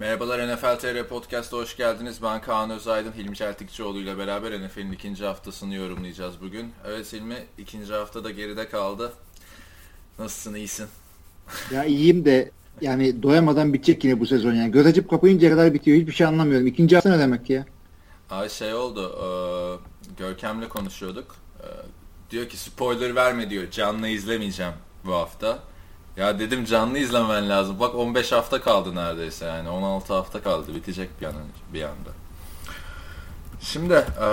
Merhabalar NFL TR Podcast'a hoş geldiniz. Ben Kaan Özaydın, Hilmi Çeltikçioğlu ile beraber NFL'in ikinci haftasını yorumlayacağız bugün. Evet Hilmi, ikinci hafta da geride kaldı. Nasılsın, iyisin? Ya iyiyim de yani doyamadan bitecek yine bu sezon yani. Göz açıp kapayıncaya kadar bitiyor. Hiçbir şey anlamıyorum. İkinci hafta ne demek ya? Ay şey oldu, e, Görkem'le konuşuyorduk. E, diyor ki spoiler verme diyor, canlı izlemeyeceğim bu hafta. Ya dedim canlı izlemen lazım. Bak 15 hafta kaldı neredeyse yani. 16 hafta kaldı. Bitecek bir, an, bir anda. Şimdi e,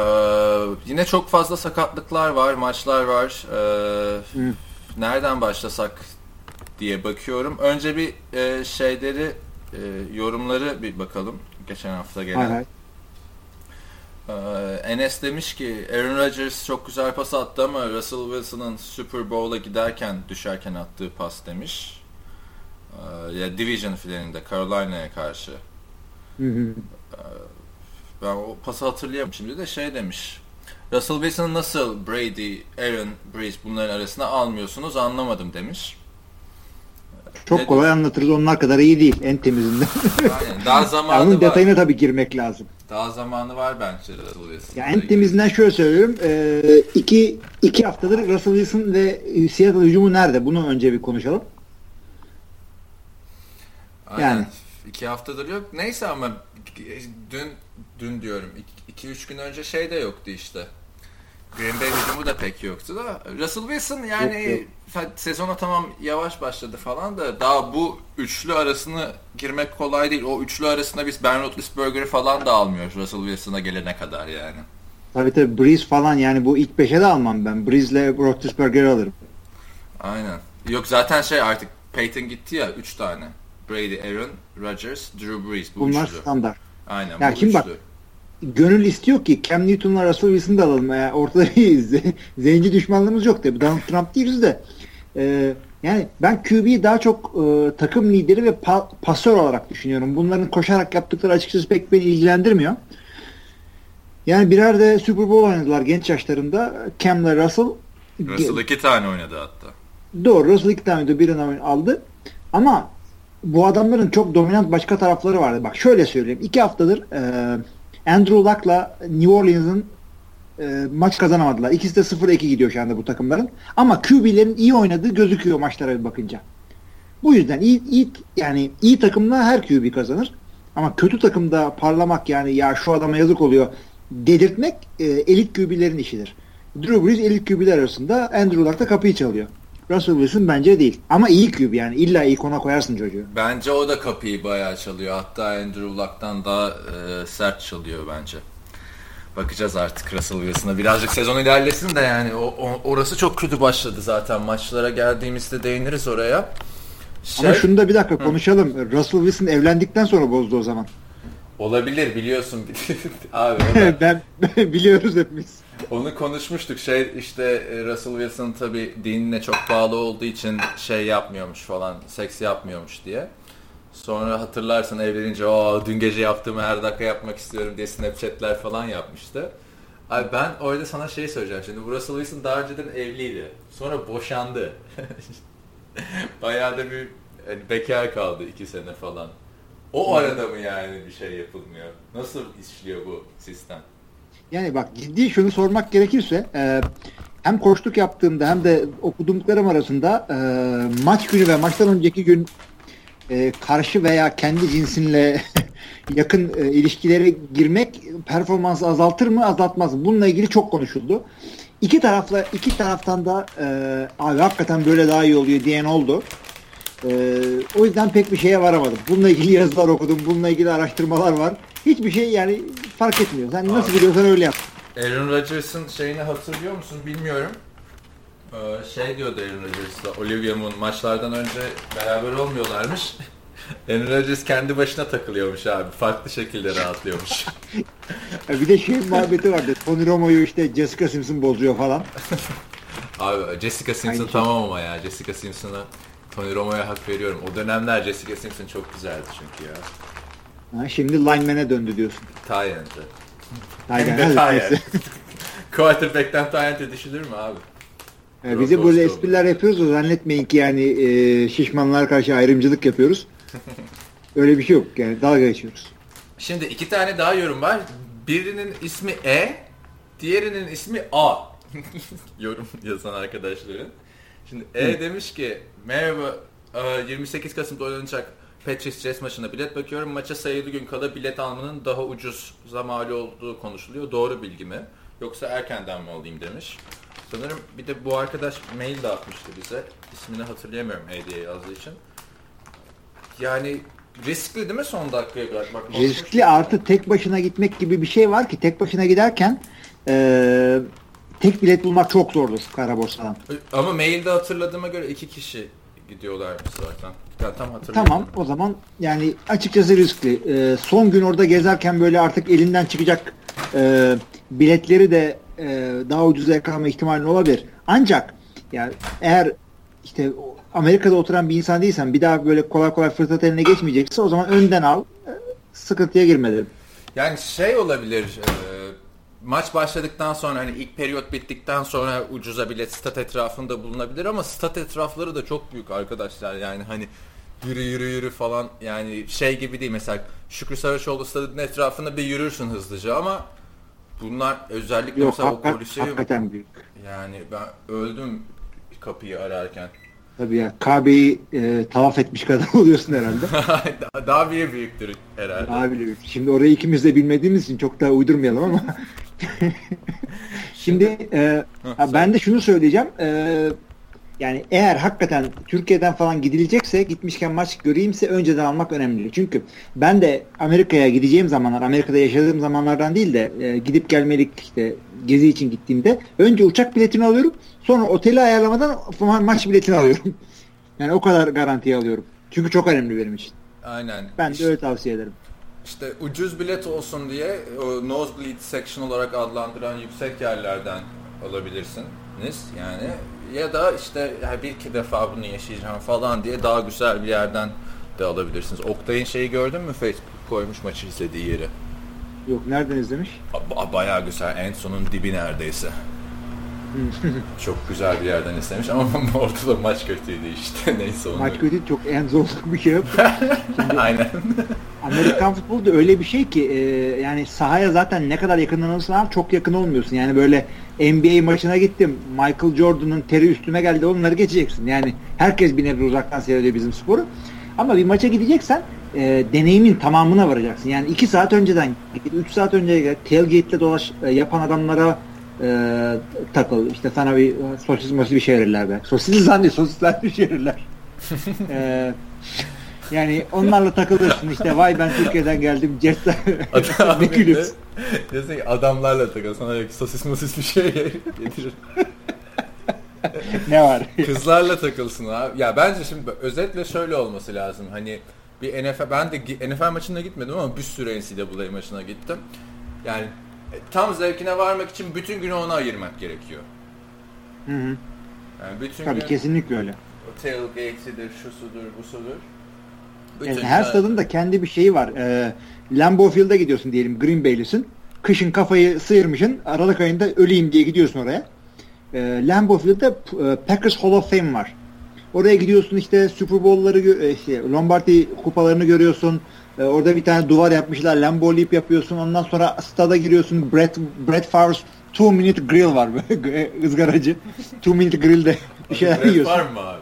yine çok fazla sakatlıklar var, maçlar var. E, nereden başlasak diye bakıyorum. Önce bir e, şeyleri, e, yorumları bir bakalım. Geçen hafta gelen. Hay Enes demiş ki Aaron Rodgers çok güzel pas attı ama Russell Wilson'ın Super Bowl'a giderken düşerken attığı pas demiş. Ee, ya Division finalinde Carolina'ya karşı. Hı. Ben o pası hatırlayamam. Şimdi de şey demiş. Russell Wilson'ı nasıl Brady, Aaron, Breeze bunların arasına almıyorsunuz anlamadım demiş. Çok Ne- kolay anlatırız. Onlar kadar iyi değil. En temizinden. Aynen. Daha zamanı Onun var. detayına tabii girmek lazım. Daha zamanı var bence Russell Wilson'da. Ya en temizinden şöyle söylüyorum. Ee, iki, iki haftadır Russell Wilson ve Seattle hücumu nerede? Bunu önce bir konuşalım. Aynen. Yani. iki haftadır yok. Neyse ama dün dün diyorum 2-3 gün önce şey de yoktu işte. Green Bay hücumu da pek yoktu da. Russell Wilson yani Yok, yok. sezona tamam yavaş başladı falan da daha bu üçlü arasını girmek kolay değil. O üçlü arasında biz Ben Roethlisberger'ı falan da almıyoruz Russell Wilson'a gelene kadar yani. Tabii tabii Breeze falan yani bu ilk beşe de almam ben. Breeze'le Roethlisberger'ı alırım. Aynen. Yok zaten şey artık Peyton gitti ya 3 tane. Brady, Aaron, Rodgers, Drew Brees bu Bunlar üçlü. standart. Aynen Ya bu kim üçlü. bak- Gönül istiyor ki Cam Newton'la Russell Wilson'ı da alalım. Yani ortada bir ze- zenci düşmanlığımız yok tabii. Donald Trump değiliz de. Ee, yani ben QB'yi daha çok e, takım lideri ve pa- pasör olarak düşünüyorum. Bunların koşarak yaptıkları açıkçası pek beni ilgilendirmiyor. Yani birer de Super Bowl oynadılar genç yaşlarında. Cam'la Russell. Russell iki tane oynadı hatta. Doğru. Russell iki tane de birini aldı. Ama bu adamların çok dominant başka tarafları vardı. Bak şöyle söyleyeyim. iki haftadır e, Andrew Luck'la New Orleans'ın e, maç kazanamadılar. İkisi de 0-2 gidiyor şu anda bu takımların. Ama QB'lerin iyi oynadığı gözüküyor maçlara bir bakınca. Bu yüzden iyi, iyi yani iyi takımla her QB kazanır. Ama kötü takımda parlamak yani ya şu adama yazık oluyor dedirtmek e, elit QB'lerin işidir. Drew Brees elit QB'ler arasında Andrew Luck da kapıyı çalıyor. Russell Wilson bence değil. Ama iyi QB yani. illa iyi kona koyarsın çocuğu. Bence o da kapıyı bayağı çalıyor. Hatta Andrew Luck'tan daha e, sert çalıyor bence. Bakacağız artık Russell Wilson'a. Birazcık sezon ilerlesin de yani o, o- orası çok kötü başladı zaten. Maçlara geldiğimizde değiniriz oraya. Şey, Ama şunu da bir dakika konuşalım. Russell Wilson evlendikten sonra bozdu o zaman. olabilir biliyorsun. Abi ben biliyoruz hepimiz. Onu konuşmuştuk. Şey işte e, Russell Wilson tabi dinine çok bağlı olduğu için şey yapmıyormuş falan, seks yapmıyormuş diye. Sonra hatırlarsın evlenince o dün gece yaptığımı her dakika yapmak istiyorum diye Snapchat'ler falan yapmıştı. Abi ben orada sana şey söyleyeceğim. Şimdi bu Russell Wilson daha önceden evliydi. Sonra boşandı. Bayağı da bir hani bekar kaldı iki sene falan. O arada mı yani bir şey yapılmıyor? Nasıl işliyor bu sistem? Yani bak ciddi şunu sormak gerekirse e, hem koçluk yaptığımda hem de okuduklarım arasında e, maç günü ve maçtan önceki gün e, karşı veya kendi cinsinle yakın e, ilişkilere girmek performansı azaltır mı azaltmaz mı? Bununla ilgili çok konuşuldu. İki tarafla iki taraftan da e, abi hakikaten böyle daha iyi oluyor diyen oldu. E, o yüzden pek bir şeye varamadım. Bununla ilgili yazılar okudum. Bununla ilgili araştırmalar var. Hiçbir şey yani fark etmiyor. Sen nasıl Abi. biliyorsan öyle yap. Aaron Rodgers'ın şeyini hatırlıyor musun bilmiyorum. Ee, şey diyordu Aaron Rodgers'la Olivia Moon maçlardan önce beraber olmuyorlarmış. Aaron Rodgers kendi başına takılıyormuş abi. Farklı şekilde rahatlıyormuş. Bir de şey muhabbeti vardı. Tony Romo'yu işte Jessica Simpson bozuyor falan. abi Jessica Simpson Aynı şey. tamam ama ya. Jessica Simpson'a Tony Romo'ya hak veriyorum. O dönemler Jessica Simpson çok güzeldi çünkü ya. Ha, şimdi lineman'e döndü diyorsun. Tyent'e. Aynen. Hem de hadi Tyent. neyse. Quarterback'ten Tyent'e düşülür mü abi? Ya bize böyle espriler yapıyoruz da zannetmeyin ki yani e, şişmanlara karşı ayrımcılık yapıyoruz. Öyle bir şey yok. Yani dalga geçiyoruz. Şimdi iki tane daha yorum var. Birinin ismi E, diğerinin ismi A. yorum yazan arkadaşların. Şimdi E Hı. demiş ki merhaba 28 Kasım'da oynanacak Patriots Jets maçına bilet bakıyorum. Maça sayılı gün kala bilet almanın daha ucuz zamali olduğu konuşuluyor. Doğru bilgi mi? Yoksa erkenden mi alayım demiş. Sanırım bir de bu arkadaş mail de atmıştı bize. İsmini hatırlayamıyorum E diye yazdığı için. Yani riskli değil mi son dakikaya bırakmak? Riskli artı tek başına gitmek gibi bir şey var ki tek başına giderken ee, tek bilet bulmak çok zordur kara borsadan. Ama mailde hatırladığıma göre iki kişi gidiyorlar zaten. Ya tam Tamam o zaman yani açıkçası riskli. Ee, son gün orada gezerken böyle artık elinden çıkacak e, biletleri de e, daha ucuza yakalama ihtimali olabilir. Ancak yani eğer işte Amerika'da oturan bir insan değilsen bir daha böyle kolay kolay fırsat eline geçmeyecekse o zaman önden al e, sıkıntıya girme derim. Yani şey olabilir e, maç başladıktan sonra hani ilk periyot bittikten sonra ucuza bilet stat etrafında bulunabilir ama stat etrafları da çok büyük arkadaşlar yani hani yürü yürü yürü falan yani şey gibi değil mesela Şükrü Saraçoğlu stadının etrafında bir yürürsün hızlıca ama bunlar özellikle Yok, mesela hakikaten, o Koliseum hakikaten büyük. yani ben öldüm kapıyı ararken. Tabii ya Kabe'yi e, tavaf etmiş kadar oluyorsun herhalde. daha, daha bile büyüktür herhalde. Daha bile büyük. Şimdi orayı ikimiz de bilmediğimiz için çok daha uydurmayalım ama. Şimdi e, ha, ben de şunu söyleyeceğim. E, yani eğer hakikaten Türkiye'den falan gidilecekse gitmişken maç göreyimse önceden almak önemli. Çünkü ben de Amerika'ya gideceğim zamanlar, Amerika'da yaşadığım zamanlardan değil de e, gidip gelmelik işte gezi için gittiğimde önce uçak biletini alıyorum. Sonra oteli ayarlamadan maç biletini alıyorum. Yani o kadar garantiye alıyorum. Çünkü çok önemli benim için. Aynen. Ben de öyle tavsiye ederim. İşte ucuz bilet olsun diye o nosebleed section olarak adlandıran yüksek yerlerden alabilirsiniz. Yani ya da işte ya bir iki defa bunu yaşayacağım falan diye daha güzel bir yerden de alabilirsiniz. Oktay'ın şeyi gördün mü Facebook koymuş maçı izlediği yeri? Yok nereden izlemiş? Ba- bayağı güzel. En sonun dibi neredeyse. Çok güzel bir yerden izlemiş ama ortada maç kötüydü işte. Neyse onu. Maç kötü çok en zorluk bir şey yok. Aynen. Amerikan futbolu da öyle bir şey ki e, yani sahaya zaten ne kadar yakınlanırsan çok yakın olmuyorsun. Yani böyle NBA maçına gittim. Michael Jordan'ın teri üstüme geldi. Onları geçeceksin. Yani herkes bir nevi uzaktan seyrediyor bizim sporu. Ama bir maça gideceksen e, deneyimin tamamına varacaksın. Yani iki saat önceden git, üç saat önce gel, tailgate'le dolaş e, yapan adamlara e, takıl. İşte sana bir sosis mosis bir şey verirler be. Sosis zannediyor. Sosisler bir şey verirler. e, yani onlarla takılırsın işte vay ben Türkiye'den geldim Jets'e ne gülüyorsun. Diyorsun ki adamlarla takıl sana sosis mosis bir şey getirir. ne var? Kızlarla takılsın abi. Ya bence şimdi özetle şöyle olması lazım. Hani bir NFL ben de NFL maçına gitmedim ama bir sürü NCAA maçına gittim. Yani tam zevkine varmak için bütün günü ona ayırmak gerekiyor. Hı hı. Yani bütün Tabii gün, kesinlikle öyle. O tailgate'idir, şusudur, busudur. Bütün yani her stadın da kendi bir şeyi var. Ee, Lambeau Field'a gidiyorsun diyelim Green Bay'lisin. Kışın kafayı sıyırmışın. Aralık ayında öleyim diye gidiyorsun oraya. Ee, Lambeau Field'da e, Packers Hall of Fame var. Oraya gidiyorsun işte Super Bowl'ları e, işte Lombardi kupalarını görüyorsun. Ee, orada bir tane duvar yapmışlar. Lambo Leap yapıyorsun. Ondan sonra stada giriyorsun. Brett, Brett Favre's Two Minute Grill var. ızgaracı. Two Minute Grill'de bir şeyler Brett yiyorsun. var mı abi?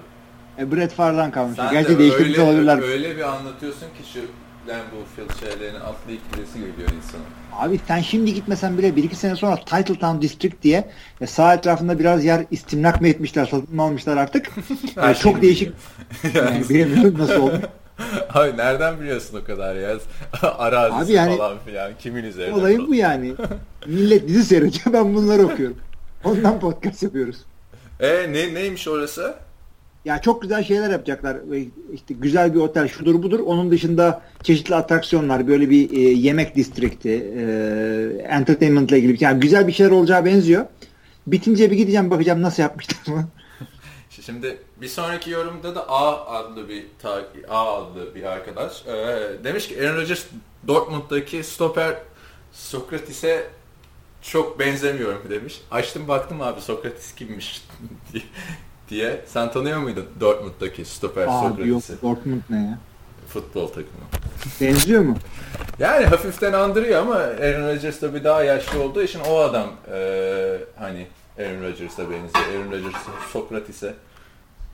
E, Brett Favre'dan kalmış. Sen Gerçi de değiştirmiş öyle, olabilirler. öyle bir anlatıyorsun ki şu Lambeau Field şeylerini atlayıp gidesi geliyor insanın. Abi sen şimdi gitmesen bile bir iki sene sonra Title Town District diye e, sağ etrafında biraz yer istimlak mı etmişler, satın mı almışlar artık. e, çok şey değişik. yani bilmiyorum nasıl oldu. Abi nereden biliyorsun o kadar ya? Arazisi Abi yani, falan filan. Kimin üzerine? Olayı bu yani. Millet dizi seyrediyor ben bunları okuyorum. Ondan podcast yapıyoruz. E ne neymiş orası? Ya çok güzel şeyler yapacaklar. İşte güzel bir otel şudur budur. Onun dışında çeşitli atraksiyonlar, böyle bir e, yemek distrikti, e, entertainment ile ilgili. Yani güzel bir şeyler olacağı benziyor. Bitince bir gideceğim bakacağım nasıl yapmışlar mı? Şimdi bir sonraki yorumda da A adlı bir A adlı bir arkadaş e, demiş ki Aaron Rodgers Dortmund'daki stoper Sokrates'e çok benzemiyorum demiş. Açtım baktım abi Sokrates kimmiş diye. Sen tanıyor muydun Dortmund'daki stoper abi Sokrates'i? yok Dortmund ne ya? futbol takımı. Benziyor mu? Yani hafiften andırıyor ama Aaron Rodgers tabii daha yaşlı olduğu için o adam e, hani Aaron Rodgers'a benziyor. Aaron Rodgers Sokrates'e.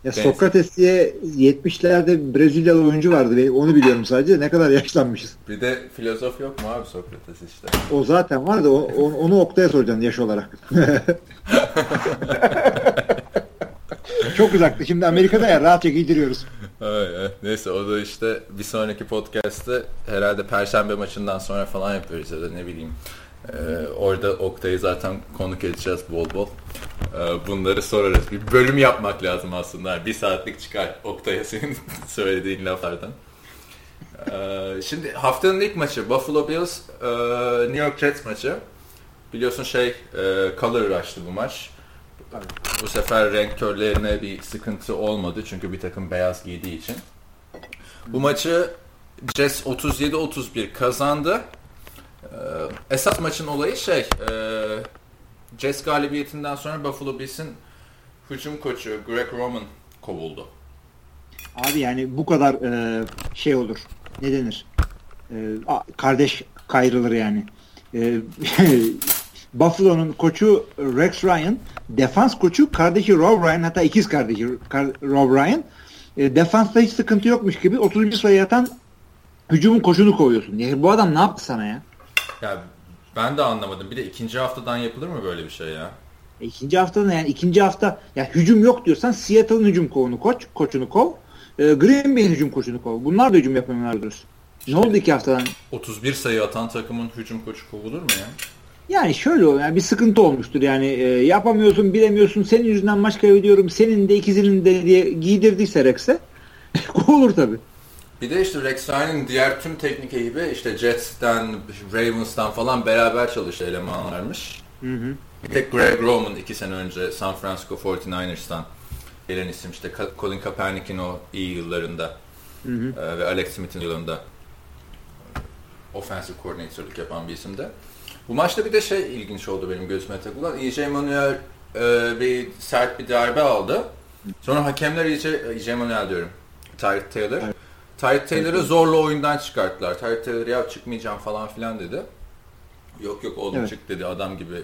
Ya Sokrates diye 70'lerde Brezilyalı oyuncu vardı. Ben onu biliyorum sadece. Ne kadar yaşlanmışız. Bir de filozof yok mu abi Sokrates işte. O zaten vardı. O, onu Oktay'a soracaksın yaş olarak. Çok uzaktı. Şimdi Amerika'da ya rahatça giydiriyoruz. Ay. Neyse o da işte bir sonraki podcast'te herhalde Perşembe maçından sonra falan yapıyoruz ya da ne bileyim. Ee, orada Oktay'ı zaten konuk edeceğiz bol bol. Ee, bunları sorarız. Bir bölüm yapmak lazım aslında. Bir saatlik çıkar Oktay'a senin söylediğin laflardan. Ee, şimdi haftanın ilk maçı Buffalo Bills e, New York Jets maçı. Biliyorsun şey e, color rush'tı bu maç. Bu sefer renk körlerine bir sıkıntı olmadı çünkü bir takım beyaz giydiği için. Bu maçı Jets 37-31 kazandı. Ee, esas maçın olayı şey, e, Jets galibiyetinden sonra Buffalo Bills'in hücum koçu Greg Roman kovuldu. Abi yani bu kadar e, şey olur. Ne denir? E, kardeş kayrılır yani. E, Buffalo'nun koçu Rex Ryan, defans koçu kardeşi Rob Ryan hatta ikiz kardeşi Rob Ryan. E, defansta hiç sıkıntı yokmuş gibi 30. sayı atan hücumun koçunu kovuyorsun. Yani bu adam ne yaptı sana ya? Ya ben de anlamadım. Bir de ikinci haftadan yapılır mı böyle bir şey ya? E, ikinci haftada yani ikinci hafta ya hücum yok diyorsan Seattle'ın hücum kovunu koç, koçunu kov. E, Green Bay'in hücum koçunu kov. Bunlar da hücum yapamıyorlar diyorsun. Ne oldu iki haftadan? 31 sayı atan takımın hücum koçu kovulur mu ya? Yani şöyle oluyor. Yani bir sıkıntı olmuştur. Yani e, yapamıyorsun, bilemiyorsun. Senin yüzünden maç kaybediyorum. Senin de ikizinin de diye giydirdiyse Rex'e kovulur tabii. Bir de işte Rex Ryan'ın diğer tüm teknik ekibi işte Jets'ten, Ravens'tan falan beraber çalıştı elemanlarmış. Hı hı. Bir tek Greg Roman iki sene önce San Francisco 49ers'tan gelen isim işte Colin Kaepernick'in o iyi yıllarında hı hı. E, ve Alex Smith'in yılında offensive coordinator'lık yapan bir isimde. Bu maçta bir de şey ilginç oldu benim gözüme takılan. EJ Manuel e, bir sert bir darbe aldı. Sonra hakemler EJ, EJ Manuel diyorum. Tyreek Taylor. Evet. Tyreek Taylor'ı zorla oyundan çıkarttılar. Tyreek Taylor ya çıkmayacağım falan filan dedi. Yok yok oğlum evet. çık dedi adam gibi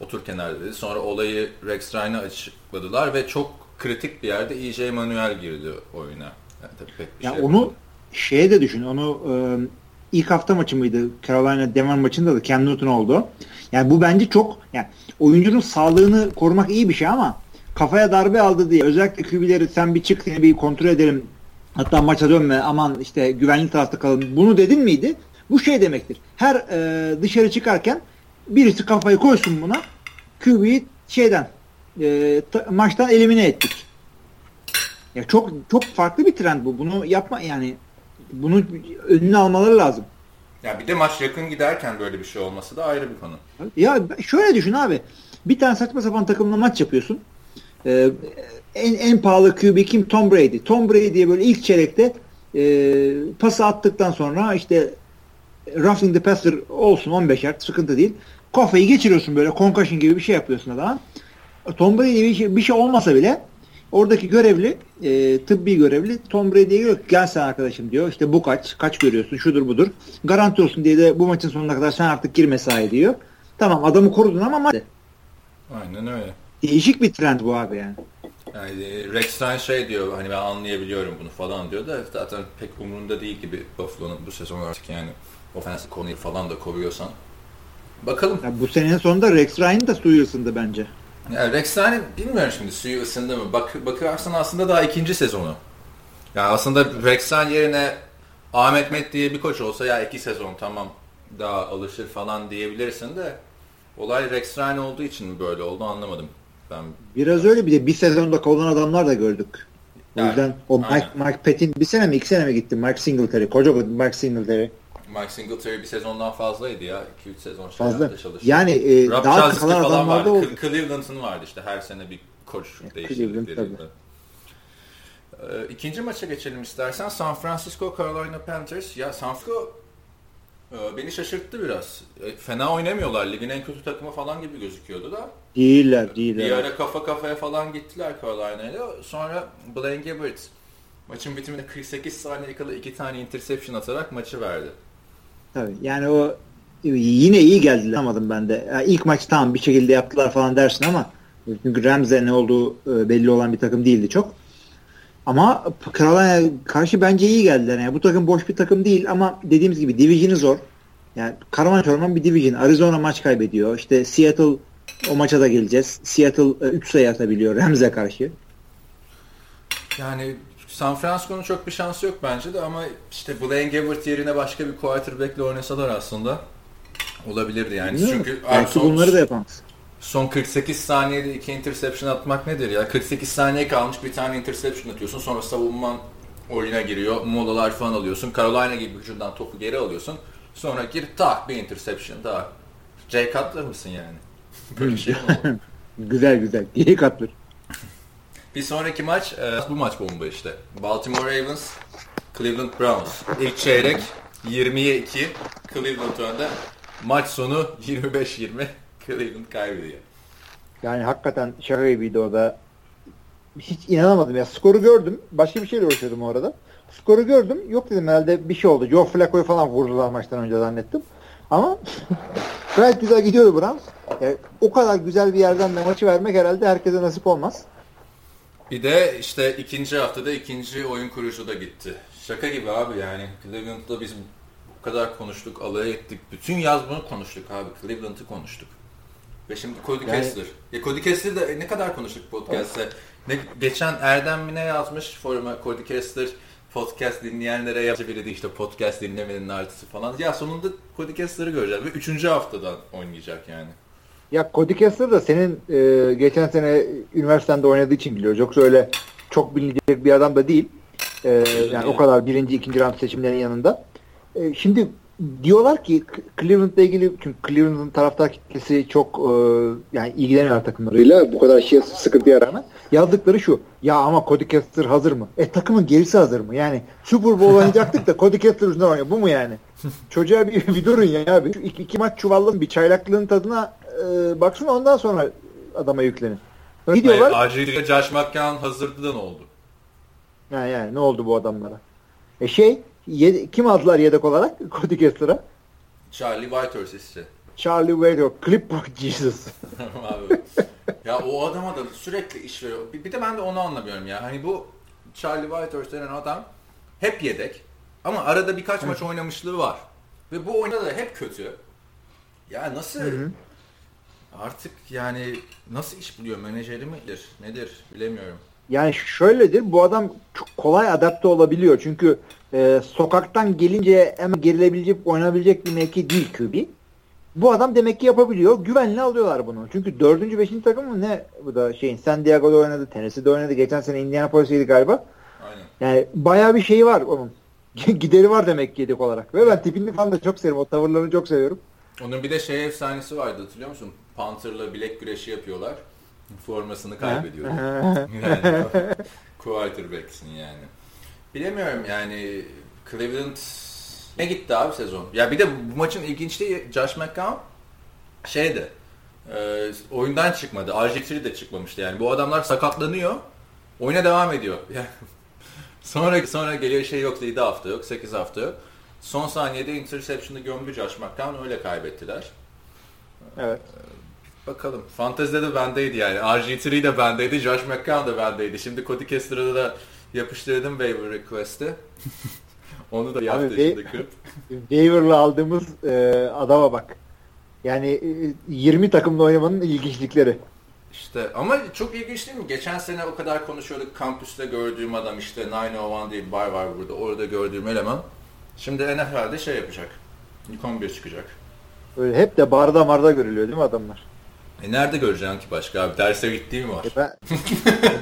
otur kenarda dedi. Sonra olayı Rex Ryan'a açıkladılar ve çok kritik bir yerde EJ Manuel girdi oyuna. Yani pek bir ya şey onu yapmadı. şeye de düşün. Onu e, ilk hafta maçı mıydı? Carolina Denver maçında da Cam Newton oldu. Yani bu bence çok yani oyuncunun sağlığını korumak iyi bir şey ama kafaya darbe aldı diye özellikle QB'leri sen bir çık seni bir kontrol edelim hatta maça dönme aman işte güvenli tarafta kalın bunu dedin miydi? Bu şey demektir. Her e, dışarı çıkarken birisi kafayı koysun buna QB'yi şeyden e, ta, maçtan elimine ettik. Ya çok çok farklı bir trend bu. Bunu yapma yani bunu önüne almaları lazım. Ya bir de maç yakın giderken böyle bir şey olması da ayrı bir konu. Ya şöyle düşün abi. Bir tane saçma sapan takımla maç yapıyorsun. Ee, en, en pahalı QB kim? Tom Brady. Tom Brady'ye böyle ilk çeyrekte e, pası attıktan sonra işte roughing the passer olsun 15 yard sıkıntı değil. Kafayı geçiriyorsun böyle concussion gibi bir şey yapıyorsun adama. Tom Brady bir şey, bir şey olmasa bile Oradaki görevli, e, tıbbi görevli Tom Brady'ye diyor gel sen arkadaşım diyor. İşte bu kaç, kaç görüyorsun, şudur budur. Garanti olsun diye de bu maçın sonuna kadar sen artık gir mesai diyor. Tamam adamı korudun ama. Aynen öyle. Değişik bir trend bu abi yani. Yani e, Rex Ryan şey diyor hani ben anlayabiliyorum bunu falan diyor da zaten pek umurunda değil gibi Buffalo'nun bu sezon artık yani offensive konuyu falan da koruyorsan. Bakalım. Ya bu senenin sonunda Rex Ryan da suyu ısındı bence. Ya Rex Ryan bilmiyorum şimdi suyu ısındı mı? Bak, bakarsan aslında daha ikinci sezonu. Yani aslında Rex Ryan yerine Ahmet Met diye bir koç olsa ya iki sezon tamam daha alışır falan diyebilirsin de olay Rex Ryan olduğu için mi böyle oldu anlamadım. Ben Biraz öyle bir de bir sezonda kovulan adamlar da gördük. O yani, yüzden o Mike, Mike Pett'in bir sene mi iki sene mi gitti Mike Singletary koca Mike Singletary. Mike Singletary bir sezondan fazlaydı ya. 2-3 sezon Fazla. çalıştı. Yani e, Rob daha kalan adamlar da oldu. Cleveland'ın vardı işte her sene bir koç değişiklikleri. Ee, ikinci maça geçelim istersen. San Francisco Carolina Panthers. Ya San Francisco e, beni şaşırttı biraz. E, fena oynamıyorlar. Ligin en kötü takımı falan gibi gözüküyordu da. Değiller, değiller. Bir ara kafa kafaya falan gittiler Carolina'yla. Sonra Blaine Gabbert Maçın bitiminde 48 saniye kala iki tane interception atarak maçı verdi. Tabii yani o yine iyi geldiler. Anlamadım ben de. Yani ilk maç tamam bir şekilde yaptılar falan dersin ama çünkü Rams'e ne olduğu e, belli olan bir takım değildi çok. Ama Carolina'ya karşı bence iyi geldiler. Yani bu takım boş bir takım değil ama dediğimiz gibi division'ı zor. Yani karman çorman bir division. Arizona maç kaybediyor. İşte Seattle o maça da geleceğiz. Seattle 3 e, sayı atabiliyor Rams'e karşı. Yani San Francisco'nun çok bir şansı yok bence de ama işte Blaine Gabbert yerine başka bir quarterback'le oynasalar aslında olabilirdi yani. Değil Çünkü Belki son, bunları da yapamaz. Son 48 saniyede iki interception atmak nedir ya? 48 saniye kalmış bir tane interception atıyorsun. Sonra savunman oyuna giriyor. Molalar falan alıyorsun. Carolina gibi hücumdan topu geri alıyorsun. Sonra gir tak bir interception daha. Jay Cutler mısın yani? Şey güzel güzel. Jay Cutler. Bir sonraki maç e, bu maç bomba işte. Baltimore Ravens, Cleveland Browns. İlk çeyrek 20'ye 2 Cleveland önde. Maç sonu 25-20 Cleveland kaybediyor. Yani hakikaten şaka gibiydi orada. Hiç inanamadım ya. Skoru gördüm. Başka bir şeyle uğraşıyordum orada. Skoru gördüm. Yok dedim herhalde bir şey oldu. Joe Flacco'yu falan vurdular maçtan önce zannettim. Ama gayet güzel gidiyordu Browns. Yani o kadar güzel bir yerden de maçı vermek herhalde herkese nasip olmaz. Bir de işte ikinci haftada ikinci oyun kurucu da gitti. Şaka gibi abi yani. Cleveland'da biz bu kadar konuştuk, alay ettik. Bütün yaz bunu konuştuk abi. Cleveland'ı konuştuk. Ve şimdi Cody yani... Kessler. Ya Cody Kessler de ne kadar konuştuk podcast'te. Ne, geçen Erdem mi ne yazmış foruma Cody Kessler podcast dinleyenlere yazabilirdi işte podcast dinlemenin artısı falan. Ya sonunda Cody Kessler'ı göreceğiz ve üçüncü haftadan oynayacak yani. Ya Cody Kessler da senin e, geçen sene üniversitede oynadığı için biliyoruz. Yoksa öyle çok bilinecek bir adam da değil. E, yani o kadar birinci, ikinci round seçimlerin yanında. E, şimdi diyorlar ki Cleveland'la ilgili çünkü Cleveland'ın taraftar kitlesi çok e, yani ilgileniyor takımlarıyla bu kadar şey sıkıntıya rağmen yazdıkları şu ya ama Cody Kessler hazır mı? E takımın gerisi hazır mı? Yani Super Bowl oynayacaktık da Cody Kessler yüzünden oynuyor. Bu mu yani? Çocuğa bir, bir durun ya abi. Şu iki, iki maç çuvallın bir çaylaklığın tadına e, baksın ondan sonra adama yüklenin. Gidiyorlar. Acil Josh McCown hazırdı da ne oldu? Yani, yani ne oldu bu adamlara? E şey Yed kim aldılar yedek olarak Cody Kessler'a? Charlie Whitehurst işte. Charlie Whitehurst. Clipboard Jesus. Abi. ya o adama da sürekli iş veriyor. Bir, bir de ben de onu anlamıyorum ya. Hani bu Charlie Whitehurst denen adam hep yedek. Ama arada birkaç maç oynamışlığı var. Ve bu oyunda da hep kötü. Ya nasıl... Hı hı. Artık yani nasıl iş buluyor? Menajeri midir? Nedir? Bilemiyorum. Yani şöyledir. Bu adam çok kolay adapte olabiliyor. Çünkü e, sokaktan gelince hemen gerilebilecek, oynayabilecek bir mevki değil QB. Bu adam demek ki yapabiliyor. Güvenli alıyorlar bunu. Çünkü dördüncü, beşinci takım mı ne bu da şeyin San Diego'da oynadı, Tennessee'de oynadı. Geçen sene Indianapolis'teydi galiba. Aynen. Yani bayağı bir şeyi var onun. Gideri var demek ki yedek olarak. Ve ben tipini falan da çok seviyorum. O tavırlarını çok seviyorum. Onun bir de şey efsanesi vardı hatırlıyor musun? Panther'la bilek güreşi yapıyorlar. Formasını kaybediyor. yani quarterback'sin yani. Bilemiyorum yani Cleveland ne gitti abi sezon? Ya bir de bu maçın ilginçliği Josh McCown şeydi e, oyundan çıkmadı. RG3 de çıkmamıştı yani. Bu adamlar sakatlanıyor. Oyuna devam ediyor. sonra sonra geliyor şey yok 7 hafta yok 8 hafta yok. Son saniyede interception'ı gömdü Josh McCown öyle kaybettiler. Evet. Bakalım. Fantezide de bendeydi yani. RG3 de bendeydi. Josh McCown da bendeydi. Şimdi Cody Kessler'da da yapıştırdım waiver request'i. Onu da şimdi kırp. Waiver'la aldığımız e, adama bak. Yani e, 20 takımla oynamanın ilginçlikleri. İşte ama çok ilginç değil mi? Geçen sene o kadar konuşuyorduk. Kampüste gördüğüm adam işte 901 diye bir bar var burada. Orada gördüğüm eleman. Şimdi NFL'de şey yapacak. İlk 11 çıkacak. Öyle hep de barda marda görülüyor değil mi adamlar? E nerede göreceksin ki başka abi? Derse gittiği mi var? E ben,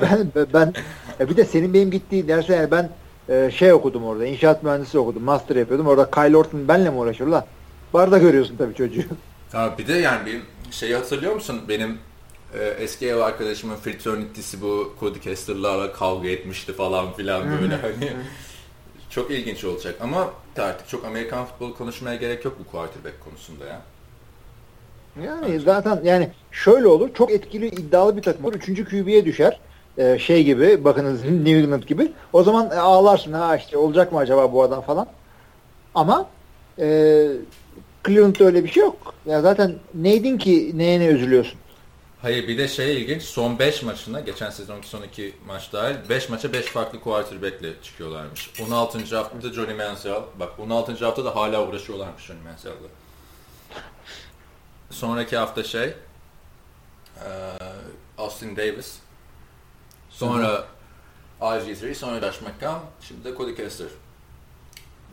ben, ben, ben e bir de senin benim gittiği derse yani ben e, şey okudum orada. İnşaat mühendisi okudum. Master yapıyordum. Orada Kyle Orton benle mi uğraşıyor lan? Barda görüyorsun tabii çocuğu. Abi bir de yani bir şeyi hatırlıyor musun? Benim e, eski ev arkadaşımın fraternity'si bu Cody Kessler'larla kavga etmişti falan filan böyle hani çok ilginç olacak ama artık çok Amerikan futbolu konuşmaya gerek yok bu quarterback konusunda ya. Yani zaten yani şöyle olur. Çok etkili iddialı bir takım olur. Üçüncü QB'ye düşer. E, şey gibi bakınız New England gibi o zaman e, ağlarsın ha işte olacak mı acaba bu adam falan ama e, Cleveland'da öyle bir şey yok. Ya zaten neydin ki neye ne üzülüyorsun? Hayır bir de şey ilginç son 5 maçında geçen sezonki son 2 maç dahil 5 maça 5 farklı quarterback'le çıkıyorlarmış. 16. haftada Johnny Manziel. Bak 16. haftada hala uğraşıyorlarmış Johnny Manziel'le. Sonraki hafta şey Austin Davis. Sonra RG3, sonra Josh McCown, şimdi de Cody Kessler.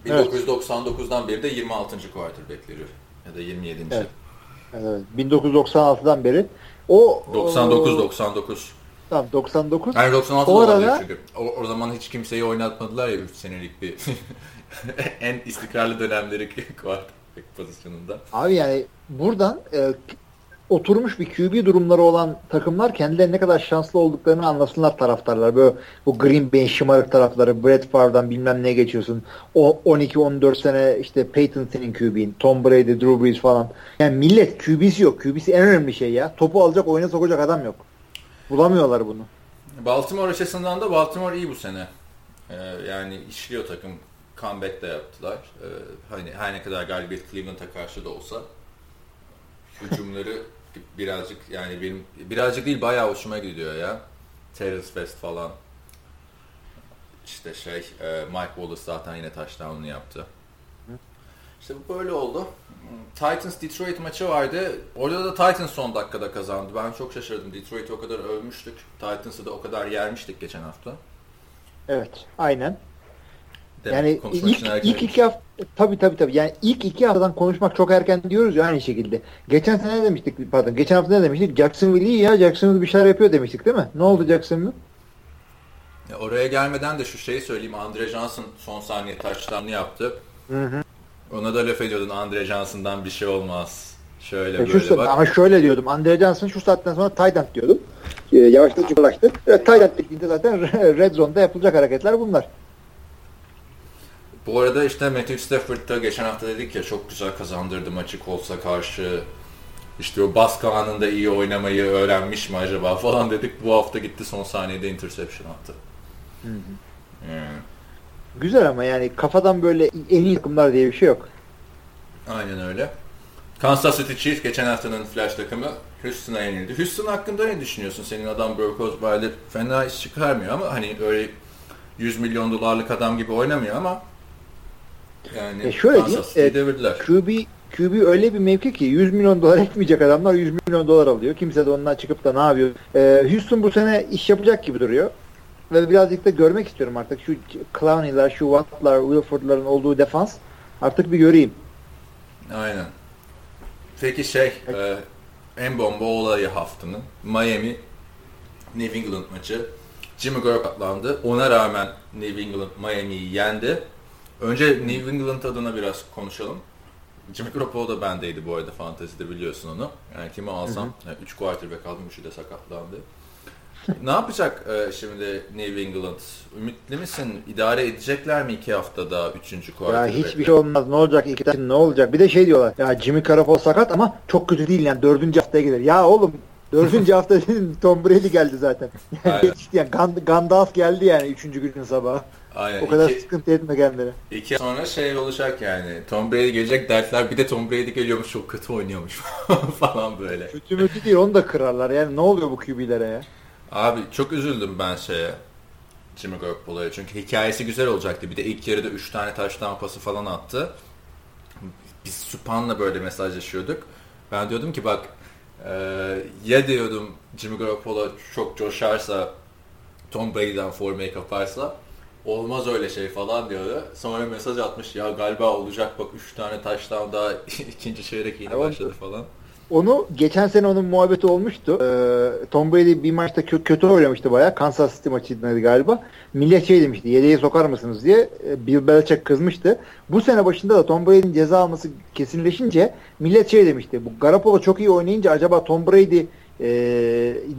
1999'dan beri de 26. quarterback'leri ya da 27. Evet. Evet, 1996'dan beri. O 99 99. Tamam 99. Yani 96 o arada, çünkü. O, o zaman hiç kimseyi oynatmadılar ya 3 senelik bir en istikrarlı dönemleri quarterback pozisyonunda. Abi yani buradan e, oturmuş bir QB durumları olan takımlar kendileri ne kadar şanslı olduklarını anlasınlar taraftarlar. Böyle bu Green Bay şımarık tarafları Brett Favre'dan bilmem ne geçiyorsun. O 12-14 sene işte Peyton senin QB'in. Tom Brady, Drew Brees falan. Yani millet QB'si yok. QB'si en önemli şey ya. Topu alacak oyuna sokacak adam yok. Bulamıyorlar bunu. Baltimore açısından da Baltimore iyi bu sene. Ee, yani işliyor takım. Comeback de yaptılar. Ee, hani her ne kadar galibiyet Cleveland'a karşı da olsa hücumları birazcık yani benim birazcık değil bayağı hoşuma gidiyor ya. Terrence West falan. İşte şey e, Mike Wallace zaten yine touchdown'unu yaptı. İşte bu böyle oldu. Titans Detroit maçı vardı. Orada da Titans son dakikada kazandı. Ben çok şaşırdım. Detroit'i o kadar övmüştük. Titans'ı da o kadar yermiştik geçen hafta. Evet, aynen. Demek yani ilk, ilk iki hafta tabii tabii tabii. Yani ilk iki haftadan konuşmak çok erken diyoruz ya aynı şekilde. Geçen sene ne demiştik pardon. Geçen hafta ne demiştik? Jacksonville iyi ya. Jacksonville bir şeyler yapıyor demiştik değil mi? Ne oldu Jacksonville? Ya oraya gelmeden de şu şeyi söyleyeyim. Andre Johnson son saniye touchdown'ı yaptı. Hı hı. Ona da laf ediyordun Andre Johnson'dan bir şey olmaz. Şöyle e, böyle bak. Ama şöyle diyordum. Andre Johnson şu saatten sonra end diyordum. Ee, yavaşladı çıkılaştı. Evet, tight end dediğinde zaten red zone'da yapılacak hareketler bunlar. Bu arada işte Matthew Stafford'da geçen hafta dedik ya çok güzel kazandırdı maçı Colts'a karşı. İşte o baskı anında iyi oynamayı öğrenmiş mi acaba falan dedik. Bu hafta gitti son saniyede interception attı. Hı hı. Güzel ama yani kafadan böyle en iyi takımlar diye bir şey yok. Aynen öyle. Kansas City Chiefs geçen haftanın flash takımı Houston'a yenildi. Houston hakkında ne düşünüyorsun? Senin adam Brock Osweiler fena iş çıkarmıyor ama hani öyle 100 milyon dolarlık adam gibi oynamıyor ama yani e şöyle diyeyim, e. QB, QB öyle bir mevki ki 100 milyon dolar etmeyecek adamlar 100 milyon dolar alıyor. Kimse de ondan çıkıp da ne yapıyor. E, Houston bu sene iş yapacak gibi duruyor. Ve birazcık da görmek istiyorum artık. Şu Clowney'ler, şu Watt'lar, Wilford'ların olduğu defans artık bir göreyim. Aynen. Peki şey, e, en bomba olayı haftanın Miami New England maçı. Jimmy Garoppolo atlandı. Ona rağmen New England Miami'yi yendi. Önce New England adına biraz konuşalım. Jimmy Garoppolo da bendeydi bu arada fantezide biliyorsun onu. Yani kimi alsam 3 quarterback aldım 3'ü de sakatlandı. ne yapacak e, şimdi New England? Ümitli misin? İdare edecekler mi iki haftada üçüncü quarterback? Ya hiçbir şey olmaz. Ne olacak? İki tane ne olacak? Bir de şey diyorlar. Ya Jimmy Garoppolo sakat ama çok kötü değil yani. Dördüncü haftaya gelir. Ya oğlum Dördüncü hafta Tom Brady geldi zaten. Yani, yani Gandalf geldi yani üçüncü günün sabahı. Aynen. O kadar iki, sıkıntı etme kendine. İki sonra şey olacak yani. Tom Brady gelecek dertler bir de Tom Brady geliyormuş çok kötü oynuyormuş falan böyle. Kötü mütü değil onu da kırarlar yani ne oluyor bu QB'lere ya? Abi çok üzüldüm ben şeye. Jimmy Garoppolo'ya çünkü hikayesi güzel olacaktı. Bir de ilk yarıda 3 tane taştan pası falan attı. Biz Supan'la böyle mesajlaşıyorduk. Ben diyordum ki bak e, ya diyordum Jimmy Garoppolo çok coşarsa Tom Brady'den formayı kaparsa olmaz öyle şey falan diyordu. Sonra mesaj atmış ya galiba olacak bak 3 tane taştan daha ikinci çeyrek yeni başladı falan. Onu geçen sene onun muhabbeti olmuştu. Ee, Tom Brady bir maçta kö- kötü oynamıştı bayağı. Kansas City maçıydı galiba. Millet şey demişti. Yedeğe sokar mısınız diye. Ee, Bill Belichick kızmıştı. Bu sene başında da Tom Brady'nin ceza alması kesinleşince millet şey demişti. Bu Garoppolo çok iyi oynayınca acaba Tom Brady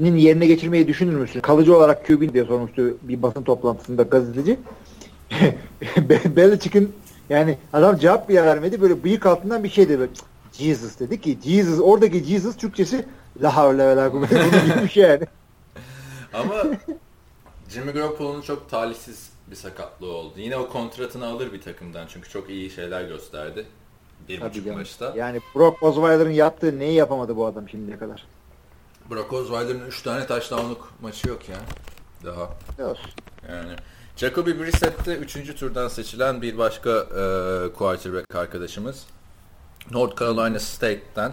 nin yerine geçirmeyi düşünür müsün? Kalıcı olarak QB diye sormuştu bir basın toplantısında gazeteci. Belichick'in yani adam cevap bile vermedi. Böyle bıyık altından bir şey dedi. Jesus dedi ki Jesus oradaki Jesus Türkçesi la havle ve la gibi bir şey yani. Ama Jimmy Garoppolo'nun çok talihsiz bir sakatlığı oldu. Yine o kontratını alır bir takımdan çünkü çok iyi şeyler gösterdi. Bir Tabii buçuk canım. maçta. Yani Brock Osweiler'ın yaptığı neyi yapamadı bu adam şimdiye kadar? Brock Osweiler'ın 3 tane touchdown'luk maçı yok ya. Daha. Olsun. Yani Jacoby Brissett de 3. turdan seçilen bir başka e, quarterback arkadaşımız. North Carolina State'ten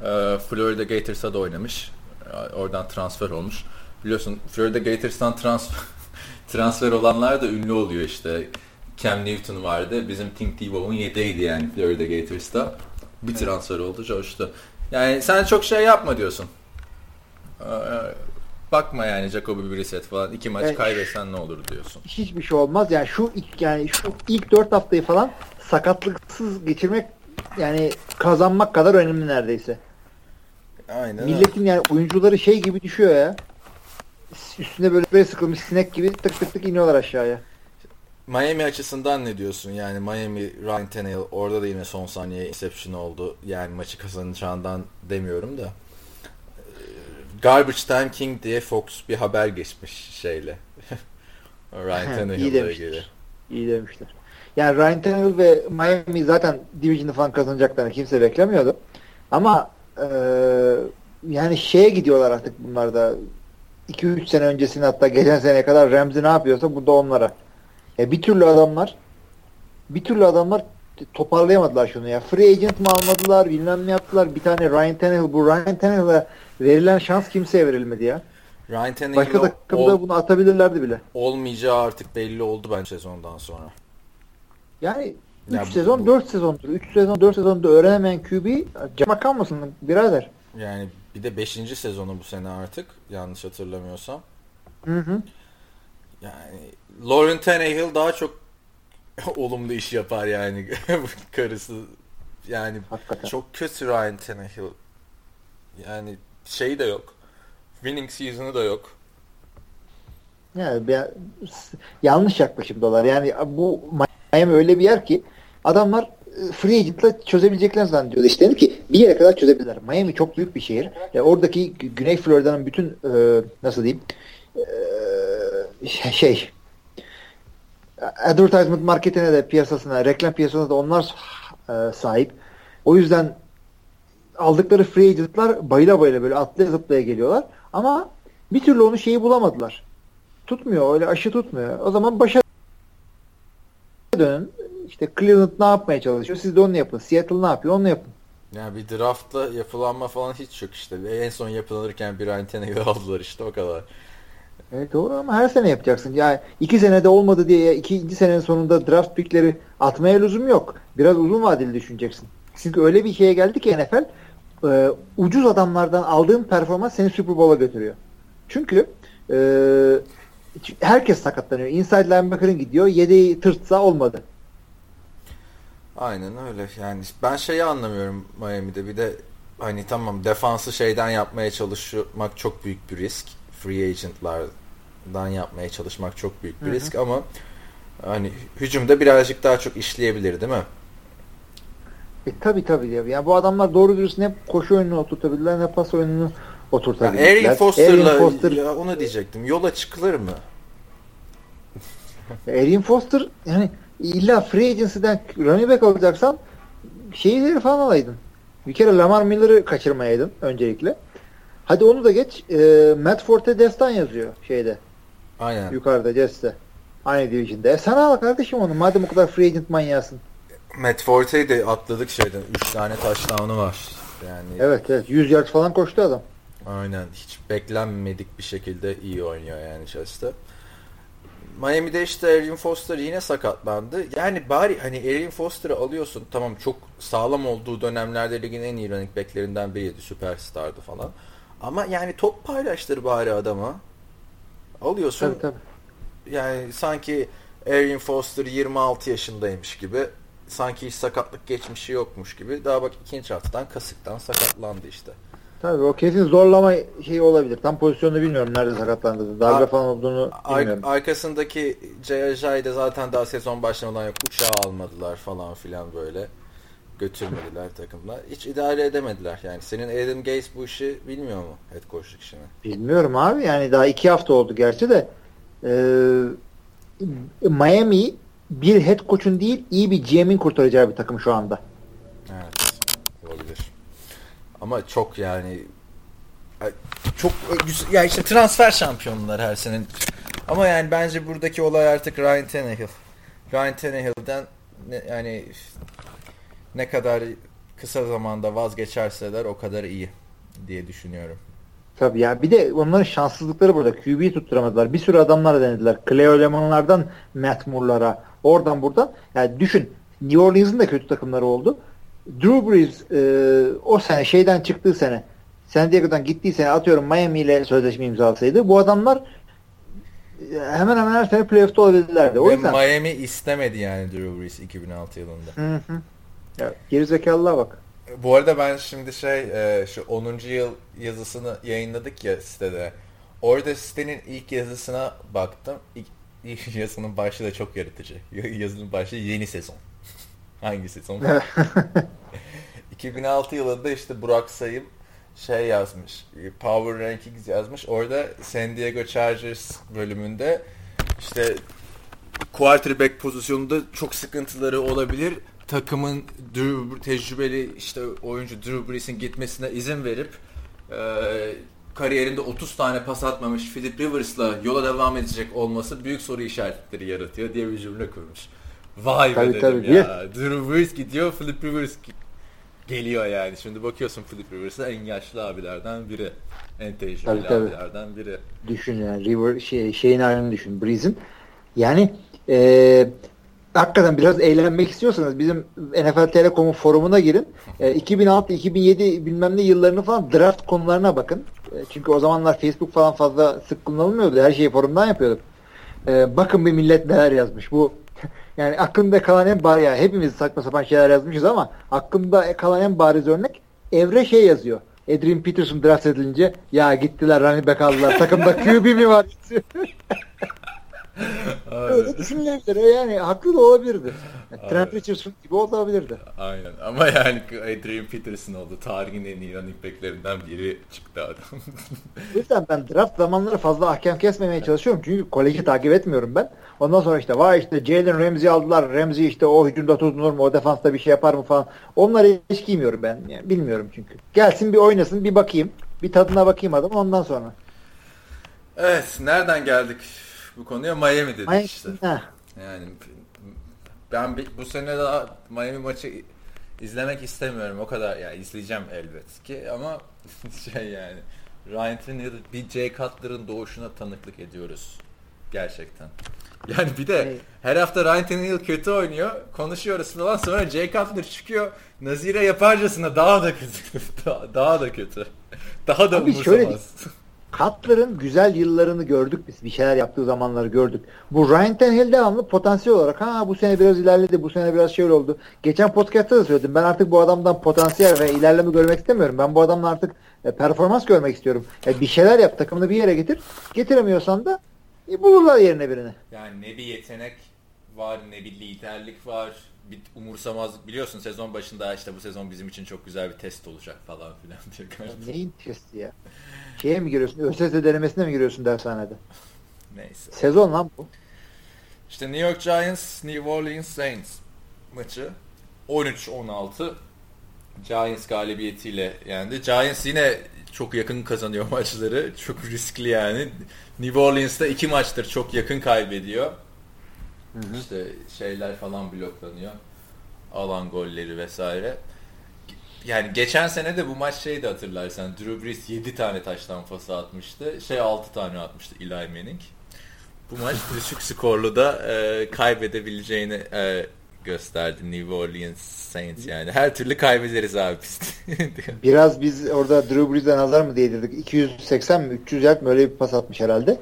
e, Florida Gators'a da oynamış. E, oradan transfer olmuş. Biliyorsun Florida Gators'tan transfer transfer olanlar da ünlü oluyor işte. Cam Newton vardı. Bizim Tim Tebow'un yedeğiydi yani Florida Gators'ta. Bir transfer oldu, coştu. Yani sen çok şey yapma diyorsun. Ee, bakma yani Jacoby Brissett falan. iki maç Evet. kaybetsen ne olur diyorsun. Hiçbir şey olmaz. Yani şu ilk yani şu ilk 4 haftayı falan sakatlıksız geçirmek yani kazanmak kadar önemli neredeyse. Aynen Milletin yani oyuncuları şey gibi düşüyor ya. Üstüne böyle böyle sıkılmış sinek gibi tık tık tık iniyorlar aşağıya. Miami açısından ne diyorsun? Yani Miami, Ryan Tannehill orada da yine son saniye interception oldu. Yani maçı kazanacağından demiyorum da. Garbage Time King diye Fox bir haber geçmiş şeyle. Ryan demişler. ilgili. İyi demişler. Yani Ryan Tannehill ve Miami zaten Division'ı falan kazanacaklarını kimse beklemiyordu. Ama eee, yani şeye gidiyorlar artık bunlar da 2-3 sene öncesine hatta geçen seneye kadar Ramsey ne yapıyorsa bu da onlara. E bir türlü adamlar bir türlü adamlar toparlayamadılar şunu ya. Free agent mı almadılar, bilmem ne yaptılar. Bir tane Ryan Tannehill, bu Ryan Tannehill'e verilen şans kimseye verilmedi ya. Ryan Tannehill Başka ol- takımda bunu atabilirlerdi bile. olmayacağı artık belli oldu bence sezondan sonra. Yani 3 Ya sezon bu- 4 sezondur. 3 sezon 4 sezonda öğrenemeyen QB cama kalmasın birader. Yani bir de 5. sezonu bu sene artık yanlış hatırlamıyorsam. Hı hı. Yani Lauren Tannehill daha çok olumlu iş yapar yani karısı yani Hakikaten. çok kötü Ryan Tannehill yani şey de yok winning season'ı da yok Yani bir- yanlış yaklaşımdalar. Yani bu Miami öyle bir yer ki adamlar e, free agent'la çözebileceklerini zannediyordu. İşte dedim ki bir yere kadar çözebilirler. Miami çok büyük bir şehir. E, oradaki Gü- Güney Florida'nın bütün e, nasıl diyeyim e, şey advertisement marketine de piyasasına, reklam piyasasına da onlar e, sahip. O yüzden aldıkları free agent'lar bayıla bayıla böyle atlaya zıplaya geliyorlar. Ama bir türlü onu şeyi bulamadılar. Tutmuyor. Öyle aşı tutmuyor. O zaman başa dönün. İşte Cleveland ne yapmaya çalışıyor? Siz de onu yapın. Seattle ne yapıyor? Onu yapın. yani bir draftla yapılanma falan hiç yok işte en son yapılırken bir Tannehill aldılar işte o kadar Evet doğru ama her sene yapacaksın. Yani iki senede olmadı diye ikinci senenin sonunda draft pickleri atmaya lüzum yok. Biraz uzun vadeli düşüneceksin. Çünkü öyle bir şeye geldi ki NFL e, ucuz adamlardan aldığın performans seni Super Bowl'a götürüyor. Çünkü e, herkes sakatlanıyor. Inside linebacker'ın gidiyor. Yedeği tırtsa olmadı. Aynen öyle. Yani ben şeyi anlamıyorum Miami'de. Bir de hani tamam defansı şeyden yapmaya çalışmak çok büyük bir risk. Free agentlardan yapmaya çalışmak çok büyük bir Hı hı. risk ama hani hücumda birazcık daha çok işleyebilir değil mi? E tabi tabi diyor. Yani bu adamlar doğru dürüst ne koşu oyununu oturtabilirler ne pas oyununu Ya oturtabilirler. Arian Foster'la Foster, ya onu diyecektim. Yola çıkılır mı? Arian Foster yani illa free agency'den running back alacaksan şeyleri falan alaydın. Bir kere Lamar Miller'ı kaçırmayaydın öncelikle. Hadi onu da geç. E, Matt Forte destan yazıyor şeyde. Aynen. Yukarıda Jets'te. Aynı division'da. E sana al kardeşim onu. Madem o kadar free agent manyasın. Matt Forte'yi de atladık şeyden. 3 tane touchdown'u var. Yani Evet evet. 100 yard falan koştu adam. Aynen hiç beklenmedik bir şekilde iyi oynuyor yani Chelsea. Miami'de işte Arian Foster yine sakatlandı. Yani bari hani Arian Foster'ı alıyorsun. Tamam çok sağlam olduğu dönemlerde ligin en iyi running backlerinden biriydi. Süperstardı falan. Ama yani top paylaştır bari adama. Alıyorsun. Tabii tabii. Yani sanki Arian Foster 26 yaşındaymış gibi. Sanki hiç sakatlık geçmişi yokmuş gibi. Daha bak ikinci haftadan kasıktan sakatlandı işte. Tabii o kesin zorlama şeyi olabilir. Tam pozisyonunu bilmiyorum nerede sakatlandı. Darbe Ar- falan olduğunu Ar- bilmiyorum. arkasındaki Jay de zaten daha sezon başlamadan yok. Uçağı almadılar falan filan böyle. Götürmediler takımla. Hiç idare edemediler. Yani senin Adam Gaze bu işi bilmiyor mu? Head coachluk işini. Bilmiyorum abi yani daha iki hafta oldu gerçi de Miami bir head coach'un değil iyi bir GM'in kurtaracağı bir takım şu anda. Evet. Olabilir. Ama çok yani çok güzel. Ya işte transfer şampiyonlar her sene. Ama yani bence buradaki olay artık Ryan Tannehill. Ryan Tannehill'den ne, yani ne kadar kısa zamanda vazgeçerseler o kadar iyi diye düşünüyorum. Tabii ya bir de onların şanssızlıkları burada. QB'yi tutturamadılar. Bir sürü adamlar denediler. Cleo Lemon'lardan Matt Moore'lara oradan buradan. Yani düşün New Orleans'ın da kötü takımları oldu. Drew Brees e, o sene şeyden çıktığı sene San Diego'dan gittiği sene atıyorum Miami ile sözleşme imzalasaydı bu adamlar e, hemen hemen her sene playoff'ta olabilirlerdi. O Ve yüzden... Miami istemedi yani Drew Brees 2006 yılında. Hı hı. Ya, gerizekalılığa bak. Bu arada ben şimdi şey e, şu 10. yıl yazısını yayınladık ya sitede. Orada sitenin ilk yazısına baktım. İlk, ilk yazının başlığı da çok yaratıcı. Yazının başlığı yeni sezon. Hangi sezon? 2006 yılında işte Burak Sayım şey yazmış. Power Rankings yazmış. Orada San Diego Chargers bölümünde işte quarterback pozisyonunda çok sıkıntıları olabilir. Takımın Drew, tecrübeli işte oyuncu Drew Brees'in gitmesine izin verip e, kariyerinde 30 tane pas atmamış Philip Rivers'la yola devam edecek olması büyük soru işaretleri yaratıyor diye bir cümle kurmuş. Vay tabii, be dedim tabii, ya. Drew Brees gidiyor, Philip Rivers geliyor yani. Şimdi bakıyorsun Philip Rivers'a en yaşlı abilerden biri. En tecrübeli tabii, tabii. abilerden biri. Düşün yani River şey, şeyin halini düşün. Breeze'in. Yani ee, hakikaten biraz eğlenmek istiyorsanız bizim NFL Telekom'un forumuna girin. E, 2006, 2007 bilmem ne yıllarını falan draft konularına bakın. E, çünkü o zamanlar Facebook falan fazla sık kullanılmıyordu. Her şeyi forumdan yapıyorduk. E, bakın bir millet neler yazmış. Bu yani aklımda kalan en bariz yani hepimiz saçma sapan şeyler yazmışız ama aklımda kalan en bariz örnek Evre şey yazıyor. Adrian Peterson draft edilince ya gittiler running back aldılar. Takımda QB mi var? Öyle düşünülebilir. Yani haklı da olabilirdi. Yani Trent Richardson gibi olabilirdi. Aynen. Ama yani Adrian Peterson oldu. Tarihin en iyi running backlerinden biri çıktı adam. o yüzden ben draft zamanları fazla ahkam kesmemeye çalışıyorum. Çünkü koleji takip etmiyorum ben. Ondan sonra işte vay işte Jalen Ramsey aldılar. Ramsey işte o hücumda tutunur mu? O defansta bir şey yapar mı falan. Onları hiç giymiyorum ben. Yani bilmiyorum çünkü. Gelsin bir oynasın bir bakayım. Bir tadına bakayım adam ondan sonra. Evet. Nereden geldik bu konuya? Miami dedik Miami, işte. Yani ben bu sene daha Miami maçı izlemek istemiyorum. O kadar ya yani izleyeceğim elbet ki ama şey yani Ryan Tannehill bir Jay Cutler'ın doğuşuna tanıklık ediyoruz. Gerçekten. Yani bir de her hafta Ryan Tannehill kötü oynuyor. Konuşuyoruz falan sonra Jay Cutler çıkıyor. Nazire yaparcasına daha da kötü. daha, daha da kötü. Daha da Abi umursamaz. Şöyle, Cutler'ın güzel yıllarını gördük biz. Bir şeyler yaptığı zamanları gördük. Bu Ryan Tannehill devamlı potansiyel olarak ha bu sene biraz ilerledi, bu sene biraz şey oldu. Geçen podcast'ta da söyledim. Ben artık bu adamdan potansiyel ve ilerleme görmek istemiyorum. Ben bu adamla artık e, performans görmek istiyorum. E, bir şeyler yap, takımını bir yere getir. Getiremiyorsan da e, bulurlar yerine birini. Yani ne bir yetenek var, ne bir liderlik var bir umursamazlık biliyorsun sezon başında işte bu sezon bizim için çok güzel bir test olacak falan filan diye. Neyin testi ya? Şeye mi giriyorsun? ÖSS denemesine mi giriyorsun dershanede? Neyse. Sezon lan bu. İşte New York Giants, New Orleans Saints maçı 13-16 Giants galibiyetiyle yendi. Giants yine çok yakın kazanıyor maçları. Çok riskli yani. New Orleans'ta iki maçtır çok yakın kaybediyor. Hı hı. İşte şeyler falan bloklanıyor. Alan golleri vesaire. Yani geçen sene de bu maç şeydi hatırlarsan. Drew Brees 7 tane taştan pası atmıştı. Şey 6 tane atmıştı Eli Manning. Bu maç düşük skorlu da e, kaybedebileceğini e, gösterdi New Orleans Saints yani. Her türlü kaybederiz abi biz. Biraz biz orada Drew Brees'e nazar mı değdirdik? 280 mi 300 yard mı öyle bir pas atmış herhalde.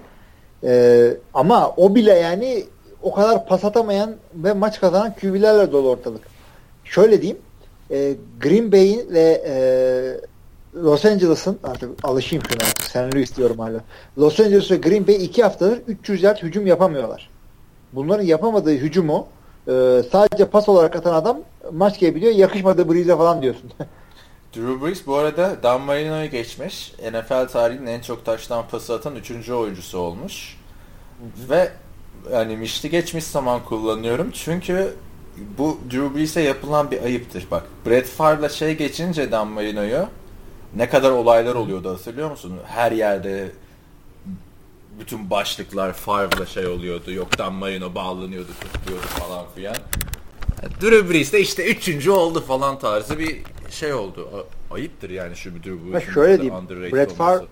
Ee, ama o bile yani o kadar pas atamayan ve maç kazanan QB'lerle dolu ortalık. Şöyle diyeyim. E, Green Bay'in ve e, Los Angeles'ın artık alışayım şuna artık. Sen Louis hala. Los Angeles ve Green Bay iki haftadır 300 yard hücum yapamıyorlar. Bunların yapamadığı hücumu e, sadece pas olarak atan adam maç gelebiliyor. Yakışmadığı Breeze'e falan diyorsun. Drew Brees bu arada Dan Marino'yu geçmiş. NFL tarihinin en çok taştan pası atan 3. oyuncusu olmuş. Ve yani mişli geçmiş zaman kullanıyorum. Çünkü bu Drew Brees'e yapılan bir ayıptır. Bak Brett Favre'la şey geçince Dan Marino'yu ne kadar olaylar oluyordu hatırlıyor musun? Her yerde bütün başlıklar Favre'la şey oluyordu. Yok Dan Marino bağlanıyordu, tutuyordu falan filan. Drew Brees de işte üçüncü oldu falan tarzı bir şey oldu. Ayıptır yani şu Drew Brees'in şöyle diyeyim. Brett Favre,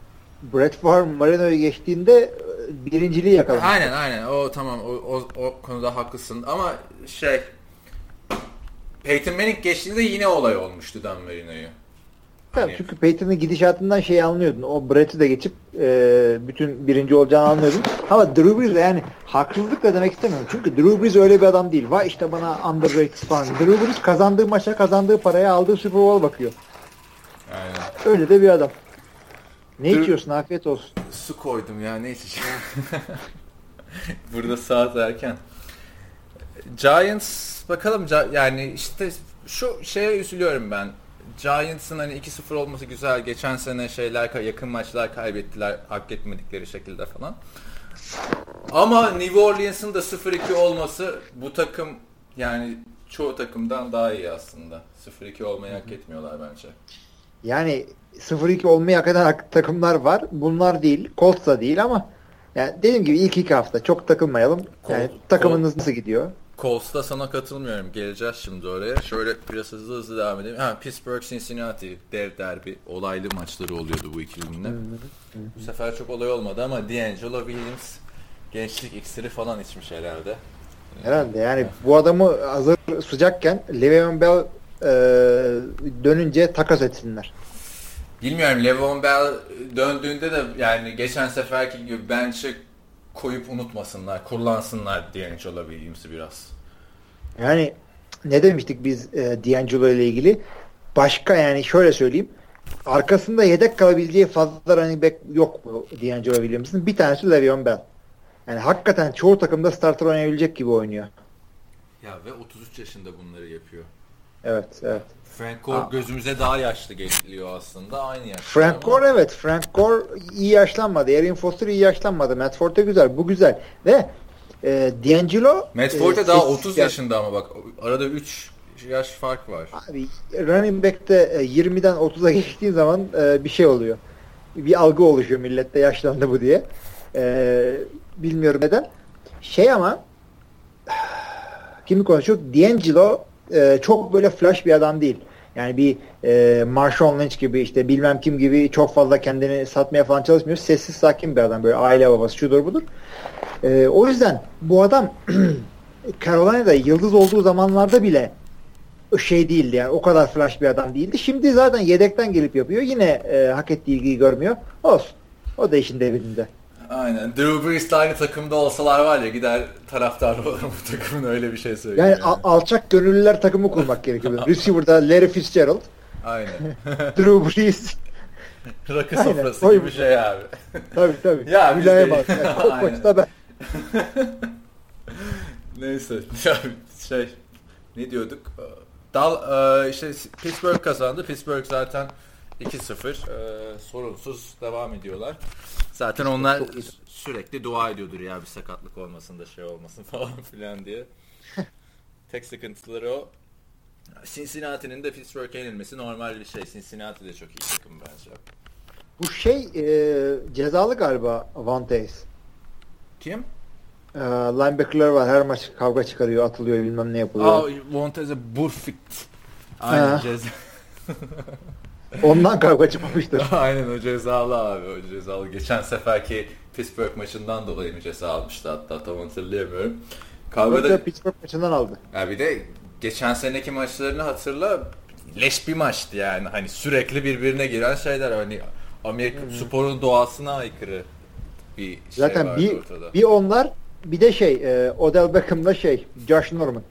Brett Favre Marino'yu geçtiğinde birinciliği yakaladı. Aynen aynen. O tamam o, o, o konuda haklısın ama şey Peyton Manning geçtiğinde yine olay olmuştu Dan Marino'yu. Hani... Çünkü Peyton'ın gidişatından şeyi anlıyordun. O Brett'i de geçip e, bütün birinci olacağını anlıyordun. Ama Drew Brees yani haksızlık da demek istemiyorum. Çünkü Drew Brees öyle bir adam değil. Vay işte bana underrated falan. Drew Brees kazandığı maça kazandığı paraya aldığı Super Bowl bakıyor. Aynen. Öyle de bir adam. Ne Dur, içiyorsun? Afiyet olsun. Su koydum ya ne içeceğim. Burada saat erken. Giants bakalım yani işte şu şeye üzülüyorum ben. Giants'ın hani 2-0 olması güzel. Geçen sene şeyler yakın maçlar kaybettiler hak etmedikleri şekilde falan. Ama New Orleans'ın da 0-2 olması bu takım yani çoğu takımdan daha iyi aslında. 0-2 olmayı hak etmiyorlar bence. Yani 0-2 olmayı hak eden takımlar var. Bunlar değil. Colts da değil ama yani dediğim gibi ilk iki hafta çok takılmayalım. Yani Col- takımınız Col- nasıl gidiyor? Colts'ta sana katılmıyorum. Geleceğiz şimdi oraya. Şöyle biraz hızlı hızlı devam edelim. Ha, Pittsburgh Cincinnati dev derbi olaylı maçları oluyordu bu ikilinin. Bu sefer çok olay olmadı ama D'Angelo Williams gençlik iksiri falan içmiş herhalde. Herhalde yani bu adamı hazır sıcakken Le'Veon Bell e, dönünce takas etsinler. Bilmiyorum Le'Veon Bell döndüğünde de yani geçen seferki gibi bench'e koyup unutmasınlar, kullansınlar D'Angelo Williams'ı biraz. Yani ne demiştik biz e, D'Angelo ile ilgili? Başka yani şöyle söyleyeyim. Arkasında yedek kalabileceği fazla running back yok mu D'Angelo Williams'ın. Bir tanesi Le'Veon Bell. Yani hakikaten çoğu takımda starter oynayabilecek gibi oynuyor. Ya ve 33 yaşında bunları yapıyor. Evet, evet. Frank Gore Aa. gözümüze daha yaşlı geliyor aslında. Aynı yaş. Frank ama. Gore evet. Frank Gore iyi yaşlanmadı. Erin Foster iyi yaşlanmadı. Matt Forte güzel. Bu güzel. Ve e, D'Angelo Matt Forte e, daha 30 yaşında ama bak arada 3 yaş fark var. Abi running back'te e, 20'den 30'a geçtiğin zaman e, bir şey oluyor. Bir algı oluşuyor millette yaşlandı bu diye. E, bilmiyorum neden. Şey ama kimi konuşuyor? D'Angelo e, çok böyle flash bir adam değil. Yani bir e, Marshawn Lynch gibi işte bilmem kim gibi çok fazla kendini satmaya falan çalışmıyor. Sessiz sakin bir adam böyle aile babası şudur budur. E, o yüzden bu adam Carolina'da yıldız olduğu zamanlarda bile şey değildi yani o kadar flash bir adam değildi. Şimdi zaten yedekten gelip yapıyor. Yine e, hak ettiği ilgiyi görmüyor. Olsun. O da işin devrinde. Aynen. Drew Brees'le aynı takımda olsalar var ya gider taraftar olur bu takımın öyle bir şey söylüyor. Yani, yani. Al- alçak gönüllüler takımı kurmak gerekiyor. Receiver'da Larry Fitzgerald. Aynen. Drew Brees. Rakı sofrası Aynen. gibi bir şey abi. tabii tabii. Ya Hülya'ya bak. Yani, maçta ben. Neyse. Ya, şey ne diyorduk? Dal işte Pittsburgh kazandı. Pittsburgh zaten 2-0 e, sorunsuz devam ediyorlar. Zaten onlar sürekli dua ediyordur ya bir sakatlık olmasın da şey olmasın falan filan diye. Tek sıkıntıları o. Cincinnati'nin de Pittsburgh'e yenilmesi normal bir şey. Cincinnati de çok iyi takım bence. Bu şey e, cezalı galiba Vantes. Kim? E, linebacker'lar var. Her maç kavga çıkarıyor, atılıyor, bilmem ne yapılıyor. Aa, Vantes'e Burfict. Aynen ceza. Ondan kavga çıkmamıştır. Aynen o cezalı abi. O cezalı. Geçen seferki Pittsburgh maçından dolayı mı ceza almıştı hatta tam hatırlayamıyorum. Kavga da Pittsburgh maçından aldı. Ya bir de geçen seneki maçlarını hatırla leş bir maçtı yani. Hani sürekli birbirine giren şeyler hani Amerika hmm. sporun doğasına aykırı bir şey Zaten bir, ortada. bir onlar bir de şey e, Odell Beckham'la şey Josh Norman.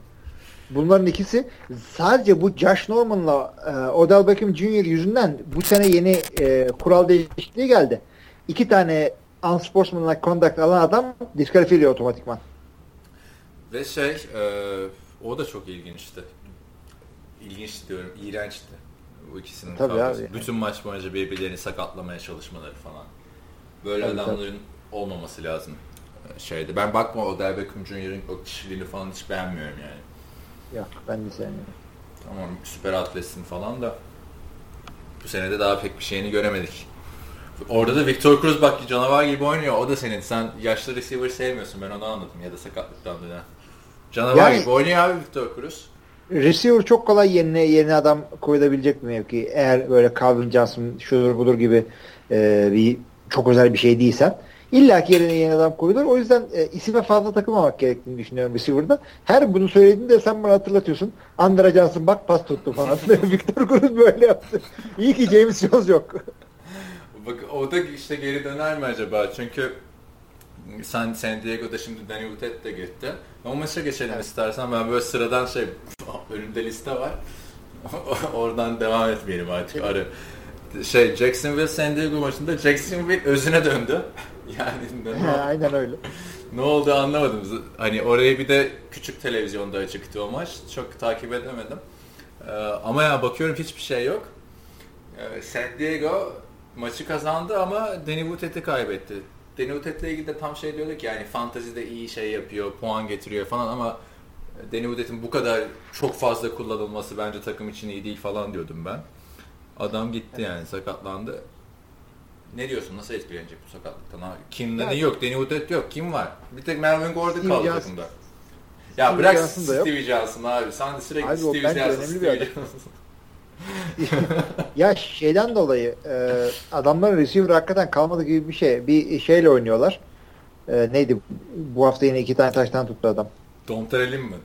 Bunların ikisi sadece bu Josh Norman'la e, Odell Beckham Jr. yüzünden bu sene yeni e, kural değişikliği geldi. İki tane unsportsmanlike conduct alan adam diskalifiye otomatikman. Ve şey e, o da çok ilginçti. İlginç diyorum, iğrençti. Bu ikisinin Tabii kavgası. Abi. Bütün maç boyunca birbirlerini sakatlamaya çalışmaları falan. Böyle tabii, adamların tabii. olmaması lazım. şeydi. Ben bakma Odell Beckham Jr.'ın o kişiliğini falan hiç beğenmiyorum yani. Yok ben de sevmiyorum. Tamam süper atletsin falan da bu sene de daha pek bir şeyini göremedik. Orada da Victor Cruz bak canavar gibi oynuyor. O da senin. Sen yaşlı receiver sevmiyorsun. Ben onu anladım. Ya da sakatlıktan dönen. Canavar Yani- gibi oynuyor abi Victor Cruz. Receiver çok kolay yerine yerine adam koyulabilecek bir mevki. Eğer böyle Calvin Johnson şudur budur gibi e, bir çok özel bir şey değilsen illa ki yerine yeni adam koyulur. O yüzden e, isime fazla takılmamak gerektiğini düşünüyorum receiver'da. Her bunu söylediğinde sen bana hatırlatıyorsun. Andre Johnson bak pas tuttu falan. Victor Cruz böyle yaptı. İyi ki James Jones yok. Bak o da işte geri döner mi acaba? Çünkü sen San Diego'da şimdi Danny Woodhead de gitti. O maça geçelim istersen. Ben böyle sıradan şey önümde liste var. Oradan devam etmeyelim artık arı. Şey Jacksonville San Diego maçında Jacksonville özüne döndü. Yani ne, Aynen öyle. ne oldu anlamadım. Hani orayı bir de küçük televizyonda açıktı o maç. Çok takip edemedim. Ee, ama ya bakıyorum hiçbir şey yok. Ee, San Diego maçı kazandı ama Danny Woodhead'i kaybetti. Danny Woodhead'le ilgili de tam şey diyorduk yani fantazide iyi şey yapıyor, puan getiriyor falan ama Danny Woodhead'in bu kadar çok fazla kullanılması bence takım için iyi değil falan diyordum ben. Adam gitti yani sakatlandı. Ne diyorsun? Nasıl etkilenecek bu sakatlıktan? abi? Kim Ya- ne yok? Danny Woodhead yok. Kim var? Bir tek Melvin Gordon kaldı Johnson. takımda. Ya Steve bırak Johnson. Steve Johnson abi. Sen sürekli Abi bence Johnson, önemli bir Steve adam. Johnson. Ya şeyden dolayı e, adamların receiver hakikaten kalmadı gibi bir şey. Bir şeyle oynuyorlar. E, neydi? Bu hafta yine iki tane taştan tuttu adam. Tom Terrell'in mi?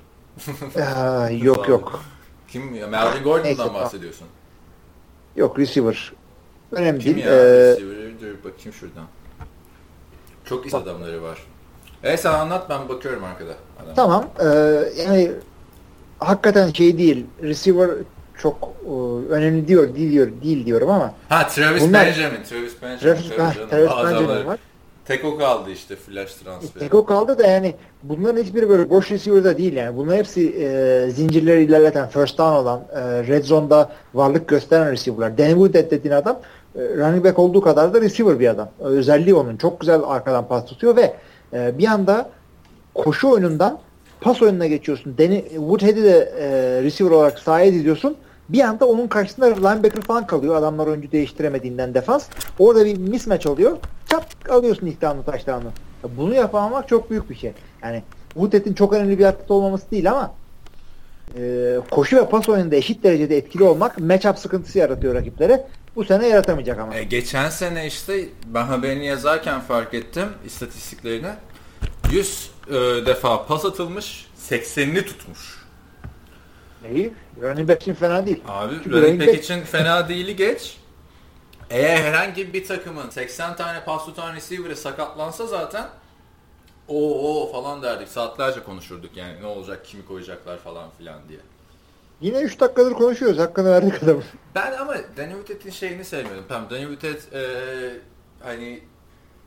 Yok yok. Kim ya? Melvin Gordon'dan Neyse, bahsediyorsun. Yok receiver. Önemli Kim değil. ya? Ee, Receiver'ı dur bakayım şuradan. Çok iyi adamları var. E sen anlat ben bakıyorum arkada. Adam. tamam. Ee, yani hakikaten şey değil. Receiver çok e, önemli diyor, değil diyor, değil diyorum ama Ha Travis Bunlar- Benjamin. Travis Benjamin. Travis, tabii ha. Travis O Benjamin var. Tek o kaldı işte flash transferi. Teko kaldı da yani bunların hiçbiri böyle boş receiver'da değil yani. Bunların hepsi e, zincirleri ilerleten, first down olan, e, red zone'da varlık gösteren receiver'lar. Danny Woodhead dediğin adam e, running back olduğu kadar da receiver bir adam. Özelliği onun. Çok güzel arkadan pas tutuyor ve e, bir anda koşu oyunundan pas oyununa geçiyorsun. Danny Woodhead'i de e, receiver olarak sahaya diziyorsun. Bir anda onun karşısında linebacker falan kalıyor. Adamlar oyuncu değiştiremediğinden defans. Orada bir mismatch oluyor. Çap alıyorsun down'u taştanı. Bunu yapamamak çok büyük bir şey. Yani Woodhead'in çok önemli bir atlet olmaması değil ama e, koşu ve pas oyununda eşit derecede etkili olmak matchup sıkıntısı yaratıyor rakiplere. Bu sene yaratamayacak ama. E, geçen sene işte ben haberini yazarken fark ettim istatistiklerini. 100 e, defa pas atılmış, 80'ini tutmuş. İyi. Running back için fena değil. Abi Çünkü running running back back- için fena değili geç. Eğer herhangi bir takımın 80 tane pas tutan receiver'ı sakatlansa zaten o o falan derdik. Saatlerce konuşurduk yani ne olacak, kimi koyacaklar falan filan diye. Yine 3 dakikadır konuşuyoruz. Hakkını verdik adamın. Ben ama Danny Woodhead'in şeyini sevmiyordum. Tamam Danny Woodhead e, hani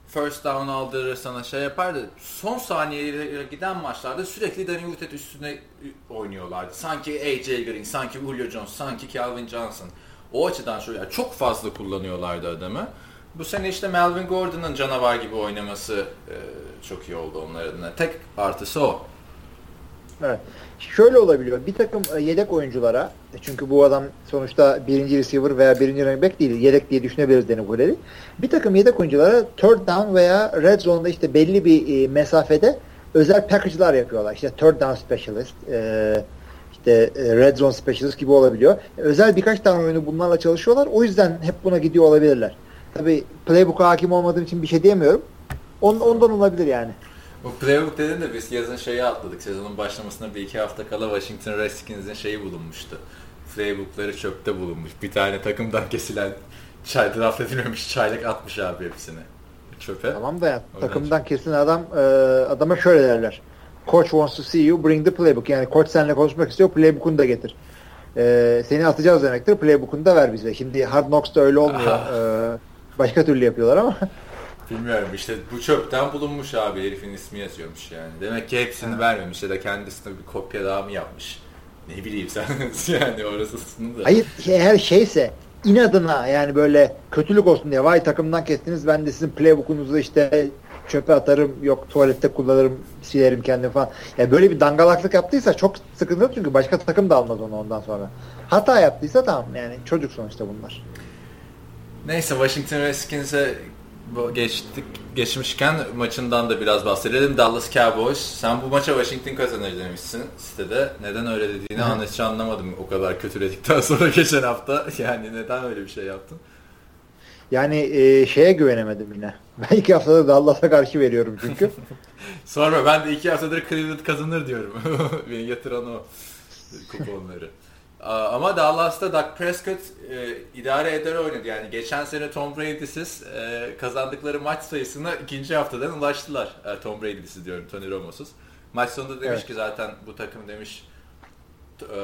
first down aldırır sana şey yapar da son saniyelere giden maçlarda sürekli Danny Woodhead üstüne oynuyorlardı. Sanki AJ Green, sanki Julio Jones, sanki Calvin Johnson. O açıdan şöyle yani çok fazla kullanıyorlardı adamı. Bu sene işte Melvin Gordon'ın canavar gibi oynaması e, çok iyi oldu onlar. Tek artısı o. Evet. Şöyle olabiliyor. Bir takım e, yedek oyunculara e, çünkü bu adam sonuçta birinci receiver veya birinci running back değil. Yedek diye düşünebiliriz Danny Woodhead'i. Bir takım yedek oyunculara third down veya red zone'da işte belli bir e, mesafede özel package'lar yapıyorlar. İşte third down specialist, işte red zone specialist gibi olabiliyor. Özel birkaç tane oyunu bunlarla çalışıyorlar. O yüzden hep buna gidiyor olabilirler. Tabii playbook'a hakim olmadığım için bir şey diyemiyorum. On, ondan olabilir yani. Bu playbook dedin de biz yazın şeyi atladık. Sezonun başlamasına bir iki hafta kala Washington Redskins'in şeyi bulunmuştu. Playbookları çöpte bulunmuş. Bir tane takımdan kesilen çay draft edilmemiş çaylak atmış abi hepsini. Çöpe. Tamam da ya, Oradan takımdan kesin adam e, adama şöyle derler. Coach wants to see you, bring the playbook. Yani koç seninle konuşmak istiyor, playbook'unu da getir. E, seni atacağız demektir, playbook'unu da ver bize. Şimdi Hard Knocks'ta öyle olmuyor. E, başka türlü yapıyorlar ama. Bilmiyorum işte bu çöpten bulunmuş abi herifin ismi yazıyormuş yani. Demek ki hepsini vermemiş ya da kendisine bir kopya daha mı yapmış. Ne bileyim sen yani orasısını da. Hayır eğer şeyse inadına yani böyle kötülük olsun diye vay takımdan kestiniz ben de sizin playbook'unuzu işte çöpe atarım yok tuvalette kullanırım silerim kendimi falan. Yani böyle bir dangalaklık yaptıysa çok sıkıntı çünkü başka takım da almaz onu ondan sonra. Hata yaptıysa tamam yani çocuk sonuçta bunlar. Neyse Washington Redskins'e geçtik geçmişken maçından da biraz bahsedelim. Dallas Cowboys. Sen bu maça Washington kazanır demişsin sitede. Neden öyle dediğini Hı. hiç anlamadım o kadar kötüledikten sonra geçen hafta. Yani neden öyle bir şey yaptın? Yani e, şeye güvenemedim yine. Ben iki haftadır Dallas'a karşı veriyorum çünkü. Sonra ben de iki haftadır Cleveland kazanır diyorum. Beni yatıran o kuponları. Ama Dallas'ta Dak Prescott e, idare eder oynadı. Yani geçen sene Tom Brady'siz e, kazandıkları maç sayısına ikinci haftadan ulaştılar. E, Tom Brady'siz diyorum, Tony Romo'suz. Maç sonunda demiş evet. ki zaten bu takım demiş e,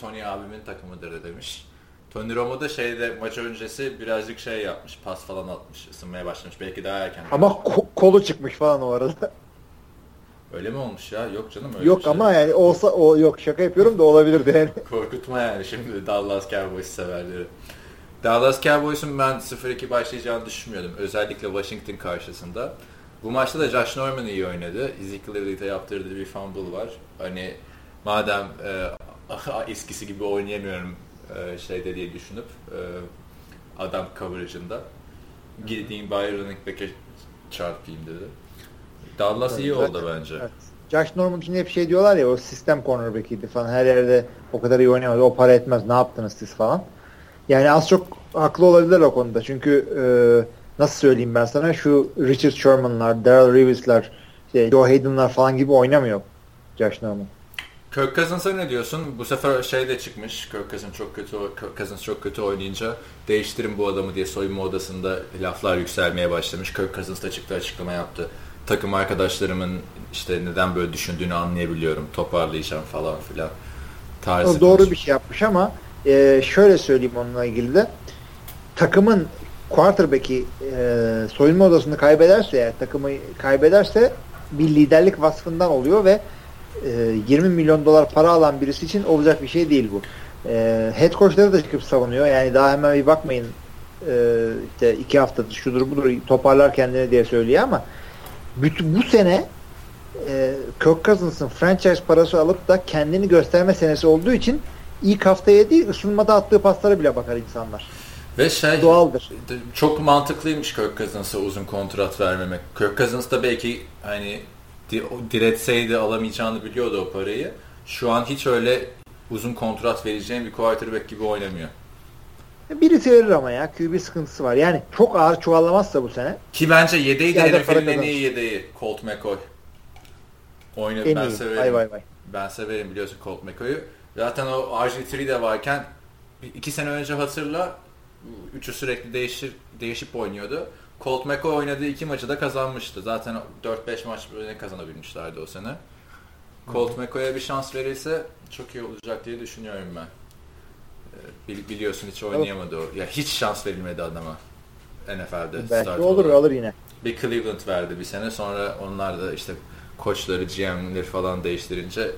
Tony abimin takımıdır da demiş. Tony Romo da şeyde maç öncesi birazcık şey yapmış, pas falan atmış, ısınmaya başlamış. Belki daha erken. Ama ko- kolu çıkmış falan o arada. Öyle mi olmuş ya? Yok canım öyle Yok şey. ama yani olsa o yok şaka yapıyorum da olabilirdi yani. Korkutma yani şimdi Dallas Cowboys severleri. Dallas Cowboys'un ben 0-2 başlayacağını düşünmüyordum. Özellikle Washington karşısında. Bu maçta da Josh Norman iyi oynadı. Ezekiel Elliott'a yaptırdığı bir fumble var. Hani madem e, eskisi gibi oynayamıyorum e, şeyde diye düşünüp e, adam coverage'ında gideyim running back'e çarpayım dedi. Dallas iyi oldu bence. Evet. Josh Norman için hep şey diyorlar ya o sistem cornerback'iydi falan. Her yerde o kadar iyi oynayamadı. O para etmez. Ne yaptınız siz falan. Yani az çok haklı olabilirler o konuda. Çünkü e, nasıl söyleyeyim ben sana şu Richard Sherman'lar, Daryl Reeves'lar, şey, Joe Hayden'lar falan gibi oynamıyor Josh Norman. Kirk Cousins'a ne diyorsun? Bu sefer şey de çıkmış. Kirk Cousins çok kötü Kirk Cousins çok kötü oynayınca değiştirin bu adamı diye soyunma odasında laflar yükselmeye başlamış. Kirk Cousins da çıktı açıklama yaptı takım arkadaşlarımın işte neden böyle düşündüğünü anlayabiliyorum. Toparlayacağım falan filan. Tarzı o doğru konuşmuş. bir şey yapmış ama e, şöyle söyleyeyim onunla ilgili de takımın quarterback'i e, soyunma odasını kaybederse eğer takımı kaybederse bir liderlik vasfından oluyor ve e, 20 milyon dolar para alan birisi için olacak bir şey değil bu. E, head coachları da çıkıp savunuyor. Yani daha hemen bir bakmayın e, işte iki haftadır şudur budur toparlar kendini diye söylüyor ama bütün bu sene e, Kirk Cousins'ın franchise parası alıp da kendini gösterme senesi olduğu için ilk haftaya değil ısınmada attığı paslara bile bakar insanlar. Ve şey doğaldır. Çok mantıklıymış Kirk Cousins'a uzun kontrat vermemek. Kirk Cousins da belki hani diretseydi alamayacağını biliyordu o parayı. Şu an hiç öyle uzun kontrat vereceğim bir quarterback gibi oynamıyor. Birisi verir ama ya. QB sıkıntısı var. Yani çok ağır çuvallamazsa bu sene. Ki bence yedeği de NFL'in en iyi yedeği. Colt McCoy. Oynadı en ben iyi. severim. Vay vay vay. Ben severim biliyorsun Colt McCoy'u. Zaten o RG3 de varken iki sene önce hatırla üçü sürekli değişir, değişip oynuyordu. Colt McCoy oynadığı iki maçı da kazanmıştı. Zaten 4-5 maç böyle kazanabilmişlerdi o sene. Colt McCoy'a bir şans verirse çok iyi olacak diye düşünüyorum ben biliyorsun hiç oynayamadı o. Ya hiç şans verilmedi adama NFL'de. Belki olur olarak. alır yine. Bir Cleveland verdi bir sene sonra onlar da işte koçları, GM'leri falan değiştirince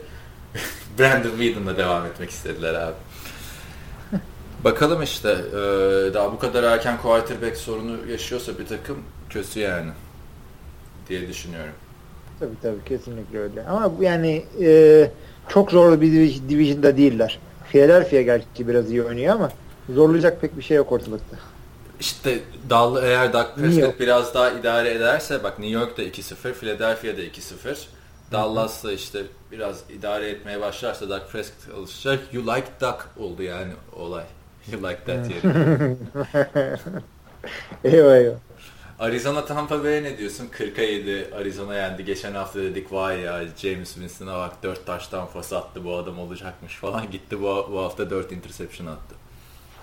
Brandon Whedon'la devam etmek istediler abi. Bakalım işte e, daha bu kadar erken quarterback sorunu yaşıyorsa bir takım kötü yani diye düşünüyorum. Tabii tabii kesinlikle öyle. Ama yani e, çok zor bir division'da değiller. Philadelphia gerçi biraz iyi oynuyor ama zorlayacak pek bir şey yok ortalıkta. İşte Dallı eğer Dak Prescott biraz daha idare ederse bak New York'ta 2-0, Philadelphia'da 2-0. Dallas da işte biraz idare etmeye başlarsa Dak Prescott alışacak. You like Duck oldu yani olay. You like that yeri. eyvah eyvah. Arizona Tampa Bay ne diyorsun? 40'a 7 Arizona yendi. Geçen hafta dedik vay ya James Winston'a bak 4 taştan pas attı bu adam olacakmış falan. Gitti bu, bu hafta 4 interception attı.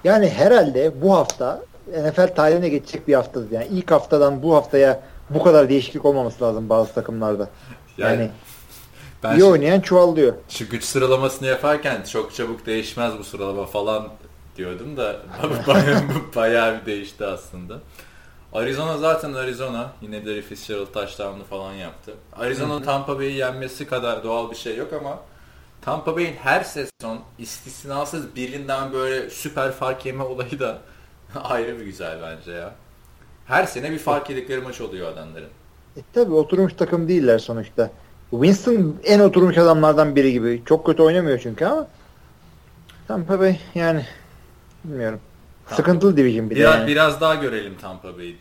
Yani herhalde bu hafta NFL tarihine geçecek bir haftadır. Yani ilk haftadan bu haftaya bu kadar değişiklik olmaması lazım bazı takımlarda. Yani, yani ben iyi oynayan çuvallıyor. Şu güç sıralamasını yaparken çok çabuk değişmez bu sıralama falan diyordum da bayağı, bayağı bir değişti aslında. Arizona zaten Arizona. Yine de Fitzgerald touchdown'u falan yaptı. Arizona'nın Tampa Bay'i yenmesi kadar doğal bir şey yok ama Tampa Bay'in her sezon istisnasız birinden böyle süper fark yeme olayı da ayrı bir güzel bence ya. Her sene bir fark yedikleri maç oluyor adamların. E, tabii oturmuş takım değiller sonuçta. Winston en oturmuş adamlardan biri gibi. Çok kötü oynamıyor çünkü ama Tampa Bay yani bilmiyorum. Tampa. Sıkıntılı division bir biraz, de yani. Biraz daha görelim Tampa Bay'i.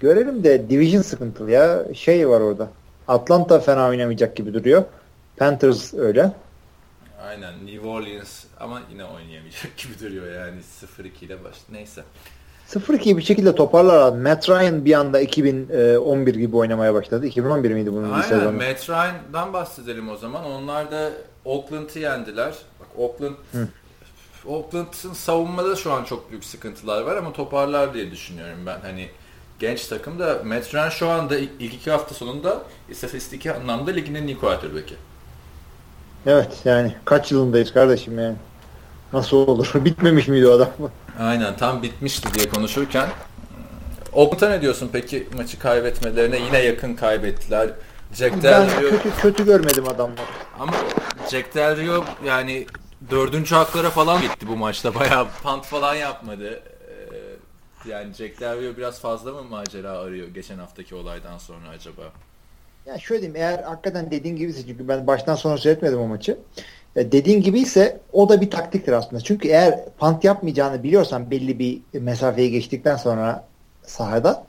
Görelim de division sıkıntılı ya. Şey var orada. Atlanta fena oynamayacak gibi duruyor. Panthers öyle. Aynen New Orleans ama yine oynayamayacak gibi duruyor yani 0-2 ile baş. Neyse. 0-2'yi bir şekilde toparlar abi. Matt Ryan bir anda 2011 gibi oynamaya başladı. 2011 miydi bunun Aynen, sezonu? Matt Ryan'dan bahsedelim o zaman. Onlar da Oakland'ı yendiler. Bak Oakland Hı. Oakland'ın savunmada şu an çok büyük sıkıntılar var ama toparlar diye düşünüyorum ben. Hani genç takım da Matt Ryan şu anda ilk iki hafta sonunda istatistik anlamda ligin en iyi quarterback'i. Evet yani kaç yılındayız kardeşim yani. Nasıl olur? Bitmemiş miydi o adam? Aynen tam bitmişti diye konuşurken. Oakland'a ne diyorsun peki maçı kaybetmelerine? Yine yakın kaybettiler. Jack Del Rio... kötü, kötü görmedim adamları. Ama Jack Del Rio yani dördüncü haklara falan gitti bu maçta. Bayağı pant falan yapmadı. Ee, yani Jack Del Rio biraz fazla mı macera arıyor geçen haftaki olaydan sonra acaba? Ya şöyle diyeyim eğer hakikaten dediğin gibi çünkü ben baştan sona seyretmedim o maçı. E, dediğin gibi ise o da bir taktiktir aslında. Çünkü eğer pant yapmayacağını biliyorsan belli bir mesafeyi geçtikten sonra sahada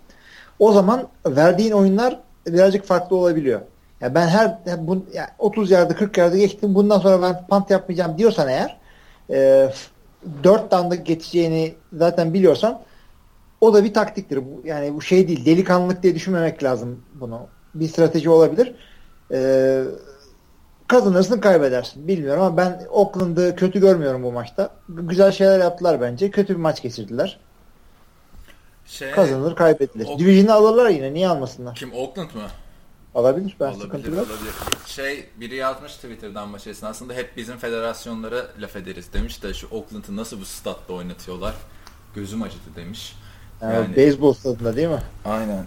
o zaman verdiğin oyunlar birazcık farklı olabiliyor. Ya ben her bu, yani 30 yardı 40 yardı geçtim bundan sonra ben pant yapmayacağım diyorsan eğer e, 4 down'da geçeceğini zaten biliyorsan o da bir taktiktir. Bu, yani bu şey değil delikanlılık diye düşünmemek lazım bunu. Bir strateji olabilir. Eee kazanırsın kaybedersin. Bilmiyorum ama ben Oakland'ı kötü görmüyorum bu maçta. Güzel şeyler yaptılar bence. Kötü bir maç geçirdiler. Şey, Kazanır kaybedilir. Ok- Division'ı alırlar yine. Niye almasınlar? Kim? Oakland mı? Alabilir. Ben olabilir, sıkıntı yok. Olabilir. Şey biri yazmış Twitter'dan maç esnasında hep bizim federasyonlara laf ederiz demiş de şu Oakland'ı nasıl bu statta oynatıyorlar gözüm acıdı demiş. Yani, yani beyzbol stadında değil mi? Aynen.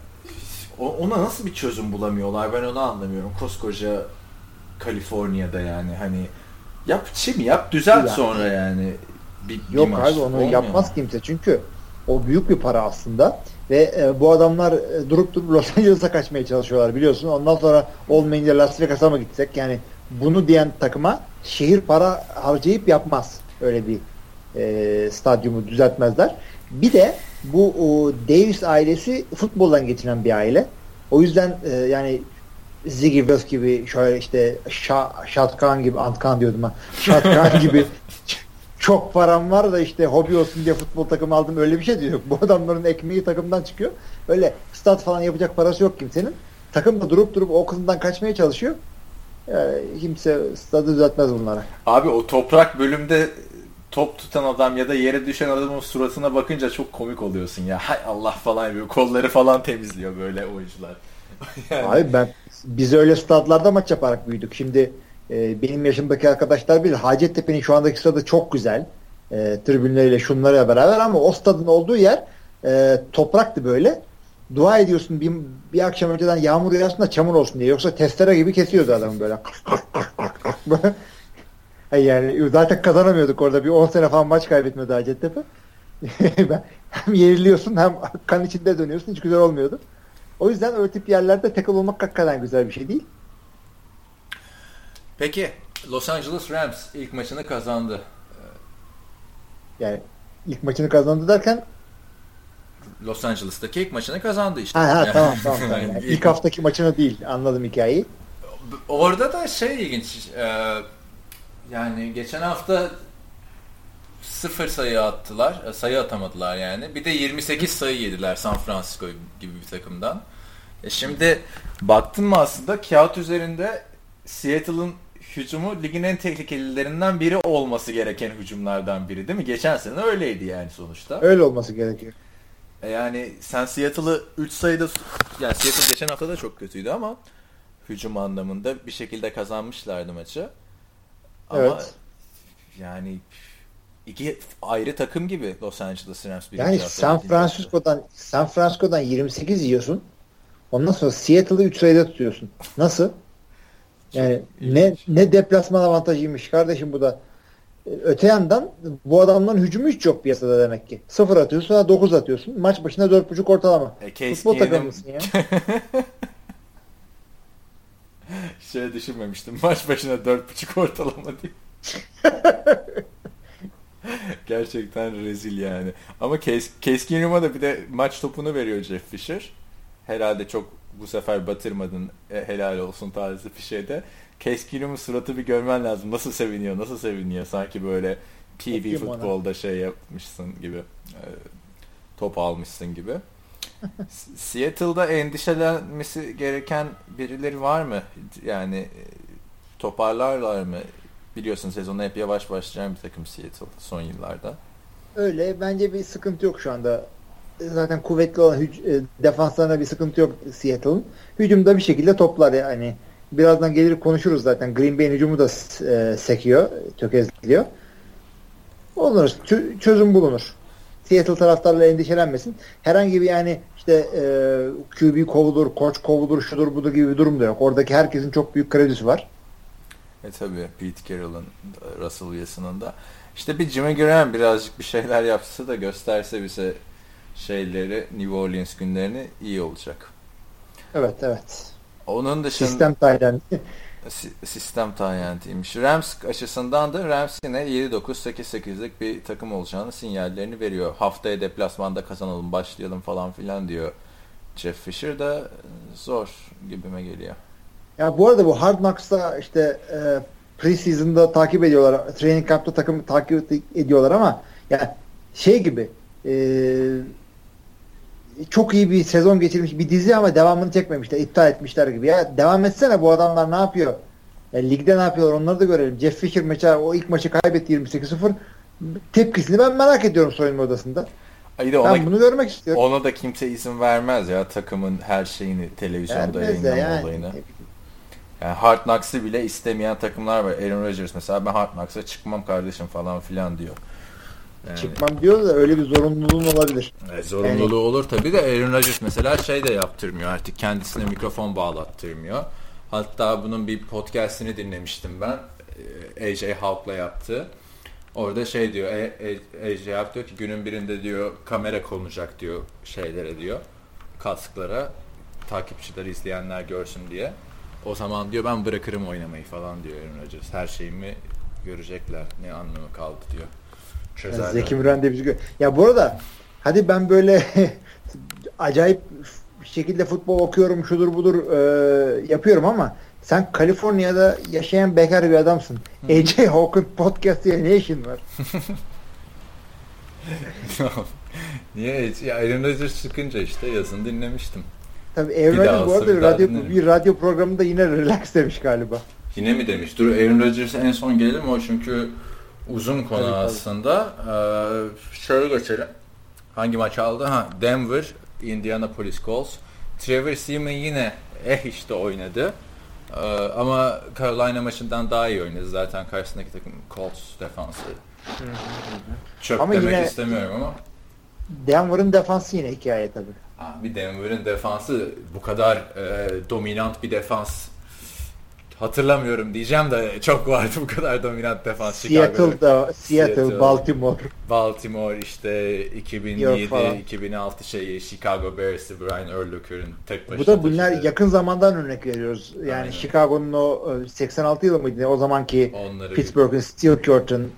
O, ona nasıl bir çözüm bulamıyorlar ben onu anlamıyorum. Koskoca Kaliforniya'da yani hani yap çim yap düzelt yani. sonra yani. Bir, Yok bir abi onu Olmuyor yapmaz mu? kimse çünkü o büyük bir para aslında ve e, bu adamlar e, durup durup Los Angeles'a kaçmaya çalışıyorlar biliyorsun. Ondan sonra olmayınca Las Vegas'a mı gitsek yani bunu diyen takıma şehir para harcayıp yapmaz. Öyle bir e, stadyumu düzeltmezler. Bir de bu o, Davis ailesi futboldan geçiren bir aile. O yüzden e, yani Ziggy Welles gibi şöyle işte Shotgun gibi Antkan diyordum ha. Shotgun gibi çok param var da işte hobi olsun diye futbol takımı aldım öyle bir şey diyor. Bu adamların ekmeği takımdan çıkıyor. Öyle stat falan yapacak parası yok kimsenin. Takım da durup durup o kızından kaçmaya çalışıyor. Yani kimse stadı düzeltmez bunlara. Abi o toprak bölümde top tutan adam ya da yere düşen adamın suratına bakınca çok komik oluyorsun ya. Hay Allah falan yapıyor. Kolları falan temizliyor böyle oyuncular. yani. Abi ben biz öyle stadlarda maç yaparak büyüdük. Şimdi e, benim yaşımdaki arkadaşlar bilir. Hacettepe'nin şu andaki stadı çok güzel. E, tribünleriyle şunlarla beraber ama o stadın olduğu yer e, topraktı böyle. Dua ediyorsun bir, bir akşam önceden yağmur yağsın da çamur olsun diye. Yoksa testere gibi kesiyordu adam böyle. yani zaten kazanamıyorduk orada. Bir 10 sene falan maç kaybetmedi Hacettepe. hem yeniliyorsun hem kan içinde dönüyorsun. Hiç güzel olmuyordu. O yüzden öyle tip yerlerde tackle olmak hakikaten güzel bir şey değil. Peki Los Angeles Rams ilk maçını kazandı. Yani ilk maçını kazandı derken Los Angeles'taki ilk maçını kazandı işte. Ha, ha yani. tamam tamam. yani ilk haftaki maçını değil anladım hikayeyi. Orada da şey ilginç. E, yani geçen hafta sıfır sayı attılar. E, sayı atamadılar yani. Bir de 28 sayı yediler San Francisco gibi bir takımdan. E şimdi baktın mı aslında kağıt üzerinde Seattle'ın hücumu ligin en tehlikelilerinden biri olması gereken hücumlardan biri değil mi? Geçen sene öyleydi yani sonuçta. Öyle olması gerekiyor. E yani sen Seattle'ı 3 sayıda yani Seattle geçen hafta da çok kötüydü ama hücum anlamında bir şekilde kazanmışlardı maçı. Ama evet. yani iki ayrı takım gibi Los Angeles Rams. Yani San Francisco'dan San Francisco'dan 28 yiyorsun. Ondan sonra Seattle'ı 3 sayıda tutuyorsun. Nasıl? Yani ne ne deplasman avantajıymış kardeşim bu da. Öte yandan bu adamların hücumu hiç yok piyasada demek ki. Sıfır atıyorsun sonra 9 atıyorsun. Maç başına 4.5 ortalama. E, Futbol takımısın ya. şey düşünmemiştim. Maç başına 4.5 ortalama diye. Gerçekten rezil yani. Ama Case, Case Keenum'a da bir de maç topunu veriyor Jeff Fisher. Herhalde çok bu sefer batırmadın e, helal olsun tarzı bir şeyde. Case Keenum'un suratı bir görmen lazım. Nasıl seviniyor, nasıl seviniyor. Sanki böyle PV futbolda şey yapmışsın gibi. E, top almışsın gibi. Seattle'da endişelenmesi gereken birileri var mı? Yani e, toparlarlar mı? Biliyorsun sezonu hep yavaş başlayan bir takım Seattle son yıllarda. Öyle. Bence bir sıkıntı yok şu anda. Zaten kuvvetli olan hüc- e, defanslarına bir sıkıntı yok Seattle'ın. Hücumda bir şekilde toplar yani. Birazdan gelir konuşuruz zaten. Green Bay'in hücumu da e, sekiyor, tökezliyor. Olur. Çözüm bulunur. Seattle taraftarları endişelenmesin. Herhangi bir yani işte e, QB kovulur, koç kovulur, şudur budur gibi bir durum da yok. Oradaki herkesin çok büyük kredisi var. E tabi Pete Carroll'ın, Russell Wilson'ın da. İşte bir Jimmy Graham birazcık bir şeyler yapsa da gösterse bize şeyleri, New Orleans günlerini iyi olacak. Evet, evet. Onun dışında... Sistem taylanı. sistem tayyantıymış. Rams açısından da Rams yine 7-9-8-8'lik bir takım olacağını sinyallerini veriyor. Haftaya deplasmanda kazanalım, başlayalım falan filan diyor. Jeff Fisher da zor gibime geliyor. Ya bu arada bu Hard Knocks'ta işte e, preseason'da takip ediyorlar. Training camp'ta takım takip ediyorlar ama ya şey gibi e, çok iyi bir sezon geçirmiş bir dizi ama devamını çekmemişler. iptal etmişler gibi. Ya devam etsene bu adamlar ne yapıyor? Ya, ligde ne yapıyorlar onları da görelim. Jeff Fisher mesela o ilk maçı kaybetti 28-0. Tepkisini ben merak ediyorum soyunma odasında. De ona, ben bunu görmek istiyorum. Ona da kimse izin vermez ya takımın her şeyini televizyonda yayınlama yani. olayını. Yani Hard Knocks'ı bile istemeyen takımlar var. Aaron Rodgers mesela ben Hard Knocks'a çıkmam kardeşim falan filan diyor. Yani, Çıkmam diyor da öyle bir zorunluluğun olabilir. E, zorunluluğu yani, olur tabii de Aaron Rodgers mesela şey de yaptırmıyor artık kendisine mikrofon bağlattırmıyor. Hatta bunun bir podcastini dinlemiştim ben. E, AJ Hawk'la yaptı. Orada şey diyor, AJ Hawk diyor ki günün birinde diyor kamera konacak diyor şeylere diyor. Kasklara takipçiler izleyenler görsün diye. O zaman diyor ben bırakırım oynamayı falan diyor Aaron Rodgers. Her şeyimi görecekler. Ne anlamı kaldı diyor. Çözerler. Yani Zeki Müren de bizi gö- Ya bu arada hadi ben böyle acayip şekilde futbol okuyorum şudur budur e, yapıyorum ama sen Kaliforniya'da yaşayan bekar bir adamsın. AJ Hawkins podcast diye ne işin var? Niye? Ya Aaron Rodgers çıkınca işte yazın dinlemiştim. Tabii Aaron Rodgers bu arada bir radyo, bir radyo programında yine relax demiş galiba. Yine mi demiş? Dur Aaron Rodgers'a en son gelelim o çünkü uzun konu tabii, aslında. Ee, şöyle geçelim. Hangi maç aldı? Ha, Denver, Indianapolis Colts. Trevor Seaman yine eh işte oynadı. Ee, ama Carolina maçından daha iyi oynadı. Zaten karşısındaki takım Colts defansı. Çöp ama demek yine istemiyorum ama. Denver'ın defansı yine hikaye tabii. Bir Denver'ın defansı bu kadar e, dominant bir defans hatırlamıyorum diyeceğim de çok vardı bu kadar dominant defans Seattle'da, Seattle, Seattle, Baltimore. Baltimore işte 2007-2006 şeyi Chicago Bears'ı Brian Urlacher'ın tek başına. Bu da bunlar taşıdı. yakın zamandan örnek veriyoruz. Yani Aynen. Chicago'nun o 86 yılı mıydı? O zamanki Onları Pittsburgh'ın Steel Curtain,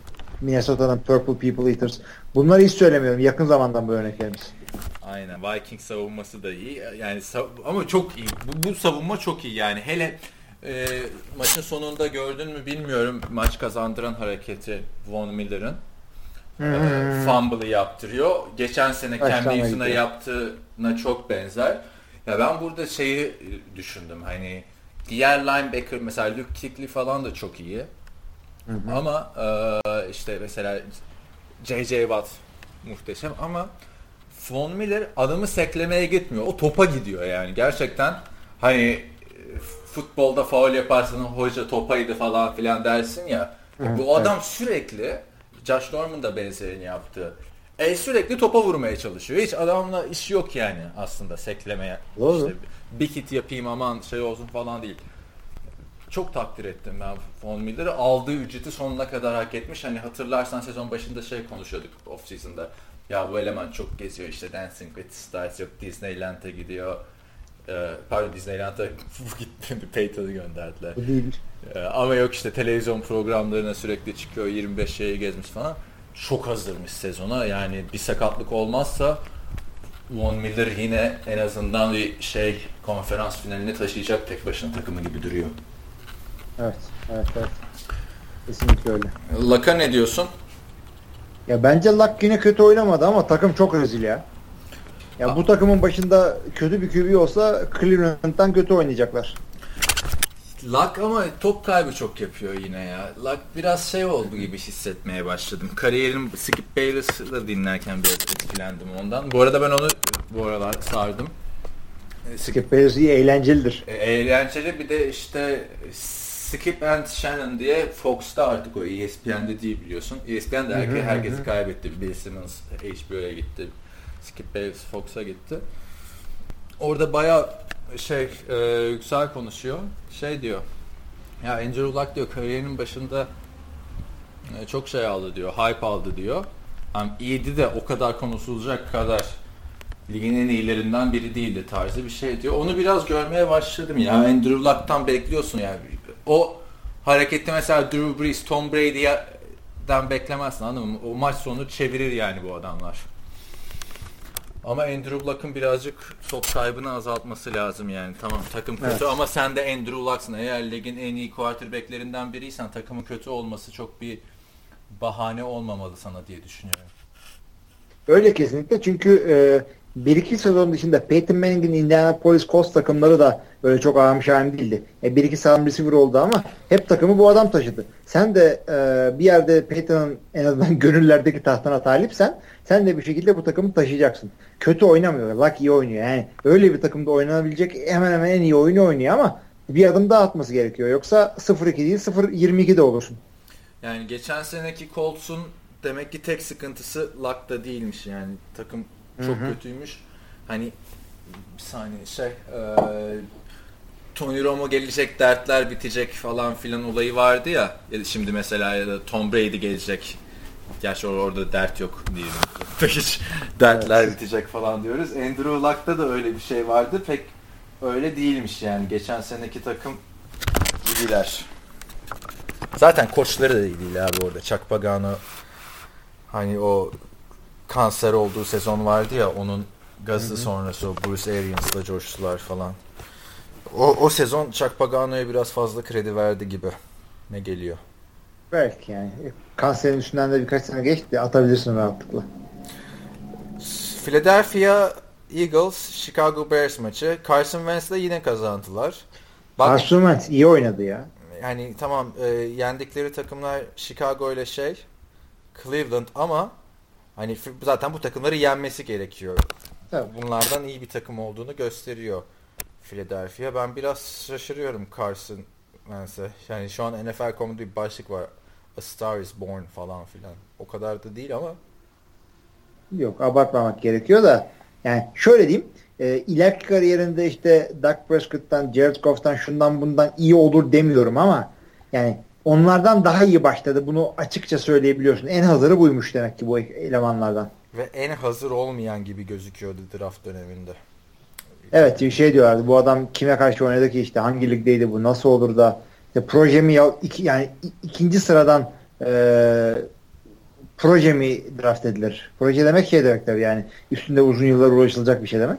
Minnesota'nın Purple People Eaters. Bunları hiç söylemiyorum. Yakın zamandan bu örneklerimiz. Aynen. Viking savunması da iyi. Yani ama çok iyi. Bu, bu savunma çok iyi yani. Hele e, maçın sonunda gördün mü bilmiyorum maç kazandıran hareketi Von Miller'ın. E, hmm. fumble'ı yaptırıyor. Geçen sene Cam Newton'a yaptığına çok benzer. Ya ben burada şeyi düşündüm hani diğer linebacker mesela Luke Kuechly falan da çok iyi. Hı hı. Ama e, işte mesela J.J. Watt muhteşem ama Von Miller adamı seklemeye gitmiyor. O topa gidiyor yani. Gerçekten hani futbolda faul yaparsan hoca topaydı falan filan dersin ya. Evet, bu adam evet. sürekli Josh Norman da benzerini yaptı. E, sürekli topa vurmaya çalışıyor. Hiç adamla iş yok yani aslında seklemeye. Doğru. İşte bir kit yapayım aman şey olsun falan değil. Çok takdir ettim ben Von Miller'ı. Aldığı ücreti sonuna kadar hak etmiş. Hani hatırlarsan sezon başında şey konuşuyorduk off season'da. Ya bu eleman çok geziyor işte Dancing with Stars yok Disneyland'e gidiyor Ee, pardon Disneyland'a gitti. Peyton'u gönderdiler. Değil. Ee, ama yok işte televizyon programlarına sürekli çıkıyor 25 şeyi gezmiş falan. Çok hazırmış sezona. Yani bir sakatlık olmazsa Von Miller yine en azından bir şey konferans finalini taşıyacak tek başına takımı gibi duruyor. Evet, evet, evet. Kesinlikle öyle. Laka ne diyorsun? Ya bence Luck yine kötü oynamadı ama takım çok rezil ya. Ya bu takımın başında kötü bir QB olsa Cleveland'dan kötü oynayacaklar. Luck ama top kaybı çok yapıyor yine ya. Luck biraz şey oldu gibi hissetmeye başladım. Kariyerim Skip Bayless'ı da dinlerken biraz etkilendim ondan. Bu arada ben onu bu aralar sardım. E, Skip Bayless iyi eğlencelidir. E, Eğlenceli bir de işte Skip and Shannon diye Fox'ta artık o ESPN'de değil biliyorsun. ESPN de herke, herkesi kaybetti. Bill Simmons HBO'ya gitti. Skip Bayless Fox'a gitti. Orada baya şey e, güzel konuşuyor. Şey diyor. Ya Andrew Luck diyor kariyerinin başında e, çok şey aldı diyor. Hype aldı diyor. Yani iyiydi de o kadar konuşulacak kadar ligin en iyilerinden biri değildi tarzı bir şey diyor. Onu biraz görmeye başladım ya. Andrew Luck'tan bekliyorsun yani. O hareketi mesela Drew Brees, Tom Brady'den beklemezsin anladın mı? O maç sonu çevirir yani bu adamlar. Ama Andrew Luck'ın birazcık top kaybını azaltması lazım yani. Tamam takım kötü Evet. ama sen de Andrew Luck'sın. Eğer ligin en iyi quarterbacklerinden biriysen takımın kötü olması çok bir bahane olmamalı sana diye düşünüyorum. Öyle kesinlikle çünkü e, bir iki sezon dışında Peyton Manning'in Indianapolis Colts takımları da böyle çok ağım şahim değildi. E, bir iki sağlam receiver oldu ama hep takımı bu adam taşıdı. Sen de e, bir yerde Peyton'ın en azından gönüllerdeki tahtına talipsen sen de bir şekilde bu takımı taşıyacaksın. Kötü oynamıyor. Luck iyi oynuyor. Yani öyle bir takımda oynanabilecek hemen hemen en iyi oyunu oynuyor ama bir adım daha atması gerekiyor. Yoksa 0-2 değil 0-22 de olursun. Yani geçen seneki Colts'un demek ki tek sıkıntısı Luck'ta değilmiş yani takım çok Hı hı. kötüymüş. Hani bir saniye şey e, Tony Romo gelecek dertler bitecek falan filan olayı vardı ya. Şimdi mesela ya da Tom Brady gelecek. Gerçi or- orada dert yok diyelim. Hiç dertler bitecek falan diyoruz. Andrew Luck'ta da öyle bir şey vardı. Pek öyle değilmiş yani. Geçen seneki takım gibiler. Zaten koçları da iyi değil abi orada. Chuck Pagano hani o kanser olduğu sezon vardı ya onun gazı sonrası Bruce Arians'la coştular falan. O, o sezon Chuck Pagano'ya biraz fazla kredi verdi gibi. Ne geliyor? Belki yani. Kanserin üstünden de birkaç sene geçti. Atabilirsin rahatlıkla. Philadelphia Eagles Chicago Bears maçı. Carson Wentz'le yine kazandılar. Bak Carson Wentz iyi oynadı ya. yani tamam e, yendikleri takımlar Chicago ile şey Cleveland ama hani zaten bu takımları yenmesi gerekiyor. Tabii. Bunlardan iyi bir takım olduğunu gösteriyor Philadelphia. Ben biraz şaşırıyorum Carson Wentz'e. Yani şu an NFL.com'da bir başlık var. A Star is Born falan filan. O kadar da değil ama Yok abartmamak gerekiyor da yani şöyle diyeyim e, ileriki kariyerinde işte Dak Prescott'tan, Jared Goff'tan şundan bundan iyi olur demiyorum ama yani onlardan daha iyi başladı. Bunu açıkça söyleyebiliyorsun. En hazırı buymuş demek ki bu elemanlardan. ve en hazır olmayan gibi gözüküyordu draft döneminde. Evet bir şey diyorlardı. Bu adam kime karşı oynadı ki işte hangi ligdeydi bu nasıl olur da işte proje mi ya iki, yani ikinci sıradan e, proje mi draft edilir? Proje demek şey demek tabii yani üstünde uzun yıllar uğraşılacak bir şey demek.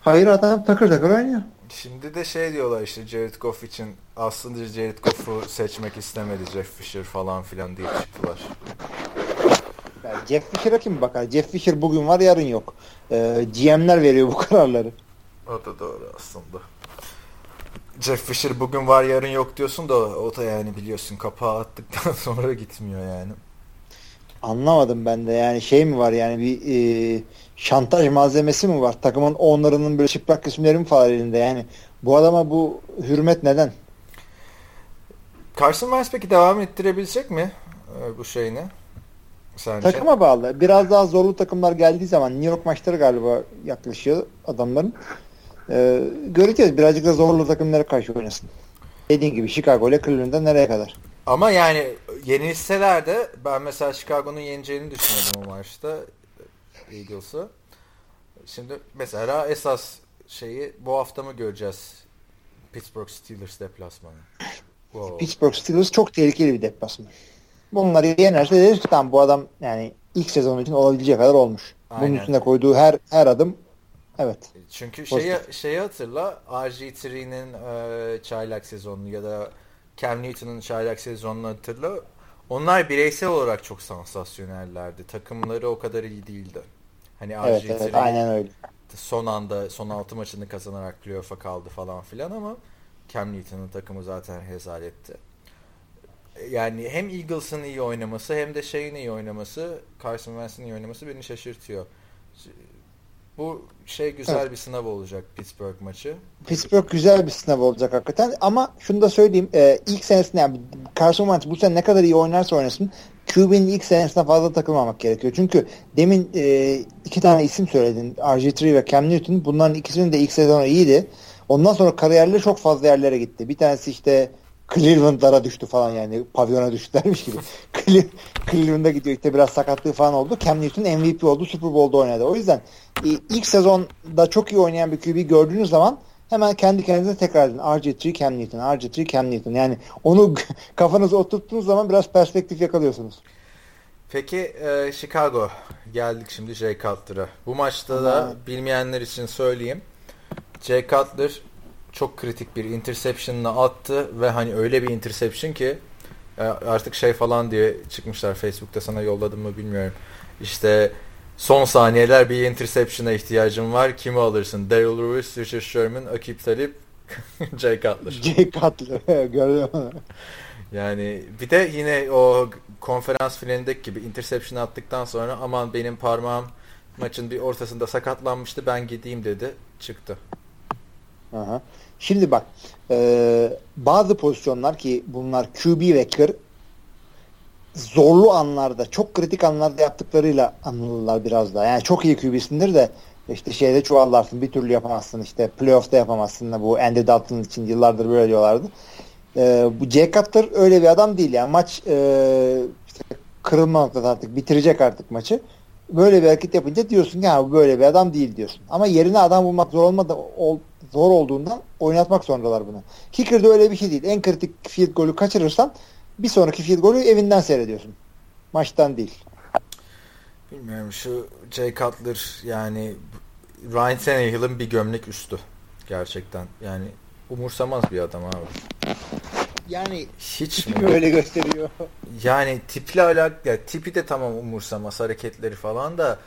Hayır adam takır takır oynuyor. Şimdi de şey diyorlar işte Jared Goff için aslında Jared Goff'u seçmek istemedi Jeff Fisher falan filan diye çıktılar. Yani Jeff Fisher'a kim bakar? Jeff Fisher bugün var yarın yok. E, GM'ler veriyor bu kararları. O da doğru aslında. Jeff Fisher bugün var yarın yok diyorsun da o da yani biliyorsun kapağı attıktan sonra gitmiyor yani. Anlamadım ben de yani şey mi var yani bir e, şantaj malzemesi mi var? Takımın onlarının böyle çıplak resimleri mi falan elinde yani? Bu adama bu hürmet neden? Carson Wentz peki devam ettirebilecek mi e, bu şeyini? Sence? Takıma bağlı. Biraz daha zorlu takımlar geldiği zaman New York maçları galiba yaklaşıyor adamların. Ee, göreceğiz. Birazcık da zorlu takımlara karşı oynasın. Dediğin gibi Chicago ile Cleveland'da nereye kadar? Ama yani yenilseler de ben mesela Chicago'nun yeneceğini düşünüyordum o maçta Eagles'ı. Şimdi mesela esas şeyi bu hafta mı göreceğiz? Pittsburgh Steelers deplasmanı. Wow. Pittsburgh Steelers çok tehlikeli bir deplasman. Bunları yenerse deriz ki bu adam yani ilk sezon için olabileceği kadar olmuş. Aynen. Bunun üstünde koyduğu her her adım evet. Çünkü şeyi, şeyi hatırla RG3'nin e, çaylak sezonunu ya da Cam Newton'un çaylak sezonunu hatırla. Onlar bireysel olarak çok sansasyonellerdi. Takımları o kadar iyi değildi. Hani evet, RG3 evet, aynen öyle. Son anda son altı maçını kazanarak playoff'a kaldı falan filan ama Cam Newton'un takımı zaten rezaletti. Yani hem Eagles'ın iyi oynaması hem de şeyin iyi oynaması, Carson Wentz'in iyi oynaması beni şaşırtıyor. Bu şey güzel evet. bir sınav olacak Pittsburgh maçı. Pittsburgh güzel bir sınav olacak hakikaten ama şunu da söyleyeyim e, ilk senesinde yani Carson Wentz bu sene ne kadar iyi oynarsa oynasın QB'nin ilk senesine fazla takılmamak gerekiyor. Çünkü demin e, iki tane isim söyledin. RG3 ve Cam Newton. Bunların ikisinin de ilk sezonu iyiydi. Ondan sonra kariyerleri çok fazla yerlere gitti. Bir tanesi işte Cleveland'lara düştü falan yani pavyona düştülermiş gibi. Cleveland'a gidiyor işte biraz sakatlığı falan oldu. Cam Newton MVP oldu Super Bowl'da oynadı. O yüzden e, ilk sezonda çok iyi oynayan bir QB gördüğünüz zaman hemen kendi kendinize tekrar edin. RG3 Cam Newton, RG3 Cam Newton. Yani onu kafanıza oturttuğunuz zaman biraz perspektif yakalıyorsunuz. Peki e, Chicago geldik şimdi Jay Cutler'a. Bu maçta da bilmeyenler için söyleyeyim. Jay Cutler çok kritik bir interception'ını attı ve hani öyle bir interception ki e, artık şey falan diye çıkmışlar Facebook'ta sana yolladım mı bilmiyorum. İşte son saniyeler bir interception'a ihtiyacım var. Kimi alırsın? Daryl Lewis, Richard Sherman, Akip Talip, Jay Cutler. Jay Cutler. Gördüm Yani bir de yine o konferans finalindeki gibi interception attıktan sonra aman benim parmağım maçın bir ortasında sakatlanmıştı ben gideyim dedi. Çıktı. Aha. Şimdi bak e, bazı pozisyonlar ki bunlar QB ve kır zorlu anlarda çok kritik anlarda yaptıklarıyla anılırlar biraz daha. Yani çok iyi QB'sindir de işte şeyde çuvallarsın bir türlü yapamazsın işte playoff'ta yapamazsın bu Andy Dalton için yıllardır böyle diyorlardı. E, bu Jay Cutler öyle bir adam değil yani maç e, işte kırılma noktası artık bitirecek artık maçı. Böyle bir hareket yapınca diyorsun ya böyle bir adam değil diyorsun. Ama yerine adam bulmak zor olmadı ol, zor olduğundan oynatmak zorundalar bunu. Kicker'da öyle bir şey değil. En kritik field golü kaçırırsan bir sonraki field golü evinden seyrediyorsun. Maçtan değil. Bilmiyorum şu Jay Cutler yani Ryan Tannehill'in bir gömlek üstü. Gerçekten. Yani umursamaz bir adam abi. Yani hiç mi? öyle gösteriyor. Yani tiple alak ya tipi de tamam umursamaz hareketleri falan da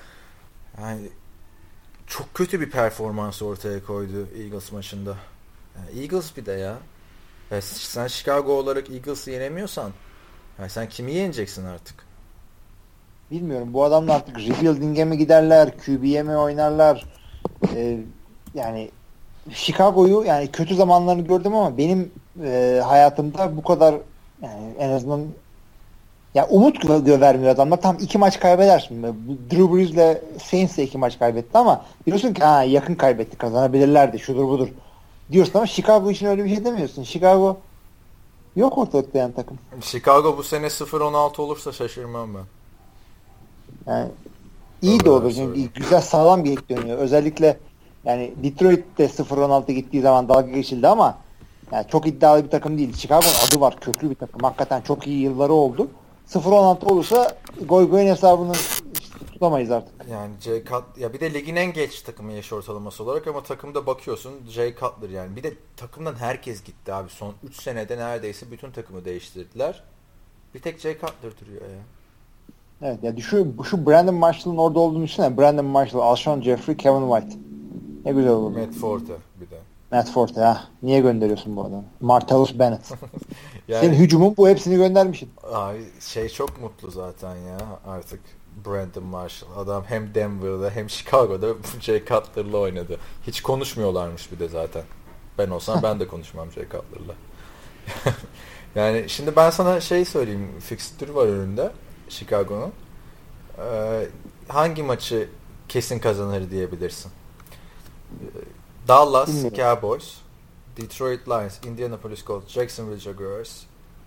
yani çok kötü bir performans ortaya koydu Eagles maçında. Yani Eagles bir de ya. Ya. Sen Chicago olarak Eagles'ı yenemiyorsan yani sen kimi yeneceksin artık? Bilmiyorum. Bu adamlar artık rebuilding'e mi giderler? QB'ye mi oynarlar? Ee, yani Chicago'yu yani kötü zamanlarını gördüm ama benim e, hayatımda bu kadar yani en azından ya umut gö vermiyor adamlar. Tam iki maç kaybedersin. Drew Brees'le Saints iki maç kaybetti ama diyorsun ki ha yakın kaybetti kazanabilirlerdi şudur budur diyorsun ama Chicago için öyle bir şey demiyorsun. Chicago yok ortalıkta yani takım. Chicago bu sene 0-16 olursa şaşırmam ben. Yani iyi de olur. Çünkü güzel sağlam bir dönüyor. Özellikle yani Detroit'te 0-16 gittiği zaman dalga geçildi ama yani çok iddialı bir takım değil. Chicago'nun adı var. Köklü bir takım. Hakikaten çok iyi yılları oldu. 0-16 olursa goy goyun hesabını işte tutamayız artık. Yani Jay Cut ya bir de ligin en geç takımı yaş ortalaması olarak ama takımda bakıyorsun Jay Cutler yani. Bir de takımdan herkes gitti abi. Son 3 senede neredeyse bütün takımı değiştirdiler. Bir tek Jay Cutler duruyor ya. Evet ya şu, şu Brandon Marshall'ın orada olduğunu düşünsene. Brandon Marshall, Alshon Jeffrey, Kevin White. Ne güzel olur. Matt Forte bir de. Matt Forte ha. Niye gönderiyorsun bu adamı? Martellus Bennett. yani, Senin hücumun bu hepsini göndermişsin. Abi şey çok mutlu zaten ya artık Brandon Marshall. Adam hem Denver'da hem Chicago'da Jay Cutler'la oynadı. Hiç konuşmuyorlarmış bir de zaten. Ben olsam ben de konuşmam Jay Cutler'la. yani şimdi ben sana şey söyleyeyim. Fixtür var önünde Chicago'nun. Ee, hangi maçı kesin kazanır diyebilirsin? Dallas Bilmiyorum. Cowboys, Detroit Lions, Indianapolis Colts, Jacksonville Jaguars,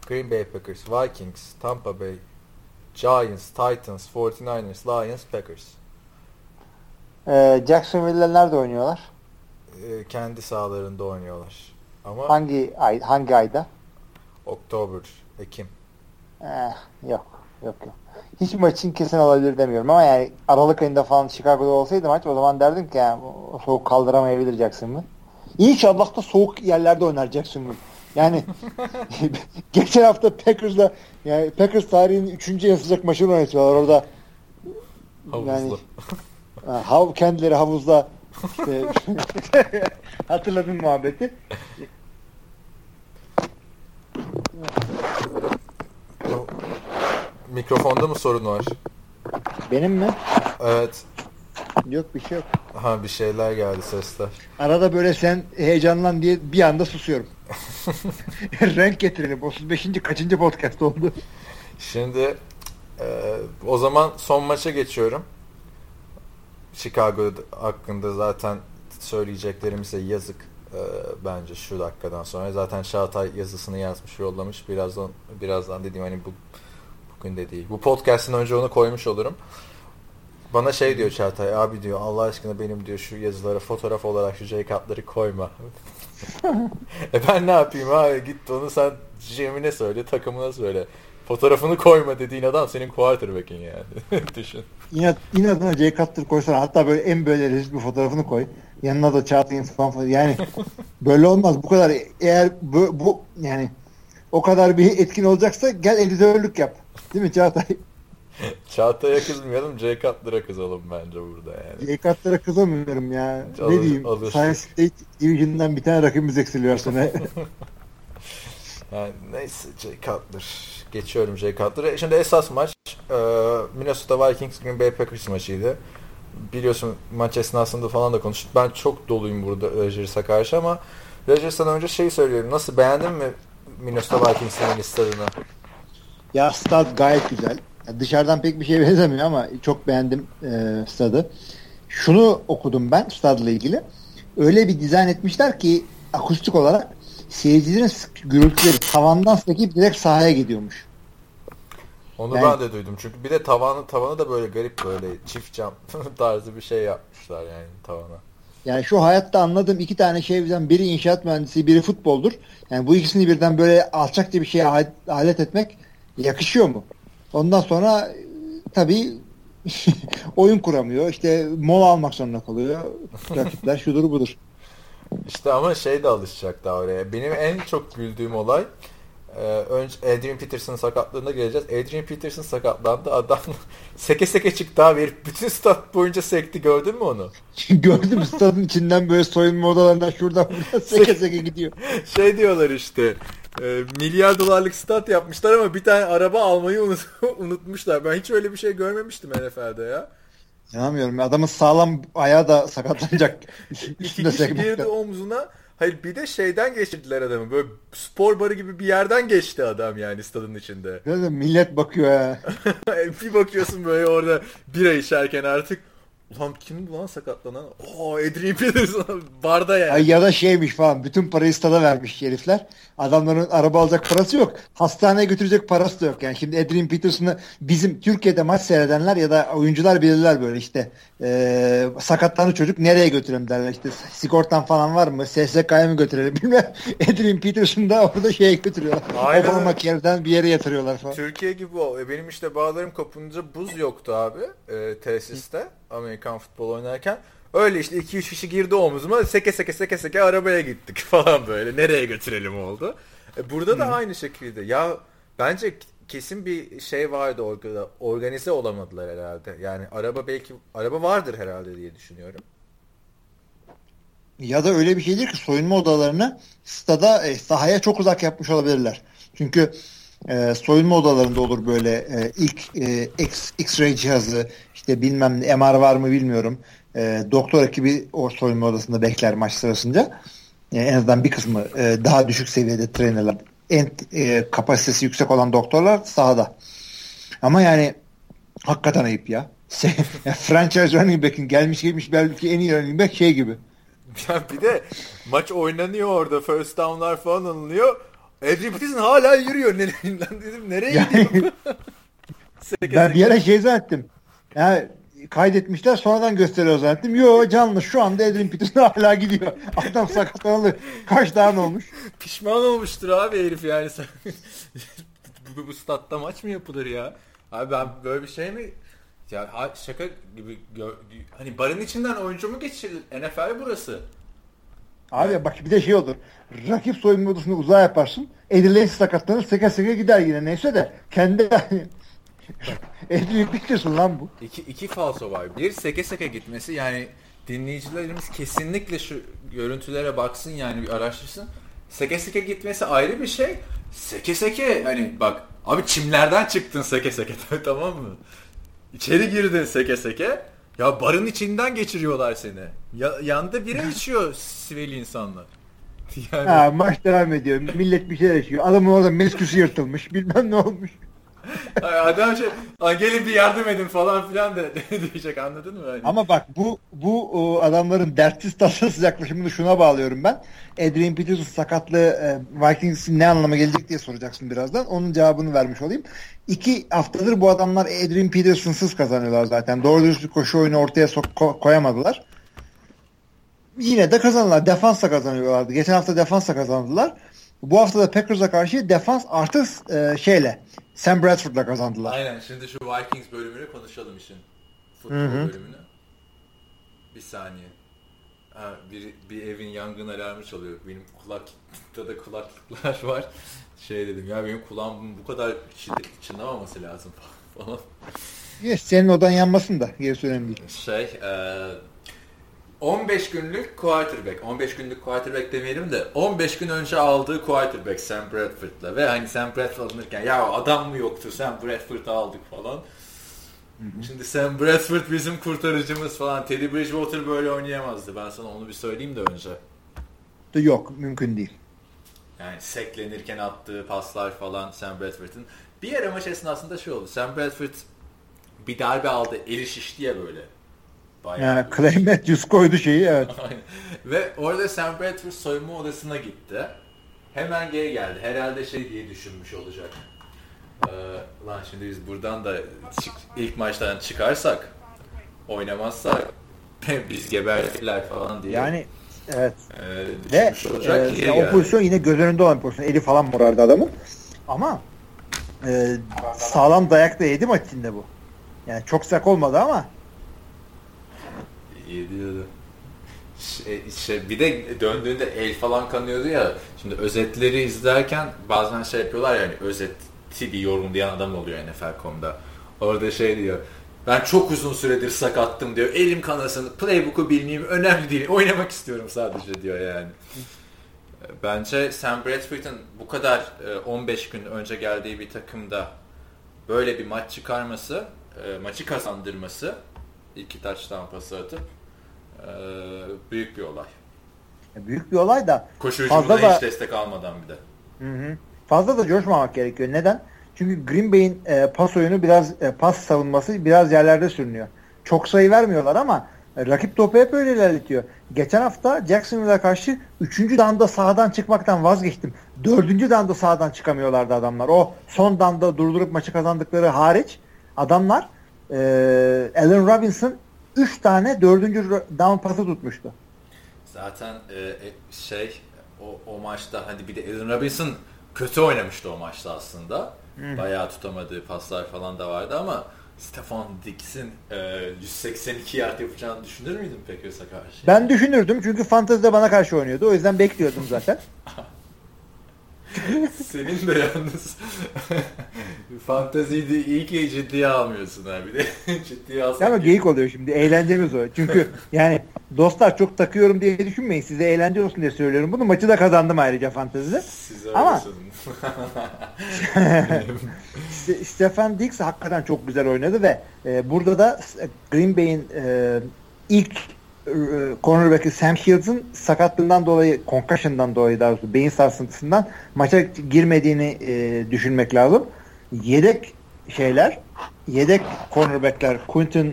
Green Bay Packers, Vikings, Tampa Bay, Giants, Titans, 49ers, Lions, Packers. Ee, Jacksonville'ler nerede oynuyorlar? e, kendi sahalarında oynuyorlar. Ama Hangi ay hangi ayda? Oktober, Ekim. Eh, yok. Yok yok. Hiç maçın kesin olabilir demiyorum ama yani Aralık ayında falan Chicago'da olsaydı maç o zaman derdim ki yani, soğuk kaldıramayabilir Jacksonville. İnşallah da soğuk yerlerde oynar Jacksonville. Yani geçen hafta Packers'la yani Packers tarihinin 3. en sıcak maçını oynatıyorlar orada. Havuzlu. Yani ha, hav, kendileri havuzda işte, hatırladın muhabbeti. Mikrofonda mı sorun var? Benim mi? Evet. Yok bir şey yok. Ha bir şeyler geldi sesler. Arada böyle sen heyecanlan diye bir anda susuyorum. Renk getirelim. 35. kaçıncı podcast oldu? Şimdi e, o zaman son maça geçiyorum. Chicago hakkında zaten söyleyeceklerimize yazık e, bence şu dakikadan sonra. Zaten Çağatay yazısını yazmış, yollamış. Birazdan birazdan dediğim hani bu bugün de değil. Bu podcast'ın önce onu koymuş olurum. Bana şey diyor Çağatay abi diyor Allah aşkına benim diyor şu yazılara fotoğraf olarak şu J-Cut'ları koyma. e ben ne yapayım abi git onu sen GM'ine söyle takımına söyle. Fotoğrafını koyma dediğin adam senin quarterback'in yani. Düşün. İnat, inadına J. Cutler koysana. Hatta böyle en böyle rezil bir fotoğrafını koy. Yanına da Çağatay'ın falan falan. Yani böyle olmaz. Bu kadar eğer bu, bu yani o kadar bir etkin olacaksa gel editörlük yap. Değil mi Çağatay? Çağatay'a kızmayalım J-Cutler'a kızalım bence burada yani. J. Cutler'a kızamıyorum ya. Alır- ne diyeyim? alır. Science State Division'dan bir tane rakibimiz eksiliyor sene. Yani neyse Jay Cutler. Geçiyorum Jay Cutler'ı. Şimdi esas maç e, Minnesota Vikings Green Bay Packers maçıydı. Biliyorsun maç esnasında falan da konuştuk. Ben çok doluyum burada Rodgers'a karşı ama Rodgers'tan önce şey söylüyorum. Nasıl beğendin mi Minnesota Vikings'in stadını? Ya stad gayet güzel. Dışarıdan pek bir şeye benzemiyor ama çok beğendim e, stadı. Şunu okudum ben stadla ilgili. Öyle bir dizayn etmişler ki akustik olarak seyircilerin gürültüleri tavandan sekip direkt sahaya gidiyormuş. Onu Yani- ben de duydum. Çünkü bir de tavanı tavanı da böyle garip böyle çift cam tarzı bir şey yapmışlar yani tavana. Yani şu hayatta anladığım iki tane şeyden biri inşaat mühendisi, biri futboldur. Yani bu ikisini birden böyle alçakça bir şeye alet etmek yakışıyor mu? Ondan sonra tabii oyun kuramıyor. İşte mola almak zorunda kalıyor. Rakipler şudur budur. İşte ama şey de alışacak daha oraya. Benim en çok güldüğüm olay önce Adrian Peterson'ın sakatlığına geleceğiz. Adrian Peterson sakatlandı. Adam seke seke çıktı abi. Herif bütün stat boyunca sekti. Gördün mü onu? Gördüm stadın içinden böyle soyunma odalarından şuradan buradan seke seke gidiyor. Şey diyorlar işte e, milyar dolarlık stat yapmışlar ama bir tane araba almayı unut- unutmuşlar. Ben hiç öyle bir şey görmemiştim NFL'de ya. İnanamıyorum. Adamın sağlam ayağı da sakatlanacak. İki kişi girdi omzuna. Hayır bir de şeyden geçirdiler adamı. Böyle spor barı gibi bir yerden geçti adam yani stadın içinde. Böyle millet bakıyor ya. bir bakıyorsun böyle orada bira içerken artık Ulan kimdi lan sakatlanan? Oo Adrian Peterson barda yani. Ay ya da şeymiş falan. Bütün parayı stada vermiş herifler. Adamların araba alacak parası yok. Hastaneye götürecek parası da yok. Yani şimdi Adrian Peterson'ı bizim Türkiye'de maç seyredenler ya da oyuncular bilirler böyle işte e, sakatlanı çocuk nereye götürelim derler. İşte sigortan falan var mı? SSK'ya mı götürelim bilmem. Adrian Peterson'ı da orada şeye götürüyorlar. Aynen. Obamacare'den bir yere yatırıyorlar falan. Türkiye gibi o. E, Benim işte bağlarım kopunca buz yoktu abi e, tesiste Amerikan futbol oynarken. Öyle işte 2-3 kişi girdi omuzuma seke seke seke seke arabaya gittik falan böyle. Nereye götürelim oldu. E, burada da aynı şekilde. Ya bence kesin bir şey vardı orada. Organize olamadılar herhalde. Yani araba belki araba vardır herhalde diye düşünüyorum. Ya da öyle bir şeydir ki soyunma odalarını stada e, sahaya çok uzak yapmış olabilirler. Çünkü e, soyunma odalarında olur böyle e, ilk e, X-ray cihazı işte bilmem ne MR var mı bilmiyorum. E, doktor ekibi o soyunma odasında bekler maç sırasında. E, en azından bir kısmı e, daha düşük seviyede trainerler. En e, kapasitesi yüksek olan doktorlar sahada. Ama yani hakikaten ayıp ya. ya franchise running back'in gelmiş gelmiş belki en iyi running back şey gibi. Ya bir de maç oynanıyor orada. First down'lar falan alınıyor. Adrian Peterson hala yürüyor. Nereye, dedim nereye Yani- gidiyor? Seke Ben seke. bir ara şey zannettim. Ya kaydetmişler sonradan gösteriyor zannettim. Yo canlı şu anda Adrian Peterson hala gidiyor. Adam sakatlanalı kaç tane olmuş. Pişman olmuştur abi herif yani. bu, bu statta maç mı yapılır ya? Abi ben böyle bir şey mi ya şaka gibi hani barın içinden oyuncu mu geçirilir? NFL burası. Abi bak bir de şey olur. Rakip soyunma odasını uzağa yaparsın. Adrian sakatlanır seke seke gider yine neyse de kendi Adrian Peterson lan bu. İki, iki falso var. Bir seke seke gitmesi yani dinleyicilerimiz kesinlikle şu görüntülere baksın yani bir araştırsın. Seke seke gitmesi ayrı bir şey. Seke seke hani bak abi çimlerden çıktın seke seke tamam mı? İçeri girdin seke seke. Ya barın içinden geçiriyorlar seni. Ya, yanında biri içiyor sivil insanlar. Yani... Ha, maç devam ediyor. Millet bir şey yaşıyor. Adamın orada mesküsü yırtılmış. Bilmem ne olmuş. Adam şey, gelin bir yardım edin falan filan da diyecek anladın mı? Hani? Ama bak bu bu adamların dertsiz tasasız yaklaşımını şuna bağlıyorum ben. Adrian Peterson sakatlığı e, Vikings'in ne anlama gelecek diye soracaksın birazdan. Onun cevabını vermiş olayım. İki haftadır bu adamlar Adrian Peterson'sız kazanıyorlar zaten. Doğru dürüst koşu oyunu ortaya ko- koyamadılar. Yine de kazandılar. Defansla kazanıyorlardı. Geçen hafta defansla kazandılar. Bu hafta da Packers'a karşı defans artı e, şeyle Sam Bradford'la kazandılar. Aynen. Şimdi şu Vikings bölümünü konuşalım işin. Futbol bölümünü. Bir saniye. Ha, bir, bir evin yangın alarmı çalıyor. Benim kulakta da kulaklıklar var. Şey dedim ya benim kulağım bu kadar çınlamaması lazım falan. Yes, senin odan yanmasın da gerisi önemli değil. Şey, e, 15 günlük quarterback. 15 günlük quarterback demeyelim de 15 gün önce aldığı quarterback Sam Bradford'la ve hani Sam Bradford alınırken ya adam mı yoktu Sam Bradford'ı aldık falan. Şimdi Sam Bradford bizim kurtarıcımız falan. Teddy Bridgewater böyle oynayamazdı. Ben sana onu bir söyleyeyim de önce. Yok mümkün değil. Yani seklenirken attığı paslar falan Sam Bradford'ın. Bir ara maç esnasında şey oldu. Sam Bradford bir darbe aldı. Eli şişti ya böyle. Bayağı yani Clay Matthews koydu şeyi evet. Ve orada Sam Bradford soyunma odasına gitti. Hemen geri geldi. Herhalde şey diye düşünmüş olacak. Ee, lan şimdi biz buradan da çık, ilk maçtan çıkarsak oynamazsak biz gebertiler falan diye. Yani evet. E, Ve olacak, e, o pozisyon yine göz önünde olan pozisyon. Eli falan morardı adamın. Ama e, sağlam dayak da yedi maç içinde bu. Yani çok sak olmadı ama Yediyordu. Şey, şey, bir de döndüğünde el falan kanıyordu ya. Şimdi özetleri izlerken bazen şey yapıyorlar yani özeti bir yorumlayan adam oluyor NFL.com'da. Orada şey diyor. Ben çok uzun süredir sakattım diyor. Elim kanasın. Playbook'u bilmeyeyim. Önemli değil. Oynamak istiyorum sadece diyor yani. Bence Sam Bradford'ın bu kadar 15 e, gün önce geldiği bir takımda böyle bir maç çıkarması, e, maçı kazandırması iki touchdown pası atıp e, büyük bir olay. Büyük bir olay da koşu fazla da hiç destek almadan bir de. Hı hı. Fazla da coşmamak gerekiyor. Neden? Çünkü Green Bay'in e, pas oyunu biraz e, pas savunması biraz yerlerde sürünüyor. Çok sayı vermiyorlar ama e, rakip topu hep öyle ilerletiyor. Geçen hafta Jacksonville'a karşı 3. danda sağdan çıkmaktan vazgeçtim. 4. danda sağdan çıkamıyorlardı adamlar. O son danda durdurup maçı kazandıkları hariç adamlar e, Allen Robinson 3 tane 4. down pası tutmuştu. Zaten e, e, şey o, o maçta hadi bir de Allen Robinson kötü oynamıştı o maçta aslında. Hı. Bayağı tutamadığı paslar falan da vardı ama Stefan Diggs'in e, 182 yard yapacağını düşünür müydün Packers'a karşı? Ben düşünürdüm çünkü Fantasy'de bana karşı oynuyordu. O yüzden bekliyordum zaten. Senin de yalnız fanteziyi de iyi ki ciddiye almıyorsun abi. De ciddiye alsan. Ama geyik oluyor şimdi. Eğlencemiz o. Çünkü yani dostlar çok takıyorum diye düşünmeyin. Size eğlence olsun diye söylüyorum. Bunu maçı da kazandım ayrıca fantezide. Siz Ama Stefan Diggs hakikaten çok güzel oynadı ve e, burada da Green Bay'in e, ilk e, cornerback'i Sam Shields'ın sakatlığından dolayı, concussion'dan dolayı daha doğrusu beyin sarsıntısından maça girmediğini e, düşünmek lazım. Yedek şeyler, yedek cornerback'ler Quinton e,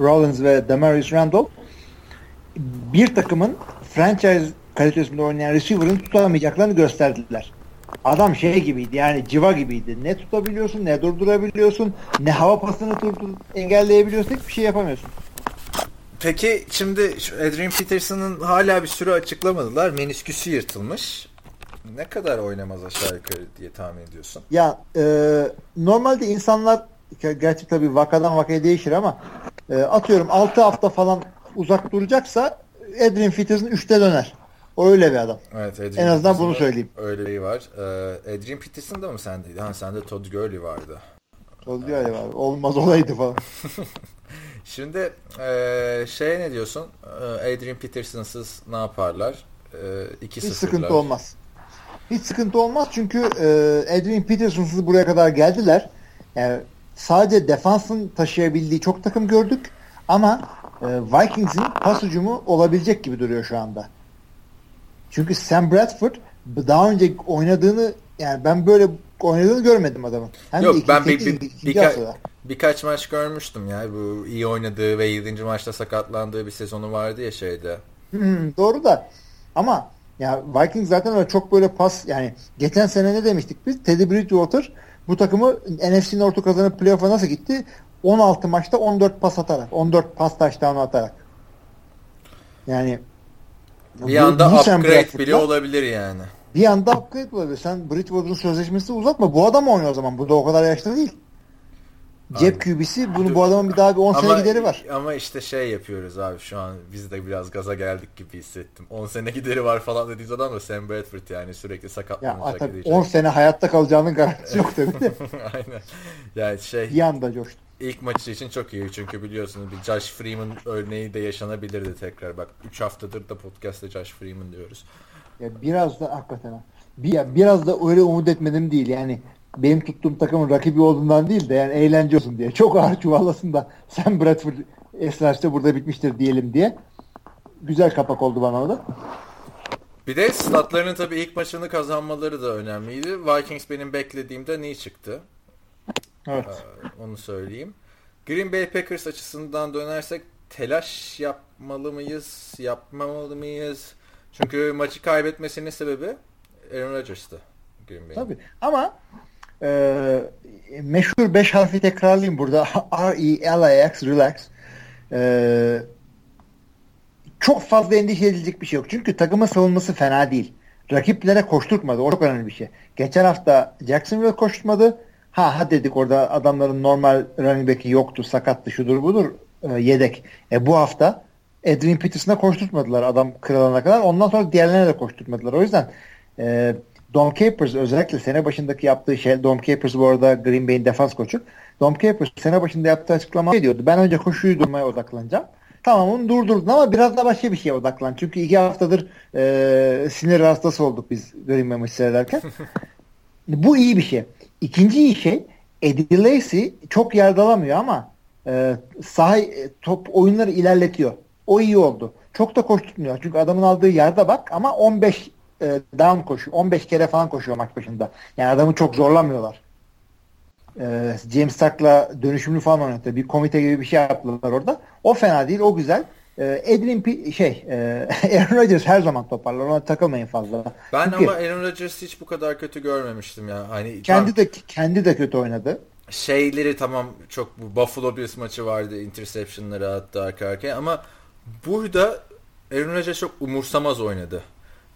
Rollins ve Demarius Randall bir takımın franchise kalitesinde oynayan receiver'ın tutamayacaklarını gösterdiler. Adam şey gibiydi yani civa gibiydi. Ne tutabiliyorsun ne durdurabiliyorsun ne hava pasını durdur engelleyebiliyorsun hiçbir şey yapamıyorsun. Peki şimdi Adrian Peterson'ın hala bir süre açıklamadılar. Menisküsü yırtılmış. Ne kadar oynamaz aşağı yukarı diye tahmin ediyorsun? Ya e, normalde insanlar gerçi tabii vakadan vakaya değişir ama e, atıyorum 6 hafta falan uzak duracaksa Adrian Peterson 3'te döner. O öyle bir adam. Evet, Adrian en azından bunu söyleyeyim. Öyle bir var. Ee, Adrian Peterson da mı sendeydi? Ha sende Todd Gurley vardı. Todd Gurley var. Olmaz olaydı falan. Şimdi e, şey ne diyorsun? Adrian Peterson'sız ne yaparlar? E, iki Hiç sıkıntı olmaz. Hiç sıkıntı olmaz çünkü e, Adrian Peterson'sız buraya kadar geldiler. Yani sadece defansın taşıyabildiği çok takım gördük ama e, Vikings'in pas ucumu olabilecek gibi duruyor şu anda. Çünkü Sam Bradford daha önce oynadığını yani ben böyle oynadığını görmedim adamın. Hem Yok de ben bir, bir, bir, birka, birkaç maç görmüştüm ya. Bu iyi oynadığı ve 7. maçta sakatlandığı bir sezonu vardı ya şeyde. Hmm, doğru da ama ya Vikings zaten öyle çok böyle pas yani geçen sene ne demiştik biz? Teddy Bridgewater bu takımı NFC North'u kazanıp playoff'a nasıl gitti? 16 maçta 14 pas atarak, 14 pas touchdown atarak. Yani bir anda upgrade bile olabilir yani. Bir anda upgrade olabilir. Sen Bridgewater'ın sözleşmesi uzatma. Bu adam oynuyor o zaman. Bu da o kadar yaşlı değil. Cep QB'si bunu bu adamın bir daha bir 10 sene gideri var. Ama işte şey yapıyoruz abi şu an biz de biraz gaza geldik gibi hissettim. 10 sene gideri var falan dediğiniz adam da Sam Bradford yani sürekli sakatlanacak. Ya, tabii 10 sene hayatta kalacağının garantisi yok tabii de. Aynen. Yani şey. Bir anda coştu. İlk maçı için çok iyi çünkü biliyorsunuz bir Josh Freeman örneği de yaşanabilirdi tekrar. Bak 3 haftadır da podcast'te Josh Freeman diyoruz. Ya biraz da hakikaten bir, biraz da öyle umut etmedim değil yani benim tuttuğum takımın rakibi olduğundan değil de yani eğlence olsun diye. Çok ağır çuvallasın da sen Bradford esraçta burada bitmiştir diyelim diye. Güzel kapak oldu bana o da. Bir de statlarının tabii ilk maçını kazanmaları da önemliydi. Vikings benim beklediğimde iyi çıktı. Evet. Ee, onu söyleyeyim. Green Bay Packers açısından dönersek telaş yapmalı mıyız, yapmamalı mıyız? Çünkü maçı kaybetmesinin sebebi Aaron Rodgers'tı. Green Bay. Tabii ama e, meşhur beş harfi tekrarlayayım burada. R-E-L-A-X, relax. E, çok fazla endişe edilecek bir şey yok. Çünkü takımın savunması fena değil. Rakiplere koşturtmadı. O çok önemli bir şey. Geçen hafta Jacksonville koşturmadı. Ha ha dedik orada adamların normal running back'i yoktu, sakattı, şudur budur, e, yedek. E bu hafta Adrian Peterson'a koşturtmadılar adam kırılana kadar. Ondan sonra diğerlerine de koşturtmadılar. O yüzden e, Dom Capers özellikle sene başındaki yaptığı şey Dom Capers bu arada Green Bay'in defans koçu. Dom Capers sene başında yaptığı açıklama şey diyordu. Ben önce koşuyu durmaya odaklanacağım. Tamam onu durdurdun ama biraz da başka bir şeye odaklan. Çünkü iki haftadır e, sinir hastası olduk biz Green Bay maçı seyrederken. bu iyi bir şey. İkinci iyi şey Eddie Lacy çok yardalamıyor ama e, saha e, top oyunları ilerletiyor. O iyi oldu. Çok da koşturmuyor. Çünkü adamın aldığı yerde bak ama 15 e, down koşuyor. 15 kere falan koşuyor maç başında. Yani adamı çok zorlamıyorlar. E, James Stark'la dönüşümlü falan oynattı. Bir komite gibi bir şey yaptılar orada. O fena değil. O güzel. E, Edwin P- şey e, Aaron Rodgers her zaman toparlar. Ona takılmayın fazla. Ben Çünkü, ama Aaron Rodgers hiç bu kadar kötü görmemiştim ya. Hani kendi de kendi de kötü oynadı. Şeyleri tamam çok bu Buffalo Bills maçı vardı. Interception'ları attı arka arkaya ama burada Aaron Rodgers çok umursamaz oynadı.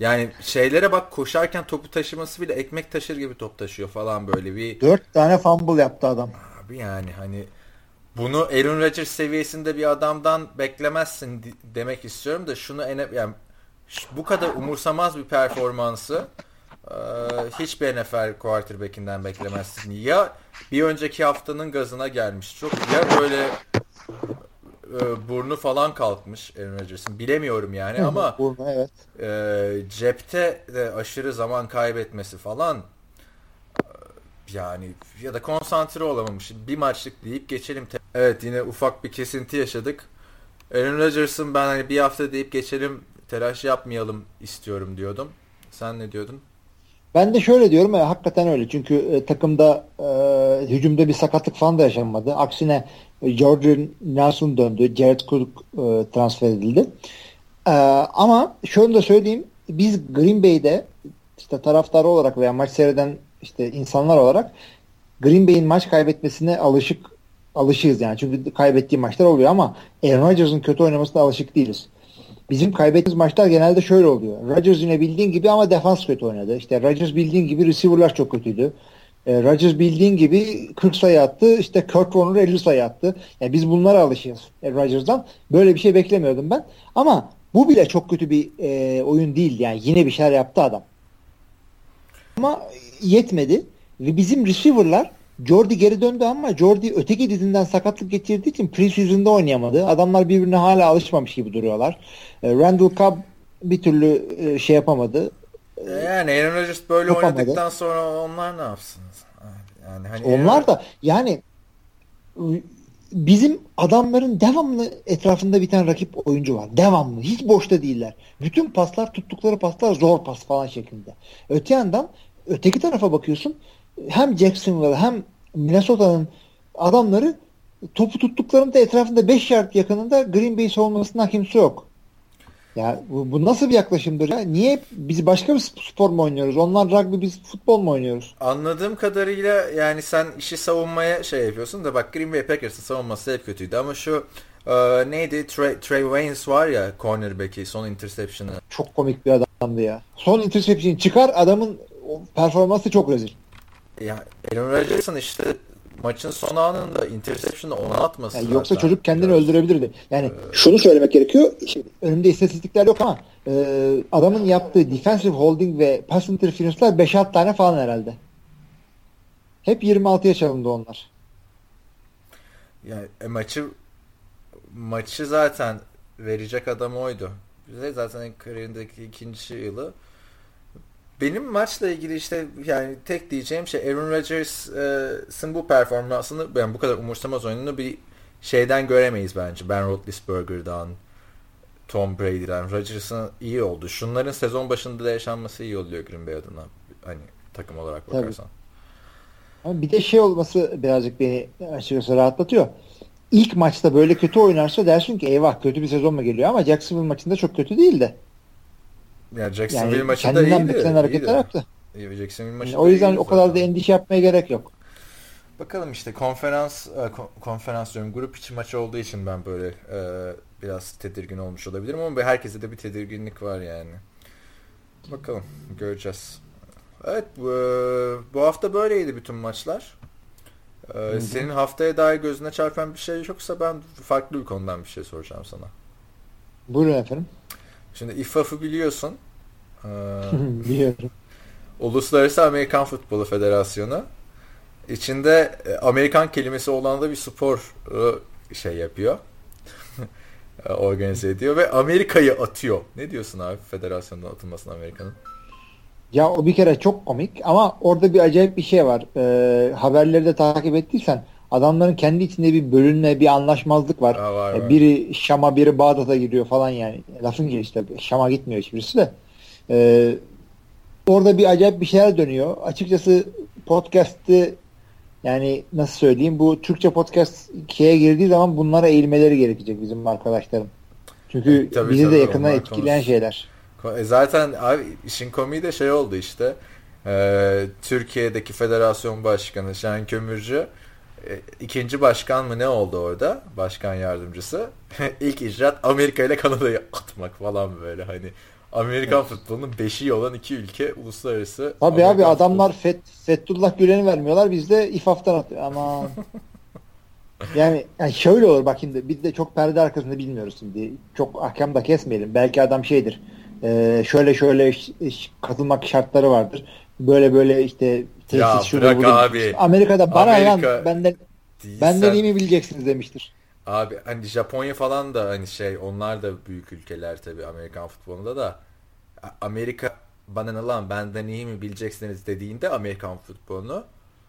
Yani şeylere bak koşarken topu taşıması bile ekmek taşır gibi top taşıyor falan böyle bir. Dört tane fumble yaptı adam. Abi yani hani bunu Aaron Rodgers seviyesinde bir adamdan beklemezsin demek istiyorum da şunu en yani bu kadar umursamaz bir performansı e, hiçbir NFL quarterback'inden beklemezsin. Ya bir önceki haftanın gazına gelmiş çok ya böyle e, burnu falan kalkmış Aaron Rodgers'ın. Bilemiyorum yani ama burnu, evet. e, cepte de aşırı zaman kaybetmesi falan e, yani ya da konsantre olamamış. Bir maçlık deyip geçelim. Evet yine ufak bir kesinti yaşadık. Aaron Rodgers'ın ben hani bir hafta deyip geçelim telaş yapmayalım istiyorum diyordum. Sen ne diyordun? Ben de şöyle diyorum ya hakikaten öyle. Çünkü e, takımda e, hücumda bir sakatlık falan da yaşanmadı. Aksine Jordan Nelson döndü. Jared Cook e, transfer edildi. E, ama şöyle de söyleyeyim. Biz Green Bay'de işte taraftarı olarak veya maç seyreden işte insanlar olarak Green Bay'in maç kaybetmesine alışık alışığız yani. Çünkü kaybettiği maçlar oluyor ama Aaron Rodgers'ın kötü oynamasına alışık değiliz. Bizim kaybettiğimiz maçlar genelde şöyle oluyor. Rodgers yine bildiğin gibi ama defans kötü oynadı. İşte Rodgers bildiğin gibi receiver'lar çok kötüydü. E, Rodgers bildiğin gibi 40 sayı attı. İşte Kurt Warner 50 sayı attı. Yani biz bunlara alışığız e, Rodgers'dan. Böyle bir şey beklemiyordum ben. Ama bu bile çok kötü bir e, oyun değildi. Yani yine bir şeyler yaptı adam. Ama yetmedi. Ve bizim receiver'lar Jordi geri döndü ama Jordi öteki dizinden sakatlık geçirdiği için preseason'da oynayamadı. Adamlar birbirine hala alışmamış gibi duruyorlar. E, Randall Cobb bir türlü e, şey yapamadı. E, yani Aaron Rodgers böyle yapamadı. oynadıktan sonra onlar ne yapsın? Yani hani onlar Aaron... da yani bizim adamların devamlı etrafında bir tane rakip oyuncu var. Devamlı. Hiç boşta değiller. Bütün paslar tuttukları paslar zor pas falan şeklinde. Öte yandan öteki tarafa bakıyorsun hem Jacksonville hem Minnesota'nın adamları topu tuttuklarında etrafında 5 yard yakınında Green Bay savunmasından kimse yok. Ya bu, bu nasıl bir yaklaşımdır ya? Niye biz başka bir spor mu oynuyoruz? Onlar rugby biz futbol mu oynuyoruz? Anladığım kadarıyla yani sen işi savunmaya şey yapıyorsun da bak Green Bay Packers'ın savunması hep kötüydü ama şu e, neydi Trey, Trey Waynes var ya cornerback'i son interception'ı. Çok komik bir adamdı ya. Son interception çıkar adamın performansı çok rezil. Ya Aaron Rodgers'ın işte maçın son anında interception'ı ona atması. Yani yoksa çocuk kendini öldürebilirdi. Yani ee, şunu söylemek gerekiyor. Şimdi önümde istatistikler yok ama e, adamın yaptığı defensive holding ve pass interference'lar 5-6 tane falan herhalde. Hep 26'ya çalındı onlar. Yani e, maçı maçı zaten verecek adam oydu. Bize zaten kariyerindeki ikinci yılı benim maçla ilgili işte yani tek diyeceğim şey Aaron Rodgers'ın bu performansını yani bu kadar umursamaz oyununu bir şeyden göremeyiz bence. Ben Roethlisberger'dan, Tom Brady'den. Rodgers'ın iyi oldu. Şunların sezon başında da yaşanması iyi oluyor Green Bay adına. Hani takım olarak bakarsan. Ama bir de şey olması birazcık beni açıkçası rahatlatıyor. İlk maçta böyle kötü oynarsa dersin ki eyvah kötü bir sezon mu geliyor ama Jacksonville maçında çok kötü değildi. Yani Jacksonville yani maçında iyiydi. beklenen hareketler yaptı. Jacksonville maçında yani o yüzden o kadar da endişe yapmaya gerek yok. Bakalım işte konferans e, konferans diyorum grup içi maçı olduğu için ben böyle e, biraz tedirgin olmuş olabilirim ama herkese de bir tedirginlik var yani. Bakalım göreceğiz. Evet bu, bu hafta böyleydi bütün maçlar. Ee, senin haftaya dair gözüne çarpan bir şey yoksa ben farklı bir konudan bir şey soracağım sana. Buyurun efendim. Şimdi İFAF'ı biliyorsun. Ee, Biliyorum. Uluslararası Amerikan Futbolu Federasyonu. İçinde e, Amerikan kelimesi olan da bir spor şey yapıyor. organize ediyor ve Amerika'yı atıyor. Ne diyorsun abi federasyondan atılmasına Amerika'nın? Ya o bir kere çok komik ama orada bir acayip bir şey var. Ee, haberleri de takip ettiysen adamların kendi içinde bir bölünme, bir anlaşmazlık var. Ha, var, var. Biri Şam'a, biri Bağdat'a gidiyor falan yani. Lafın gelişi tabii. Şam'a gitmiyor hiçbirisi de. Ee, orada bir acayip bir şeyler dönüyor. Açıkçası podcast'ı yani nasıl söyleyeyim bu Türkçe podcast 2'ye girdiği zaman bunlara eğilmeleri gerekecek bizim arkadaşlarım. Çünkü tabii, bizi tabii, de yakından etkileyen konusu. şeyler. E zaten abi işin komiği de şey oldu işte. Ee, Türkiye'deki federasyon başkanı Şen Kömürcü e, ikinci başkan mı ne oldu orada? Başkan yardımcısı. İlk icraat Amerika ile Kanada'yı atmak falan böyle hani. Amerikan evet. futbolunun beşiği olan iki ülke uluslararası. Tabii Amerikan abi adamlar Fet, Fethullah Gülen'i vermiyorlar biz de İFAF'tan atıyor ama yani, yani şöyle olur bak şimdi biz de çok perde arkasında bilmiyoruz şimdi. Çok ahkam da kesmeyelim. Belki adam şeydir. E, şöyle şöyle katılmak şartları vardır. Böyle böyle işte tesis ya bırak burada. abi. Amerika'da bana Amerika lan benden değilsen... benden iyi mi bileceksiniz demiştir. Abi hani Japonya falan da hani şey onlar da büyük ülkeler tabii Amerikan futbolunda da Amerika bana ne lan benden iyi mi bileceksiniz dediğinde Amerikan futbolunu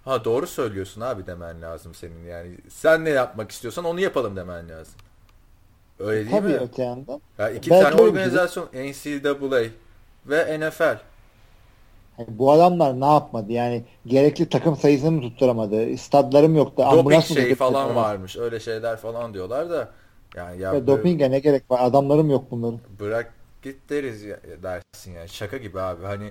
ha doğru söylüyorsun abi demen lazım senin yani sen ne yapmak istiyorsan onu yapalım demen lazım. Öyle değil Tabii mi? Tabii öte yandan. Ya iki Belki tane organizasyon NCAA ve NFL. Yani bu adamlar ne yapmadı? Yani gerekli takım sayısını mı tutturamadı? Stadlarım yoktu. Doping şey falan tutturamadı? varmış. Öyle şeyler falan diyorlar da. Yani ya, ya dopinge ne gerek var? Adamlarım yok bunların. Bırak git deriz ya, dersin yani. Şaka gibi abi. Hani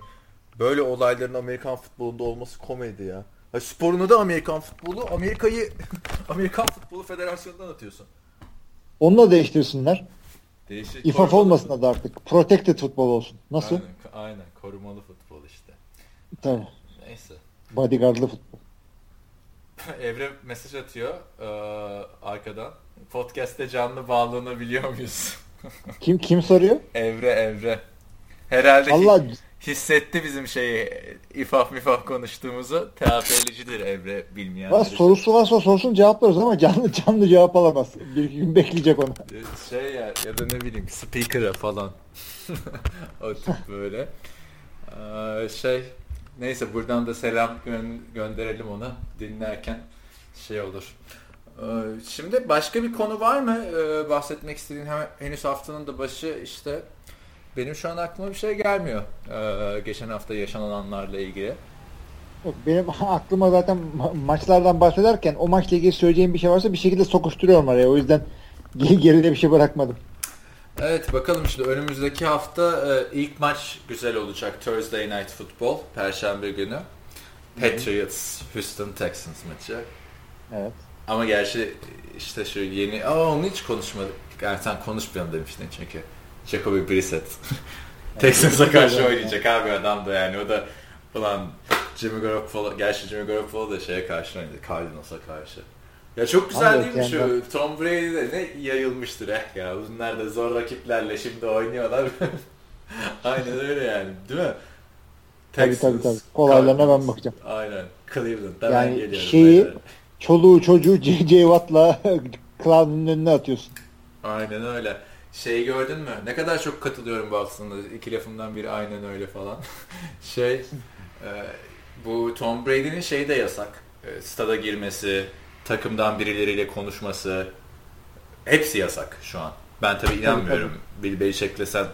Böyle olayların Amerikan futbolunda olması komedi ya. Ha, sporunu da Amerikan futbolu, Amerika'yı Amerikan Futbolu Federasyonu'ndan atıyorsun. Onu da değiştirsinler. Değişik. İFAF olmasın adı artık. Protected futbol olsun. Nasıl? Aynen, aynen korumalı futbol. Tabii. Neyse. Bodyguardlı futbol. Evre mesaj atıyor eee, arkadan. Podcast'te canlı bağlanabiliyor muyuz? Kim kim soruyor? Evre Evre. Herhalde Allah hissetti bizim şeyi ifaf mifaf konuştuğumuzu. TAP'licidir Evre bilmeyenler Var, sorusu varsa sorsun cevaplarız ama canlı canlı cevap alamaz. Bir iki gün bekleyecek onu. Şey ya, ya da ne bileyim speaker'a falan. o tip böyle. Ee, şey neyse buradan da selam gö- gönderelim ona dinlerken şey olur. Ee, şimdi başka bir konu var mı ee, bahsetmek istediğin henüz haftanın da başı işte benim şu an aklıma bir şey gelmiyor ee, geçen hafta yaşananlarla ilgili. Benim aklıma zaten ma- maçlardan bahsederken o maçla ilgili söyleyeceğim bir şey varsa bir şekilde sokuşturuyorum araya. O yüzden ge- geride bir şey bırakmadım. Evet bakalım işte önümüzdeki hafta e, ilk maç güzel olacak Thursday Night Football Perşembe günü. Patriots Houston Texans maçı. Evet. Ama gerçi işte şu yeni Aa, onu hiç konuşmadık. Yani sen konuşmayalım demiştin çünkü. Jacoby Brissett. Texans'a karşı oynayacak abi adam da yani o da ulan Jimmy Garoppolo gerçi Jimmy Garoppolo da şeye karşı oynadı Cardinals'a karşı. Ya çok güzel değil mi şu Tom Brady de ne yayılmıştır eh ya bunlar da zor rakiplerle şimdi oynuyorlar. Aynen öyle yani değil mi? Tabii, tabii, tabii. Olaylarına ben bakacağım. Aynen. Cleveland'da ben Yani geliyorum. şeyi beyler. çoluğu çocuğu J.J. Watt'la Clown'un önüne atıyorsun. Aynen öyle. Şey gördün mü? Ne kadar çok katılıyorum bu aslında. İki lafımdan biri aynen öyle falan. şey e, bu Tom Brady'nin şeyi de yasak. E, stada girmesi, takımdan birileriyle konuşması hepsi yasak şu an. Ben tabii inanmıyorum. Bill Belichick'le sen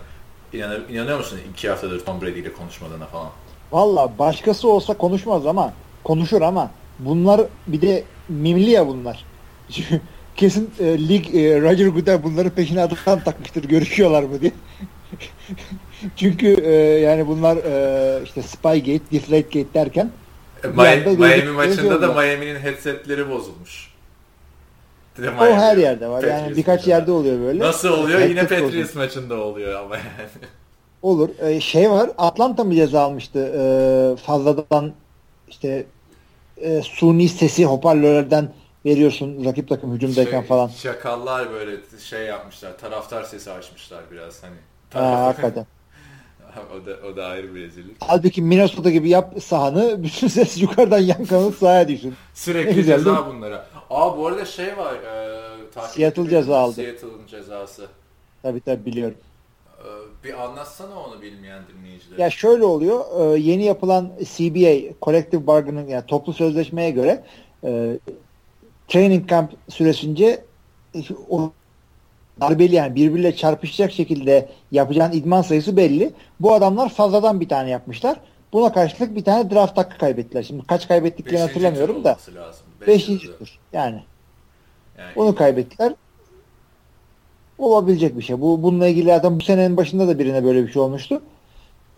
inanır, inanıyor musun iki haftadır Tom Brady ile konuşmadığına falan? Valla başkası olsa konuşmaz ama konuşur ama bunlar bir de mimli ya bunlar. Kesin e, lig e, Roger Goodell bunların peşine adam takmıştır görüşüyorlar mı diye. Çünkü e, yani bunlar e, işte Spygate, Deflategate derken Miami, anda Miami gördük- maçında da. Miami'nin headsetleri bozulmuş. De o Miami- her yerde var. Yani Patriots birkaç maçında. yerde oluyor böyle. Nasıl oluyor? Yine Patriots bozulmuş. maçında oluyor ama yani. Olur. E, şey var. Atlanta mı ceza almıştı? E, fazladan işte e, suni sesi hoparlörlerden veriyorsun rakip takım hücumdayken Şey, falan. Şakallar böyle şey yapmışlar. Taraftar sesi açmışlar biraz hani. Ha, hakikaten. o da o da ayrı bir rezillik. Halbuki Minnesota gibi yap sahanı bütün ses yukarıdan yankılanıp sahaya düşsün. Sürekli güzel, ceza bunlara. Aa bu arada şey var. E, takip Seattle ceza aldı. Seattle'ın cezası. Tabii tabii biliyorum. E, bir anlatsana onu bilmeyen dinleyicilere. Ya şöyle oluyor. e, yeni yapılan CBA Collective Bargaining yani toplu sözleşmeye göre e, training camp süresince darbeli yani birbiriyle çarpışacak şekilde yapacağın idman sayısı belli. Bu adamlar fazladan bir tane yapmışlar. Buna karşılık bir tane draft hakkı kaybettiler. Şimdi kaç kaybettiklerini Beşinci hatırlamıyorum da. lazım. Beş Beşinci tur. Yani Yani onu kaybettiler. Olabilecek bir şey. Bu bununla ilgili zaten bu senenin başında da birine böyle bir şey olmuştu.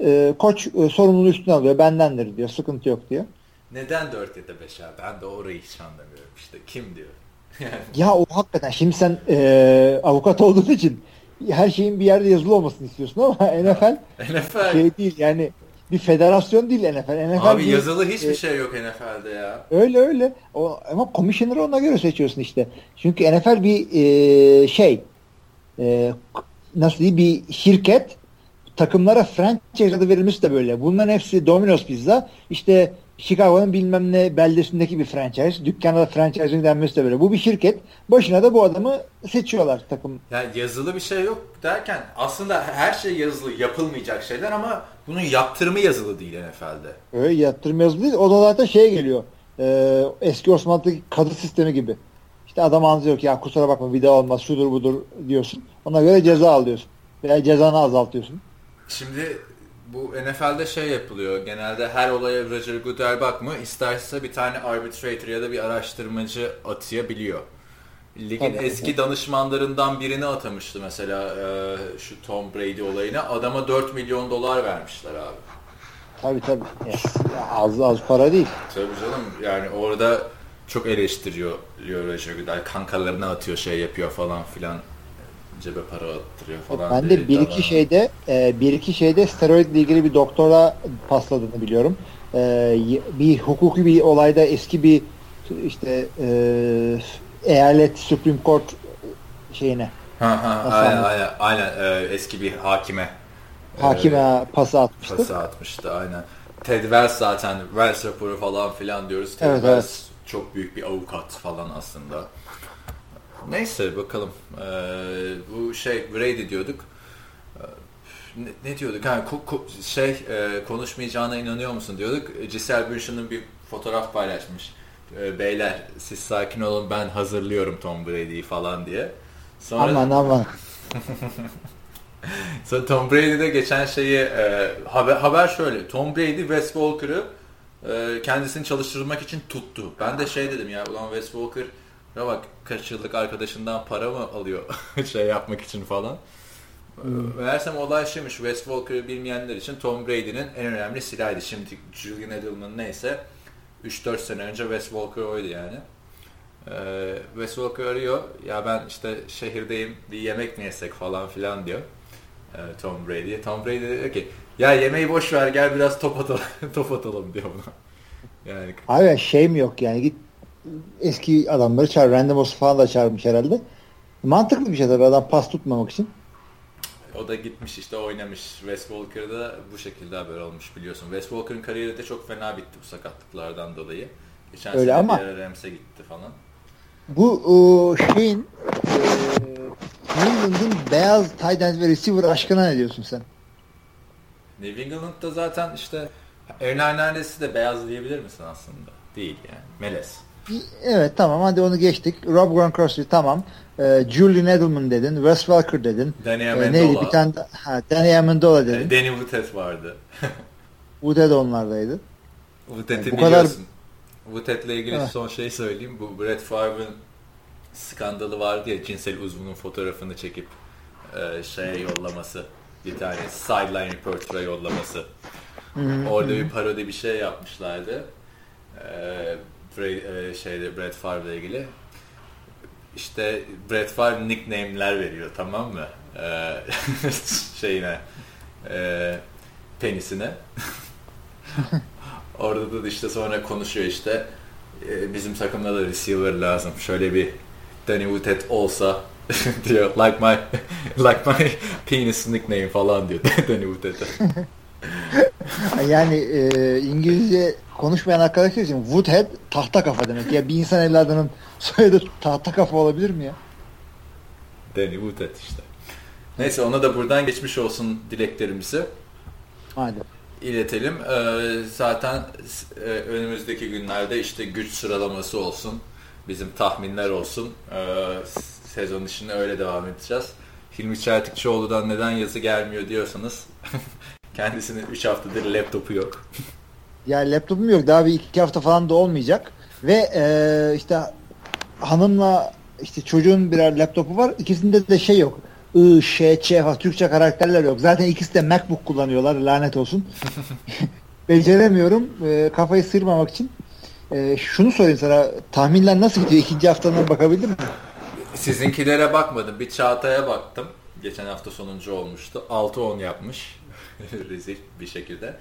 Ee, koç e, sorumluluğu üstüne alıyor. Bendendir diyor. Sıkıntı yok diyor. Neden 4 ya da 5 abi? Ben de orayı hiç anlamıyorum işte. Kim diyor? Yani Ya o hakikaten şimdi sen e, avukat olduğun için her şeyin bir yerde yazılı olmasını istiyorsun ama NFL NFL. şey değil yani bir federasyon değil NFL. NFL Abi bir- yazılı hiçbir e, şey yok NFL'de ya. Öyle öyle. O, ama komisyoneri ona göre seçiyorsun işte. Çünkü NFL bir e, şey e, nasıl diyeyim bir şirket takımlara franchise adı verilmesi de böyle. Bunların hepsi Domino's Pizza. İşte Chicago'nun bilmem ne beldesindeki bir franchise. Dükkana da denmesi de böyle. Bu bir şirket. Başına da bu adamı seçiyorlar takım. Yani yazılı bir şey yok derken aslında her şey yazılı yapılmayacak şeyler ama bunun yaptırımı yazılı değil NFL'de. Öyle yatırım yazılı değil. O da zaten şeye geliyor. E, eski Osmanlı'daki kadı sistemi gibi. İşte adam anlıyor ki ya kusura bakma bir daha olmaz şudur budur diyorsun. Ona göre ceza alıyorsun. Veya cezanı azaltıyorsun. Şimdi bu NFL'de şey yapılıyor. Genelde her olaya Roger Goodell bakmıyor. İsterse bir tane arbitrator ya da bir araştırmacı atayabiliyor. Ligin Tabii. eski danışmanlarından birini atamıştı mesela e, şu Tom Brady olayına. Adama 4 milyon dolar vermişler abi. Tabii tabii. Yes. Az az para değil. Tabii canım yani orada çok eleştiriyor Roger Goodell. Kankalarına atıyor şey yapıyor falan filan. Cebe para attırıyor falan. Ben de bir iki şeyde e, bir iki şeyde steroidle ilgili bir doktora pasladığını biliyorum. E, bir hukuki bir olayda eski bir işte e, eyalet Supreme Court şeyine Ha ha aynen aynen, aynen e, eski bir hakime hakime e, pası atmıştı. Pası atmıştı aynen. Ted Wells zaten Wells raporu falan filan diyoruz. Ted evet, Wells evet. çok büyük bir avukat falan aslında. Neyse bakalım. Ee, bu şey Brady diyorduk. Ee, ne, ne diyorduk? Ha, ko, ko, şey e, konuşmayacağına inanıyor musun diyorduk. Giselle Bündchen'ın bir fotoğraf paylaşmış. E, beyler siz sakin olun ben hazırlıyorum Tom Brady'yi falan diye. Sonra... Aman aman. Sonra Tom Brady'de geçen şeyi e, haber, haber şöyle. Tom Brady Wes Walker'ı e, kendisini çalıştırmak için tuttu. Ben de şey dedim ya ulan Wes Walker ya bak kaç yıllık arkadaşından para mı alıyor şey yapmak için falan. Hmm. Meğersem olay şeymiş Wes Walker'ı bilmeyenler için Tom Brady'nin en önemli silahıydı. Şimdi Julian Edelman neyse 3-4 sene önce Wes Walker oydu yani. Ee, Wes Walker arıyor. Ya ben işte şehirdeyim bir yemek mi yesek falan filan diyor. Ee, Tom Brady'ye. Tom Brady diyor ki ya yemeği boş ver gel biraz top atalım, top atalım diyor buna. Yani Abi şey mi yok yani git eski adamları çağır. Random falan da çağırmış herhalde. Mantıklı bir şey tabii adam pas tutmamak için. O da gitmiş işte oynamış. Wes Walker'da bu şekilde haber olmuş biliyorsun. Wes Walker'ın kariyeri de çok fena bitti bu sakatlıklardan dolayı. Geçen Öyle sene ama Rams'e gitti falan. Bu o, şeyin e, New England'ın beyaz tight end ve receiver aşkına ne diyorsun sen? New England'da zaten işte Aaron Hernandez'i de beyaz diyebilir misin aslında? Değil yani. Meles. Evet tamam hadi onu geçtik. Rob Gronkowski tamam. Ee, Julian Edelman dedin. Wes Welker dedin. Danny ee, Amendola. Neydi bir tane ha, Danny Amendola dedin. Danny Woodhead vardı. Woodhead onlardaydı. Woodhead'i yani bu kadar Woodhead'le ilgili evet. son şey söyleyeyim. Bu Brett Favre'ın skandalı vardı ya cinsel uzvunun fotoğrafını çekip e, şeye yollaması. Bir tane sideline reporter'a yollaması. Orada bir parodi bir şey yapmışlardı. Ee, e, şeyde Brett Favre'la ilgili. İşte Brett Favre nickname'ler veriyor tamam mı? Ee, şeyine e, penisine. Orada da işte sonra konuşuyor işte e, bizim takımda da receiver lazım. Şöyle bir Danny Woodhead olsa diyor like my like my penis nickname falan diyor Danny Woodhead'e. yani e, İngilizce konuşmayan arkadaşlar için Woodhead tahta kafa demek. Ya bir insan evladının soyadı tahta kafa olabilir mi ya? Danny Woodhead işte. Neyse ona da buradan geçmiş olsun dileklerimizi. Hadi. iletelim. Ee, zaten e, önümüzdeki günlerde işte güç sıralaması olsun. Bizim tahminler olsun. Ee, sezon içinde öyle devam edeceğiz. Hilmi Çeltikçioğlu'dan neden yazı gelmiyor diyorsanız kendisinin 3 haftadır laptopu yok. Ya laptopum yok. Daha bir iki hafta falan da olmayacak. Ve e, işte hanımla işte çocuğun birer laptopu var. İkisinde de şey yok. I, Ş, Ç falan Türkçe karakterler yok. Zaten ikisi de MacBook kullanıyorlar. Lanet olsun. Beceremiyorum. E, kafayı sırmamak için. E, şunu sorayım sana. Tahminler nasıl gidiyor? İkinci haftadan bakabildin mi? Sizinkilere bakmadım. Bir Çağatay'a baktım. Geçen hafta sonuncu olmuştu. 6-10 yapmış. Rezil bir şekilde.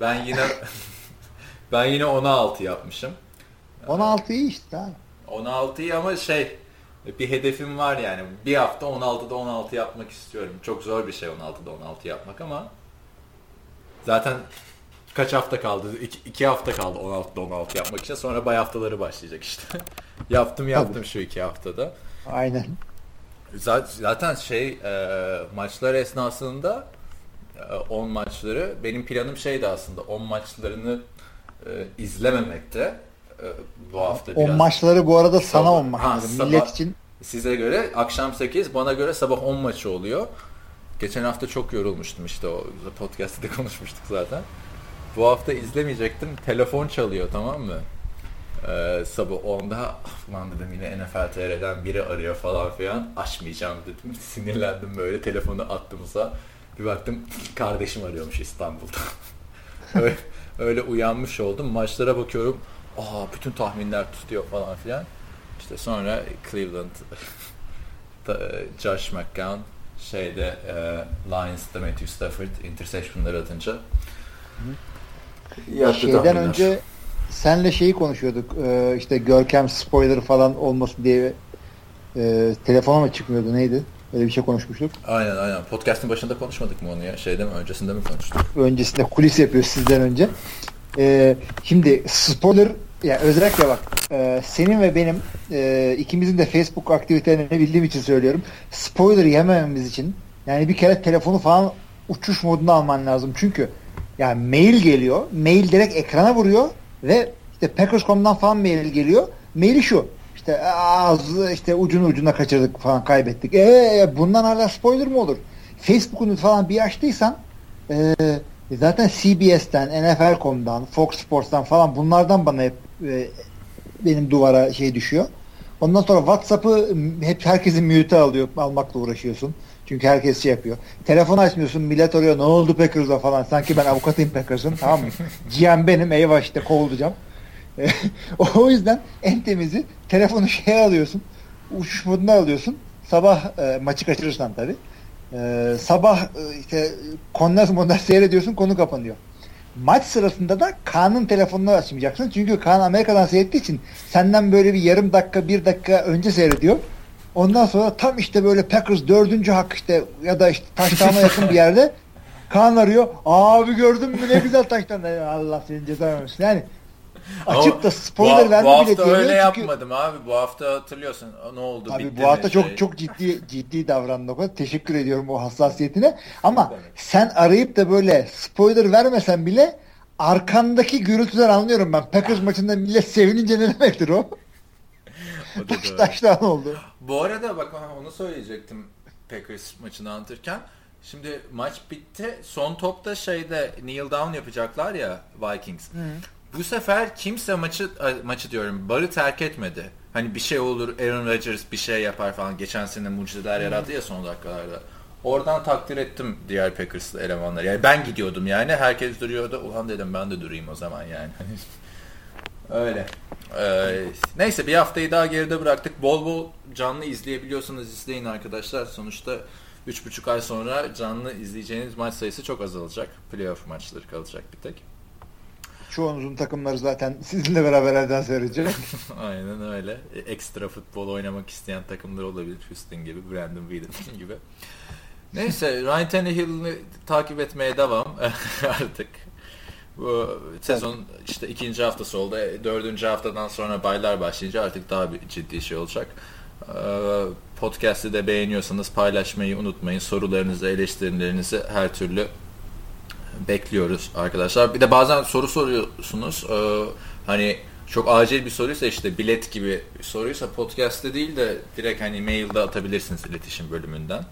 Ben yine ben yine 16 yapmışım. 16 iyi işte abi. 16 iyi ama şey bir hedefim var yani. Bir hafta 16'da 16 yapmak istiyorum. Çok zor bir şey 16'da 16 yapmak ama zaten kaç hafta kaldı? 2 hafta kaldı 16'da 16 yapmak için. Sonra bay haftaları başlayacak işte. yaptım yaptım Tabii. şu 2 haftada. Aynen. Zaten şey e, maçlar esnasında 10 maçları. Benim planım şeydi aslında 10 maçlarını e, izlememekte e, bu hafta 10 biraz. maçları bu arada sana 10 maçları. Millet için. Size göre akşam 8 bana göre sabah 10 maçı oluyor. Geçen hafta çok yorulmuştum işte o podcast'te de konuşmuştuk zaten. Bu hafta izlemeyecektim. Telefon çalıyor tamam mı? Ee, sabah 10'da lan dedim yine NFL TR'den biri arıyor falan filan. Açmayacağım dedim. Sinirlendim böyle telefonu attımsa. Bir baktım kardeşim arıyormuş İstanbul'da. öyle, öyle uyanmış oldum. Maçlara bakıyorum. Aa bütün tahminler tutuyor falan filan. İşte sonra Cleveland Josh McCown şeyde e, Lions'da Matthew Stafford interception'ları atınca Yattı Şeyden tahminler. önce senle şeyi konuşuyorduk. Ee, işte Görkem spoiler falan olmasın diye e, telefona mı çıkmıyordu neydi? Öyle bir şey konuşmuştuk. Aynen aynen. Podcast'ın başında konuşmadık mı onu ya? Şeyde mi? Öncesinde mi konuştuk? Öncesinde kulis yapıyoruz sizden önce. Ee, şimdi spoiler ya özellikle bak e, senin ve benim e, ikimizin de Facebook aktivitelerini bildiğim için söylüyorum. Spoiler yemememiz için yani bir kere telefonu falan uçuş moduna alman lazım. Çünkü yani mail geliyor. Mail direkt ekrana vuruyor ve işte Packers.com'dan falan mail geliyor. Maili şu. İşte az işte ucunu ucuna kaçırdık falan kaybettik. E bundan hala spoiler mı olur? Facebook'unu falan bir açtıysan e, zaten CBS'ten, NFL.com'dan, Fox Sports'tan falan bunlardan bana hep e, benim duvara şey düşüyor. Ondan sonra WhatsApp'ı hep herkesin mute alıyor, almakla uğraşıyorsun. Çünkü herkes şey yapıyor. Telefon açmıyorsun millet arıyor ne oldu Packers'a falan. Sanki ben avukatıyım Packers'ın tamam mı? GM benim eyvah işte kovulacağım. o yüzden en temizi telefonu şeye alıyorsun. Uçuş moduna alıyorsun. Sabah e, maçı kaçırırsan tabi. E, sabah e, işte konnas moduna seyrediyorsun konu kapanıyor. Maç sırasında da Kaan'ın telefonunu açmayacaksın. Çünkü Kaan Amerika'dan seyrettiği için senden böyle bir yarım dakika bir dakika önce seyrediyor. Ondan sonra tam işte böyle Packers dördüncü hak işte ya da işte taştağına yakın bir yerde Kaan arıyor. Abi gördün mü ne güzel taştan. Allah senin ceza vermesin. Yani açıp da spoiler verme bile Bu hafta öyle çünkü... yapmadım abi. Bu hafta hatırlıyorsun. Ne oldu? Abi bu hafta çok şey. çok ciddi ciddi davrandın. Teşekkür ediyorum o hassasiyetine. Ama sen arayıp da böyle spoiler vermesen bile arkandaki gürültüler anlıyorum ben. Packers maçında millet sevinince ne demektir o? o Taş taştan oldu. Bu arada bak onu söyleyecektim Packers maçını anlatırken. Şimdi maç bitti. Son topta şeyde kneel down yapacaklar ya Vikings. Hı. Bu sefer kimse maçı maçı diyorum barı terk etmedi. Hani bir şey olur Aaron Rodgers bir şey yapar falan. Geçen sene mucizeler yarattı ya son dakikalarda. Oradan takdir ettim diğer Packers'lı elemanlar. Yani ben gidiyordum yani. Herkes duruyordu. Ulan dedim ben de durayım o zaman yani. Öyle. Ee, neyse bir haftayı daha geride bıraktık. Bol bol canlı izleyebiliyorsanız izleyin arkadaşlar. Sonuçta 3,5 ay sonra canlı izleyeceğiniz maç sayısı çok azalacak. Playoff maçları kalacak bir tek. Çoğunuzun takımları zaten sizinle beraber elden seyredecek. Aynen öyle. E, ekstra futbol oynamak isteyen takımlar olabilir. Houston gibi, Brandon Whedon gibi. Neyse Ryan Tannehill'i takip etmeye devam artık. Bu sezon işte ikinci haftası oldu. E, dördüncü haftadan sonra baylar başlayınca artık daha bir ciddi şey olacak. Ee, podcast'i de beğeniyorsanız paylaşmayı unutmayın. Sorularınızı, eleştirilerinizi her türlü bekliyoruz arkadaşlar. Bir de bazen soru soruyorsunuz. Ee, hani çok acil bir soruysa işte bilet gibi bir soruysa podcast'te değil de direkt hani mailde atabilirsiniz iletişim bölümünden.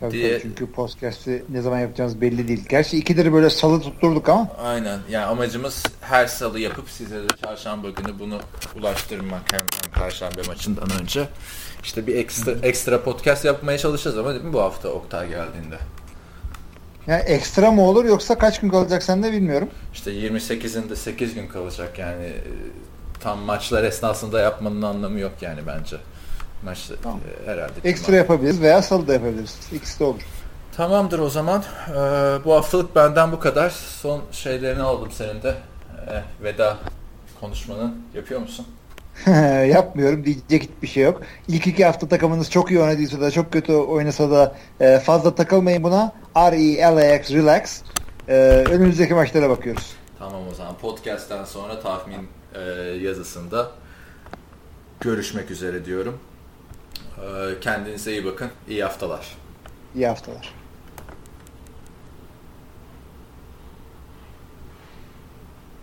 Tabii diye... tabii çünkü podcast'i ne zaman yapacağımız belli değil. Gerçi ikileri böyle salı tutturduk ama. Aynen. Yani amacımız her salı yapıp size de çarşamba günü bunu ulaştırmak hem, hem perşembe maçından önce. İşte bir ekstra, ekstra podcast yapmaya çalışacağız ama değil mi bu hafta Oktay geldiğinde? Yani ekstra mı olur yoksa kaç gün kalacak sen de bilmiyorum. İşte 28'inde 8 gün kalacak yani tam maçlar esnasında yapmanın anlamı yok yani bence. Maçta tamam. e, herhalde. Ekstra var. yapabiliriz veya salı da yapabiliriz. İkisi de olur. Tamamdır o zaman. Ee, bu haftalık benden bu kadar. Son şeylerini aldım senin de. Ee, veda konuşmanı yapıyor musun? Yapmıyorum. Diyecek bir şey yok. İlk iki hafta takımınız çok iyi oynadıysa da çok kötü oynasa da e, fazla takılmayın buna. R-E-L-A-X relax. E, önümüzdeki maçlara bakıyoruz. Tamam o zaman. Podcast'ten sonra tahmin e, yazısında görüşmek üzere diyorum. Ee, kendinize iyi bakın. İyi haftalar. İyi haftalar.